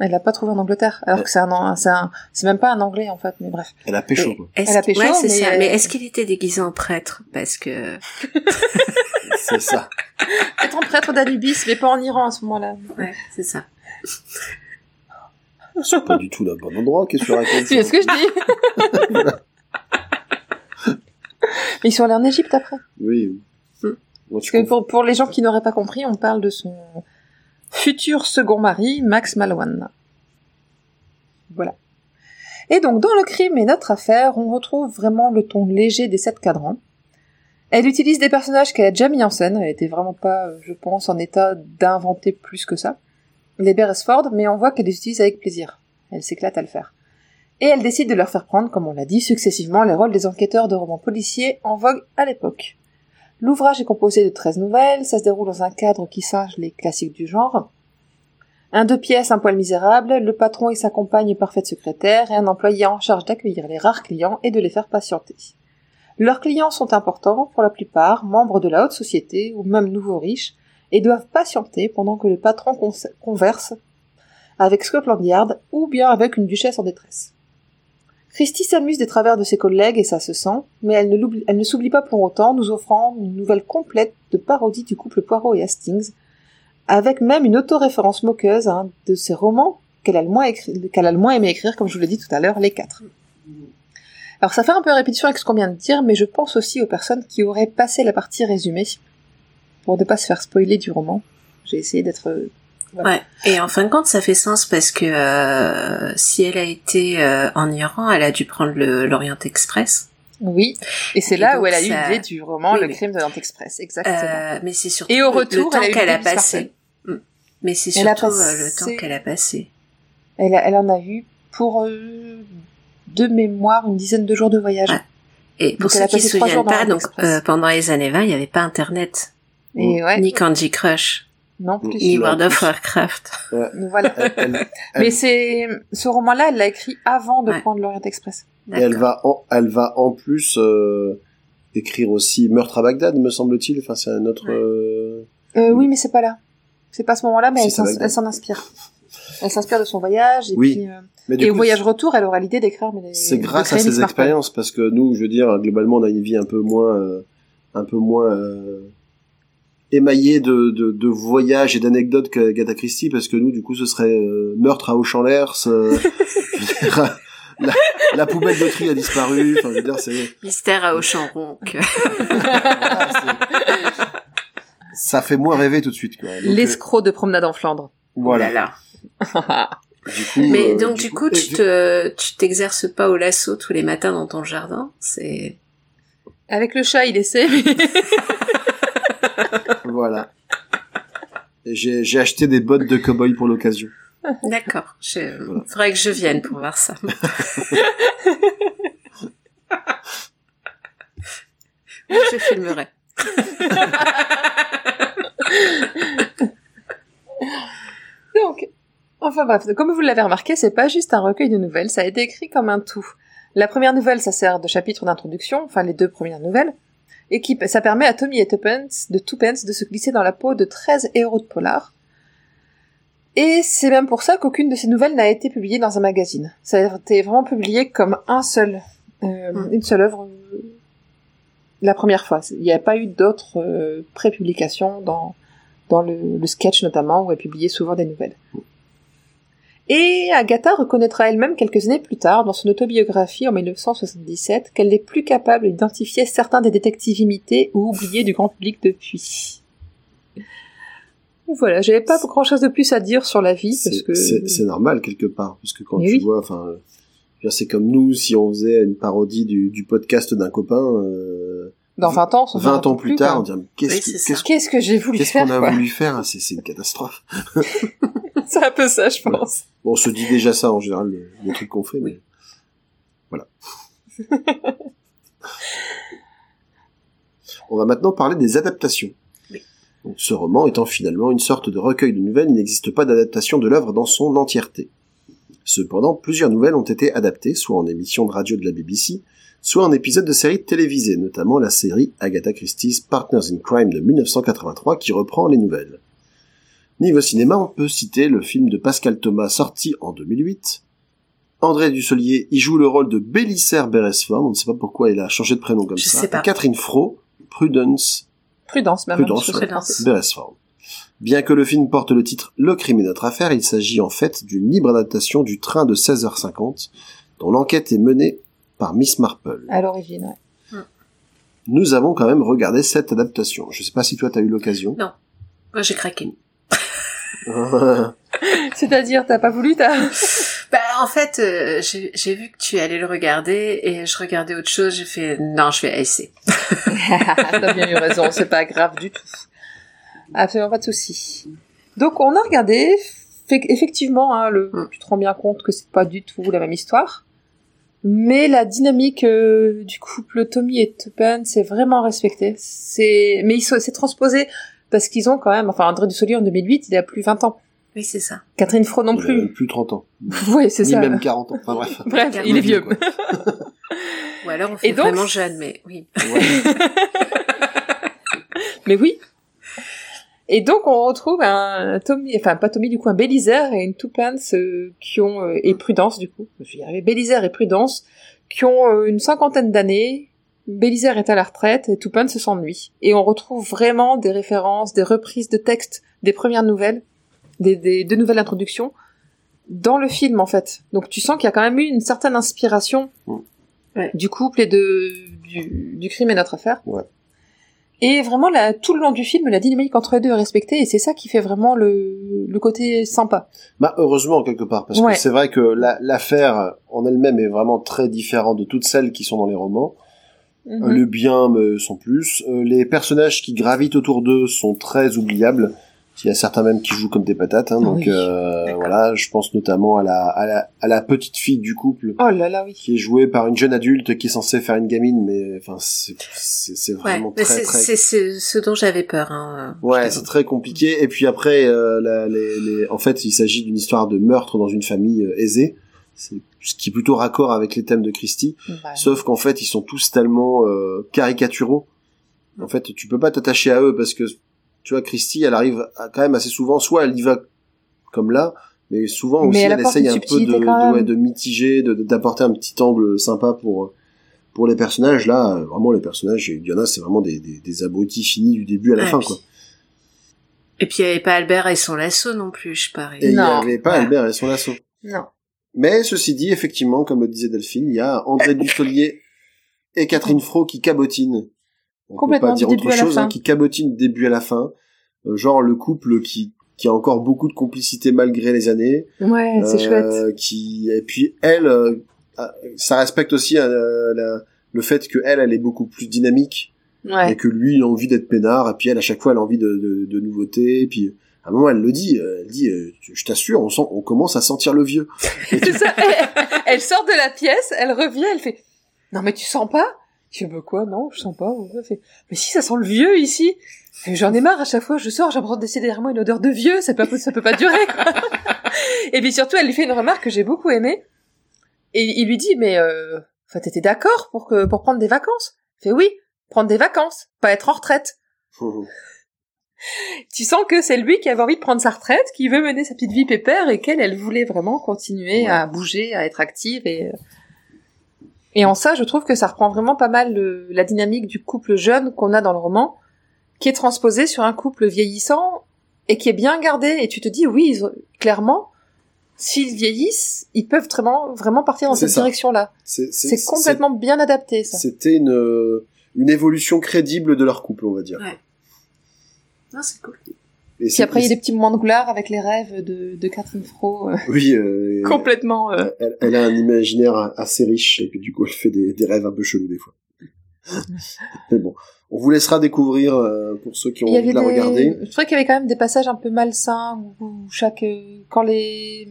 Elle l'a pas trouvé en Angleterre, alors que c'est un, an- c'est un, c'est même pas un anglais en fait, mais bref. Elle a pécho. Quoi. Elle a pécho, ouais, c'est mais, ça. euh, Mais est-ce qu'il était déguisé en prêtre? Parce que... C'est ça. Être en prêtre d'Anubis, mais pas en Iran à ce moment-là. Ouais, c'est ça. C'est pas du tout le bon endroit. Qu'est-ce que tu racontes C'est ce que je dis? mais ils sont allés en Égypte après. Oui. Parce que pour, pour les gens qui n'auraient pas compris, on parle de son futur second mari, Max Malone. Voilà. Et donc, dans le crime et notre affaire, on retrouve vraiment le ton léger des sept cadrans. Elle utilise des personnages qu'elle a déjà mis en scène, elle était vraiment pas, je pense, en état d'inventer plus que ça. Les Beresford, mais on voit qu'elle les utilise avec plaisir. Elle s'éclate à le faire. Et elle décide de leur faire prendre, comme on l'a dit, successivement les rôles des enquêteurs de romans policiers en vogue à l'époque. L'ouvrage est composé de 13 nouvelles, ça se déroule dans un cadre qui singe les classiques du genre. Un deux pièces, un poil misérable, le patron et sa compagne parfaite secrétaire, et un employé en charge d'accueillir les rares clients et de les faire patienter. Leurs clients sont importants, pour la plupart, membres de la haute société, ou même nouveaux riches, et doivent patienter pendant que le patron converse avec Scotland Yard, ou bien avec une duchesse en détresse. Christie s'amuse des travers de ses collègues et ça se sent, mais elle ne, s'oublie pas pour autant, nous offrant une nouvelle complète de parodie du couple Poirot et Hastings, avec même une autoréférence moqueuse un de ses romans qu'elle a le moins qu'elle a le moins aimé écrire, comme je vous l'ai dit tout à l'heure, les quatre. Alors ça fait un peu répétition avec ce qu'on vient de dire, mais je pense aussi aux personnes qui auraient passé la partie résumée pour ne pas se faire spoiler du roman. J'ai essayé d'être. Ouais. Et en fin de compte, ça fait sens parce que euh, si elle a été euh, en Iran, elle a dû prendre le l'Orient Express. Oui, et c'est Et là où elle a eu ça- l'idée du roman Oui, Le mais- crime de Nantes Express, exactement. Euh, mais c'est surtout Et au retour, le temps qu'elle a passé. Mm. Mais c'est surtout euh, passé- le temps qu'elle a passé. Elle, a- elle en a eu pour euh, de mémoire une dizaine de jours de voyage. Ouais. Et pour Donc, ceux qui se souviennent pas, donc euh, pendant les années 20, il n'y avait pas Internet, Et ouais, ni Candy Crush, non plus. là, World of. Warcraft. Voilà. Elle, elle- Mais c'est ce roman-là, elle l'a écrit avant de Ouais. prendre l'Orient Express. et elle va en, elle va en plus euh, écrire aussi Meurtre à Bagdad, me semble-t-il. Enfin, c'est un autre. Ouais. euh, Euh, oui, mais c'est pas là. C'est pas à ce moment-là, mais Si, elle s'en inspire. Elle s'inspire de son voyage et Oui. puis euh, Mais et au voyage retour, elle aura l'idée d'écrire. c'est grâce à ces expériences parce que nous, je veux dire, globalement, on a une vie un peu moins, euh, un peu moins euh, émaillée de, de, de voyages et d'anecdotes qu'Agatha Christie, parce que nous, du coup, ce serait euh, meurtre à Auchan-Lers, euh, la, la poubelle de tri a disparu. Enfin, je veux dire, c'est Mystère à Auchan-Ronc. voilà, ça fait moins rêver tout de suite. Quoi. Donc, euh, L'escroc de promenade en Flandre. voilà. Oh là là. Du coup, Mais euh, donc du coup, tu te, tu t'exerces pas au lasso tous les matins dans ton jardin. C'est Avec le chat, il essaie. mais- Voilà. J'ai acheté des bottes de cow-boy pour l'occasion. d'accord. Je... Faudrait que je vienne pour voir ça. Moi, je filmerai. Donc, enfin bref, comme vous l'avez remarqué, c'est pas juste un recueil de nouvelles, ça a été écrit comme un tout. La première nouvelle, ça sert de chapitre d'introduction, enfin les deux premières nouvelles, et qui, ça permet à Tommy et Tuppence, de Tuppence de se glisser dans la peau de 13 héros de polar. Et c'est même pour ça qu'aucune de ces nouvelles n'a été publiée dans un magazine. Ça a été vraiment publié comme un seul, euh, Mm. une seule œuvre euh, la première fois. Il n'y a pas eu d'autres euh, pré-publications dans, dans le, le sketch notamment, où elle publiait souvent des nouvelles. Et Agatha reconnaîtra elle-même quelques années plus tard, dans son autobiographie en 1977, qu'elle n'est plus capable d'identifier certains des détectives imités ou oubliés du grand public depuis. Voilà, j'avais pas grand chose de plus à dire sur la vie, parce C'est que... c'est- c'est normal quelque part, parce que quand Mais tu oui. vois, enfin, c'est comme nous si on faisait une parodie du, du podcast d'un copain. Euh, Dans 20 ans, on s'en 20 fera ans plus tard, on dirait mais qu'est-ce Oui, que- qu'est-ce Qu'est-ce que j'ai voulu qu'est-ce faire, qu'on a voulu faire C'est c'est une catastrophe. C'est un peu ça, je pense. Bon, on se dit déjà ça en général, le, le truc qu'on fait, mais voilà. on va maintenant parler des adaptations. Oui. Donc, ce roman étant finalement une sorte de recueil de nouvelles, il n'existe pas d'adaptation de l'œuvre dans son entièreté. Cependant, plusieurs nouvelles ont été adaptées, soit en émission de radio de la BBC, soit en épisode de séries télévisées, notamment la série Agatha Christie's Partners in Crime de 1983 qui reprend les nouvelles. Niveau cinéma, on peut citer le film de Pascal Thomas sorti en 2008. André Dussolier y joue le rôle de Bélisaire Beresford, on ne sait pas pourquoi il a changé de prénom comme Je ça. sais pas. Et Catherine Fro, Prudence Prudence, même. Prudence, ouais. français. Beresford. Bien que le film porte le titre Le crime est notre affaire, il s'agit en fait d'une libre adaptation du train de 16h50, dont l'enquête est menée par Miss Marple. À l'origine, ouais. Nous avons quand même regardé cette adaptation. Je sais pas si toi t'as eu l'occasion. Moi, j'ai craqué. C'est-à-dire, t'as pas voulu, t'as... Bah, en fait, euh, j'ai j'ai vu que tu allais le regarder et je regardais autre chose. J'ai fait non, je vais essayer. T'as bien eu raison, c'est pas grave du tout. Absolument pas de souci. Donc on a regardé, fait, effectivement, hein, le, Mm. tu te rends bien compte que c'est pas du tout la même histoire, mais la dynamique euh, du couple Tommy et Tuppen c'est vraiment respecté. C'est, mais ils sont- c'est transposé parce qu'ils ont quand même, enfin André Dussolier en 2008, il a plus 20 ans. Oui, c'est ça. Catherine Fro non Il a plus. plus 30 ans. Oui, c'est Ni ça. même 40 ans. Enfin bref. Bref, il est vieux. Ou alors on fait Et donc- vraiment jeune, mais oui. Ouais. Mais oui. Et donc on retrouve un Tommy, enfin pas Tommy du coup, un Bélisaire et une Toupence euh, qui ont euh, et Prudence du coup, je vais y arriver, Bélisaire et Prudence qui ont euh, une cinquantaine d'années. Bélisaire est à la retraite et Toupence s'ennuie. Et on retrouve vraiment des références, des reprises de textes des premières nouvelles, des, des de nouvelles introductions dans le film en fait. Donc tu sens qu'il y a quand même eu une certaine inspiration. Ouais. du couple et de du, du crime et notre affaire. Ouais. Et vraiment la, tout le long du film, la dynamique entre les deux est respectée et c'est ça qui fait vraiment le, le côté sympa. Bah heureusement quelque part parce Ouais. que c'est vrai que la- l'affaire en elle-même est vraiment très différente de toutes celles qui sont dans les romans. Mhm. Euh, Le bien me sans plus. Euh, les personnages qui gravitent autour d'eux sont très oubliables. Il y a certains même qui jouent comme des patates. Hein, donc Oui. euh, voilà, je pense notamment à la, à la à la petite fille du couple Oh là là oui. qui est jouée par une jeune adulte qui est censée faire une gamine, mais enfin c'est Ouais, vraiment mais très très c'est ce, dont j'avais peur. Hein. Ouais, c'est très compliqué. Et puis après, euh, la- les, les- en fait, il s'agit d'une histoire de meurtre dans une famille euh, aisée. Ce qui est plutôt raccord avec les thèmes de Christie. Bah, Sauf qu'en fait, ils sont tous tellement euh, caricaturaux. En fait, tu peux pas t'attacher à eux parce que, tu vois, Christie, elle arrive à- quand même assez souvent, soit elle y va comme là, mais souvent Mais aussi, elle essaye un peu de, de, même. ouais, de mitiger, de- de- d'apporter un petit angle sympa pour pour les personnages. Là, euh, vraiment, les personnages, il y en a, c'est vraiment des, des, des abrutis finis du début à la fin, puis- quoi. Et puis il n'y avait pas Albert et son lasso non plus, je parie. Et il n'y avait pas. Albert et son lasso. Non. Mais ceci dit, effectivement, comme le disait Delphine, il y a André Dussolier et Catherine Fro qui cabotinent. On peut Complètement, pas dire autre chose, hein, qui cabotinent du début à la fin. Euh, genre le couple qui qui a encore beaucoup de complicité malgré les années. Ouais, c'est Euh, chouette. Qui et puis elle, euh, ah, ça respecte aussi la- le fait que elle, elle est beaucoup plus dynamique et que lui, il a envie d'être peinard. Et puis elle, à chaque fois, elle a envie de, de, de nouveautés. Et puis à un moment, elle le dit. Elle dit, je t'assure, on sent, on commence à sentir le vieux. Tu- ça, elle, elle sort de la pièce, elle revient, elle fait Non mais tu sens pas? Je fais bah quoi? Non, je sens pas. Mais si ça sent le vieux ici. J'en ai marre à chaque fois, je sors, derrière moi une odeur de vieux, ça peut ça peut pas durer. quoi. et puis surtout, elle lui fait une remarque que j'ai beaucoup aimée. Et il lui dit mais euh, enfin t'étais d'accord pour que pour prendre des vacances? Elle fait oui, prendre des vacances, pas être en retraite. Tu sens que c'est lui qui avait envie de prendre sa retraite, qui veut mener sa petite vie pépère et qu'elle, elle voulait vraiment continuer Ouais. à bouger, à être active et euh, et en ça, je trouve que ça reprend vraiment pas mal le- la dynamique du couple jeune qu'on a dans le roman, qui est transposée sur un couple vieillissant et qui est bien gardé. Et tu te dis, oui, ils ont- clairement, s'ils vieillissent, ils peuvent vraiment, vraiment partir dans cette direction-là. C'est C'est complètement bien adapté, ça. C'était une, euh, une évolution crédible de leur couple, on va dire. Ouais. Non, c'est cool. Et Puis après, il y a des petits moments de gloire avec les rêves de, de Catherine Fro, euh, Oui, euh, complètement. euh, elle, elle a un imaginaire assez riche, et puis du coup, elle fait des, des rêves un peu chelous des fois. Mais bon, on vous laissera découvrir, pour ceux qui ont envie de la des... regarder. Je trouvais qu'il y avait quand même des passages un peu malsains où, chaque quand les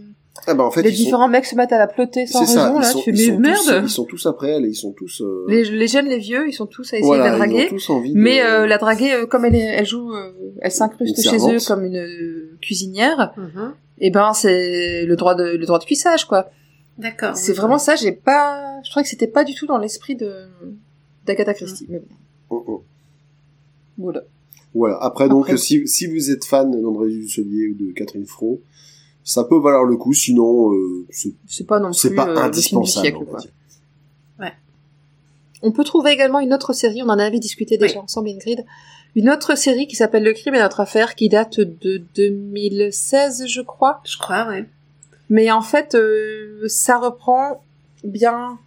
Ah bah en fait, les ils sont- différents mecs se mettent à la ploter sans ça, raison là, sont, tu fais ils mais sont tous, merde. ils sont tous après elle, et ils sont tous, euh, Les, les jeunes, les vieux, ils sont tous à essayer voilà, de la ils draguer. ont tous envie de- Mais euh, la draguer, euh, comme elle est, elle joue, euh, elle s'incruste chez eux comme une euh, cuisinière. Mhm. Et ben c'est le droit de le droit de cuissage quoi. D'accord. C'est vraiment ça. J'ai pas, je trouvais que c'était pas du tout dans l'esprit de d'Agatha Christie. Mais bon, Oh, oh. voilà. Voilà. Après, donc, Après- si, si vous êtes fan d'André Dussolier ou de Catherine Fro, ça peut valoir le coup, sinon, euh, c'est pas non plus c'est pas euh, le film du indispensable, siècle on quoi. dire. On peut trouver également une autre série, on en avait discuté déjà Oui. ensemble Ingrid, une autre série qui s'appelle Le crime et notre affaire qui date de 2016 je crois. Je crois, ouais. Mais en fait euh, ça reprend bien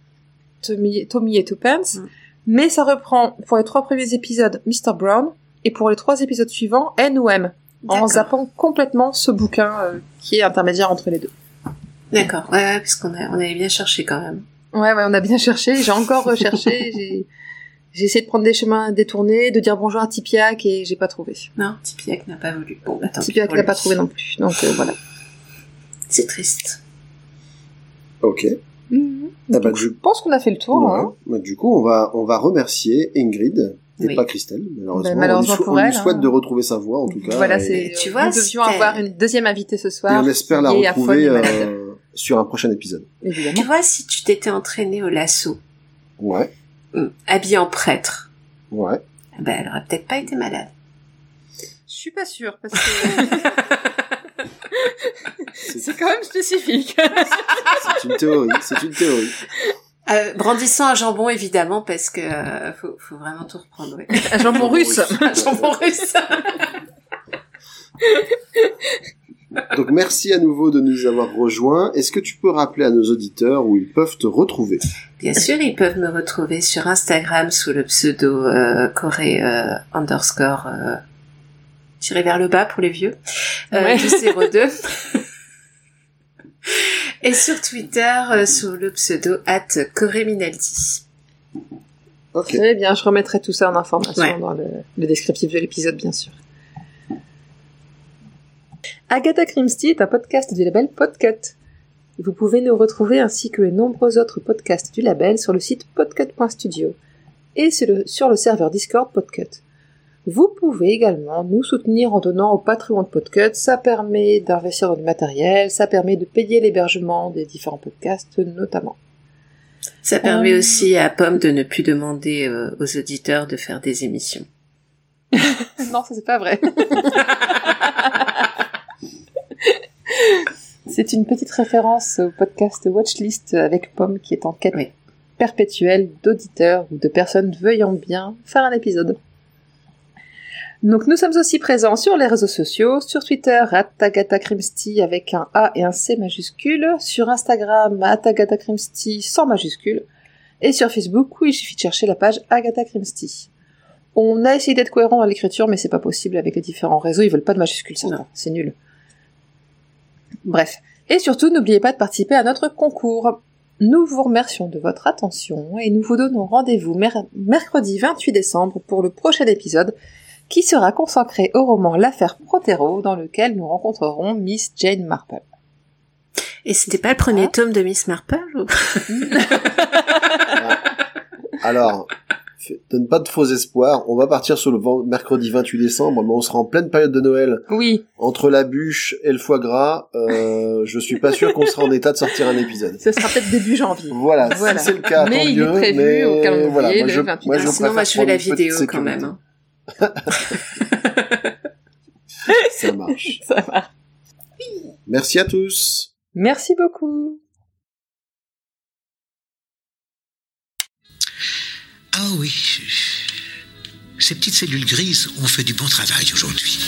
Tommy, Tommy et Tuppence, Mm. mais ça reprend pour les trois premiers épisodes Mr. Brown et pour les trois épisodes suivants N ou M, en D'accord. zappant complètement ce bouquin euh, qui est intermédiaire entre les deux. D'accord. Ouais, ouais, parce qu'on a, on avait bien cherché quand même. Ouais, ouais, on a bien cherché. J'ai encore recherché. j'ai, j'ai essayé de prendre des chemins détournés, de dire bonjour à Tipiak et j'ai pas trouvé. Non, Tipiak n'a pas voulu. Bon, bah, Tipiak lui. pas trouvé non plus. Donc euh, voilà. C'est triste. Ok. Mhm. Ah bah, Donc, du, Je pense qu'on a fait le tour. ouais. Hein. Bah, du coup, on va, on va remercier Ingrid, et Oui. pas Christelle, malheureusement. Ben, malheureusement on lui, sou- pour on lui elle, souhaite hein. de retrouver sa voix, en tout cas. Voilà, et, c'est. tu vois, nous devions avoir une deuxième invitée ce et soir. on espère la retrouver et euh, sur un prochain épisode. Évidemment. Tu vois, si tu t'étais entraîné au lasso, Ouais, hum, habillé en prêtre, ouais. eh ben, elle aurait peut-être pas été malade. Je suis pas sûre parce que C'est c'est quand même spécifique. c'est une théorie, c'est une théorie. Euh, brandissant un jambon, évidemment, parce que euh, faut, faut vraiment tout reprendre. Ouais. Un jambon russe. Un jambon russe. Donc merci à nouveau de nous avoir rejoints. Est-ce que tu peux rappeler à nos auditeurs où ils peuvent te retrouver? Bien sûr, ils peuvent me retrouver sur Instagram sous le pseudo euh, Corée euh, underscore euh, tiré vers le bas pour les vieux euh, Ouais. du 02. Et sur Twitter euh, sous le pseudo at Corée Minaldi. Ok. Très bien, je remettrai tout ça en information Ouais. dans le, le descriptif de l'épisode, bien sûr. Agatha Christie est un podcast du label Podcut. Vous pouvez nous retrouver ainsi que les nombreux autres podcasts du label sur le site podcut.studio et sur le, sur le serveur Discord Podcut. Vous pouvez également nous soutenir en donnant au Patreon de Podcut, ça permet d'investir dans du matériel, ça permet de payer l'hébergement des différents podcasts notamment. Ça permet Euh. aussi à Pomme de ne plus demander euh, aux auditeurs de faire des émissions. Non, ça c'est pas vrai. c'est une petite référence au podcast Watchlist avec Pomme qui est en quête Oui. perpétuelle d'auditeurs ou de personnes veuillant bien faire un épisode. Donc nous sommes aussi présents sur les réseaux sociaux, sur Twitter @agatha_christie avec un A et un C majuscule, sur Instagram @agatha_christie sans majuscule, et sur Facebook où il suffit de chercher la page Agatha Christie. On a essayé d'être cohérent dans l'écriture, mais c'est pas possible avec les différents réseaux, ils veulent pas de majuscules. Non. C'est nul. Bref. Et surtout, n'oubliez pas de participer à notre concours. Nous vous remercions de votre attention et nous vous donnons rendez-vous mer- mercredi 28 décembre pour le prochain épisode qui sera consacré au roman L'affaire Protero dans lequel nous rencontrerons Miss Jane Marple. Et c'était pas le premier Ah. tome de Miss Marple ou... Alors, donne pas de faux espoirs. On va partir sur le mercredi 28 décembre, mais on sera en pleine période de Noël. Oui, Entre la bûche et le foie gras, euh, je suis pas sûr qu'on sera en état de sortir un épisode. ce sera peut-être début janvier. Voilà, Voilà. si c'est le cas, Mais tant il est prévu mais au calendrier voilà, moi, le je, 28. moi, je Sinon, moi, je fais la vidéo quand même. hein. Ça marche. Ça. Merci à tous. Merci beaucoup. Ah oui, ces petites cellules grises ont fait du bon travail aujourd'hui.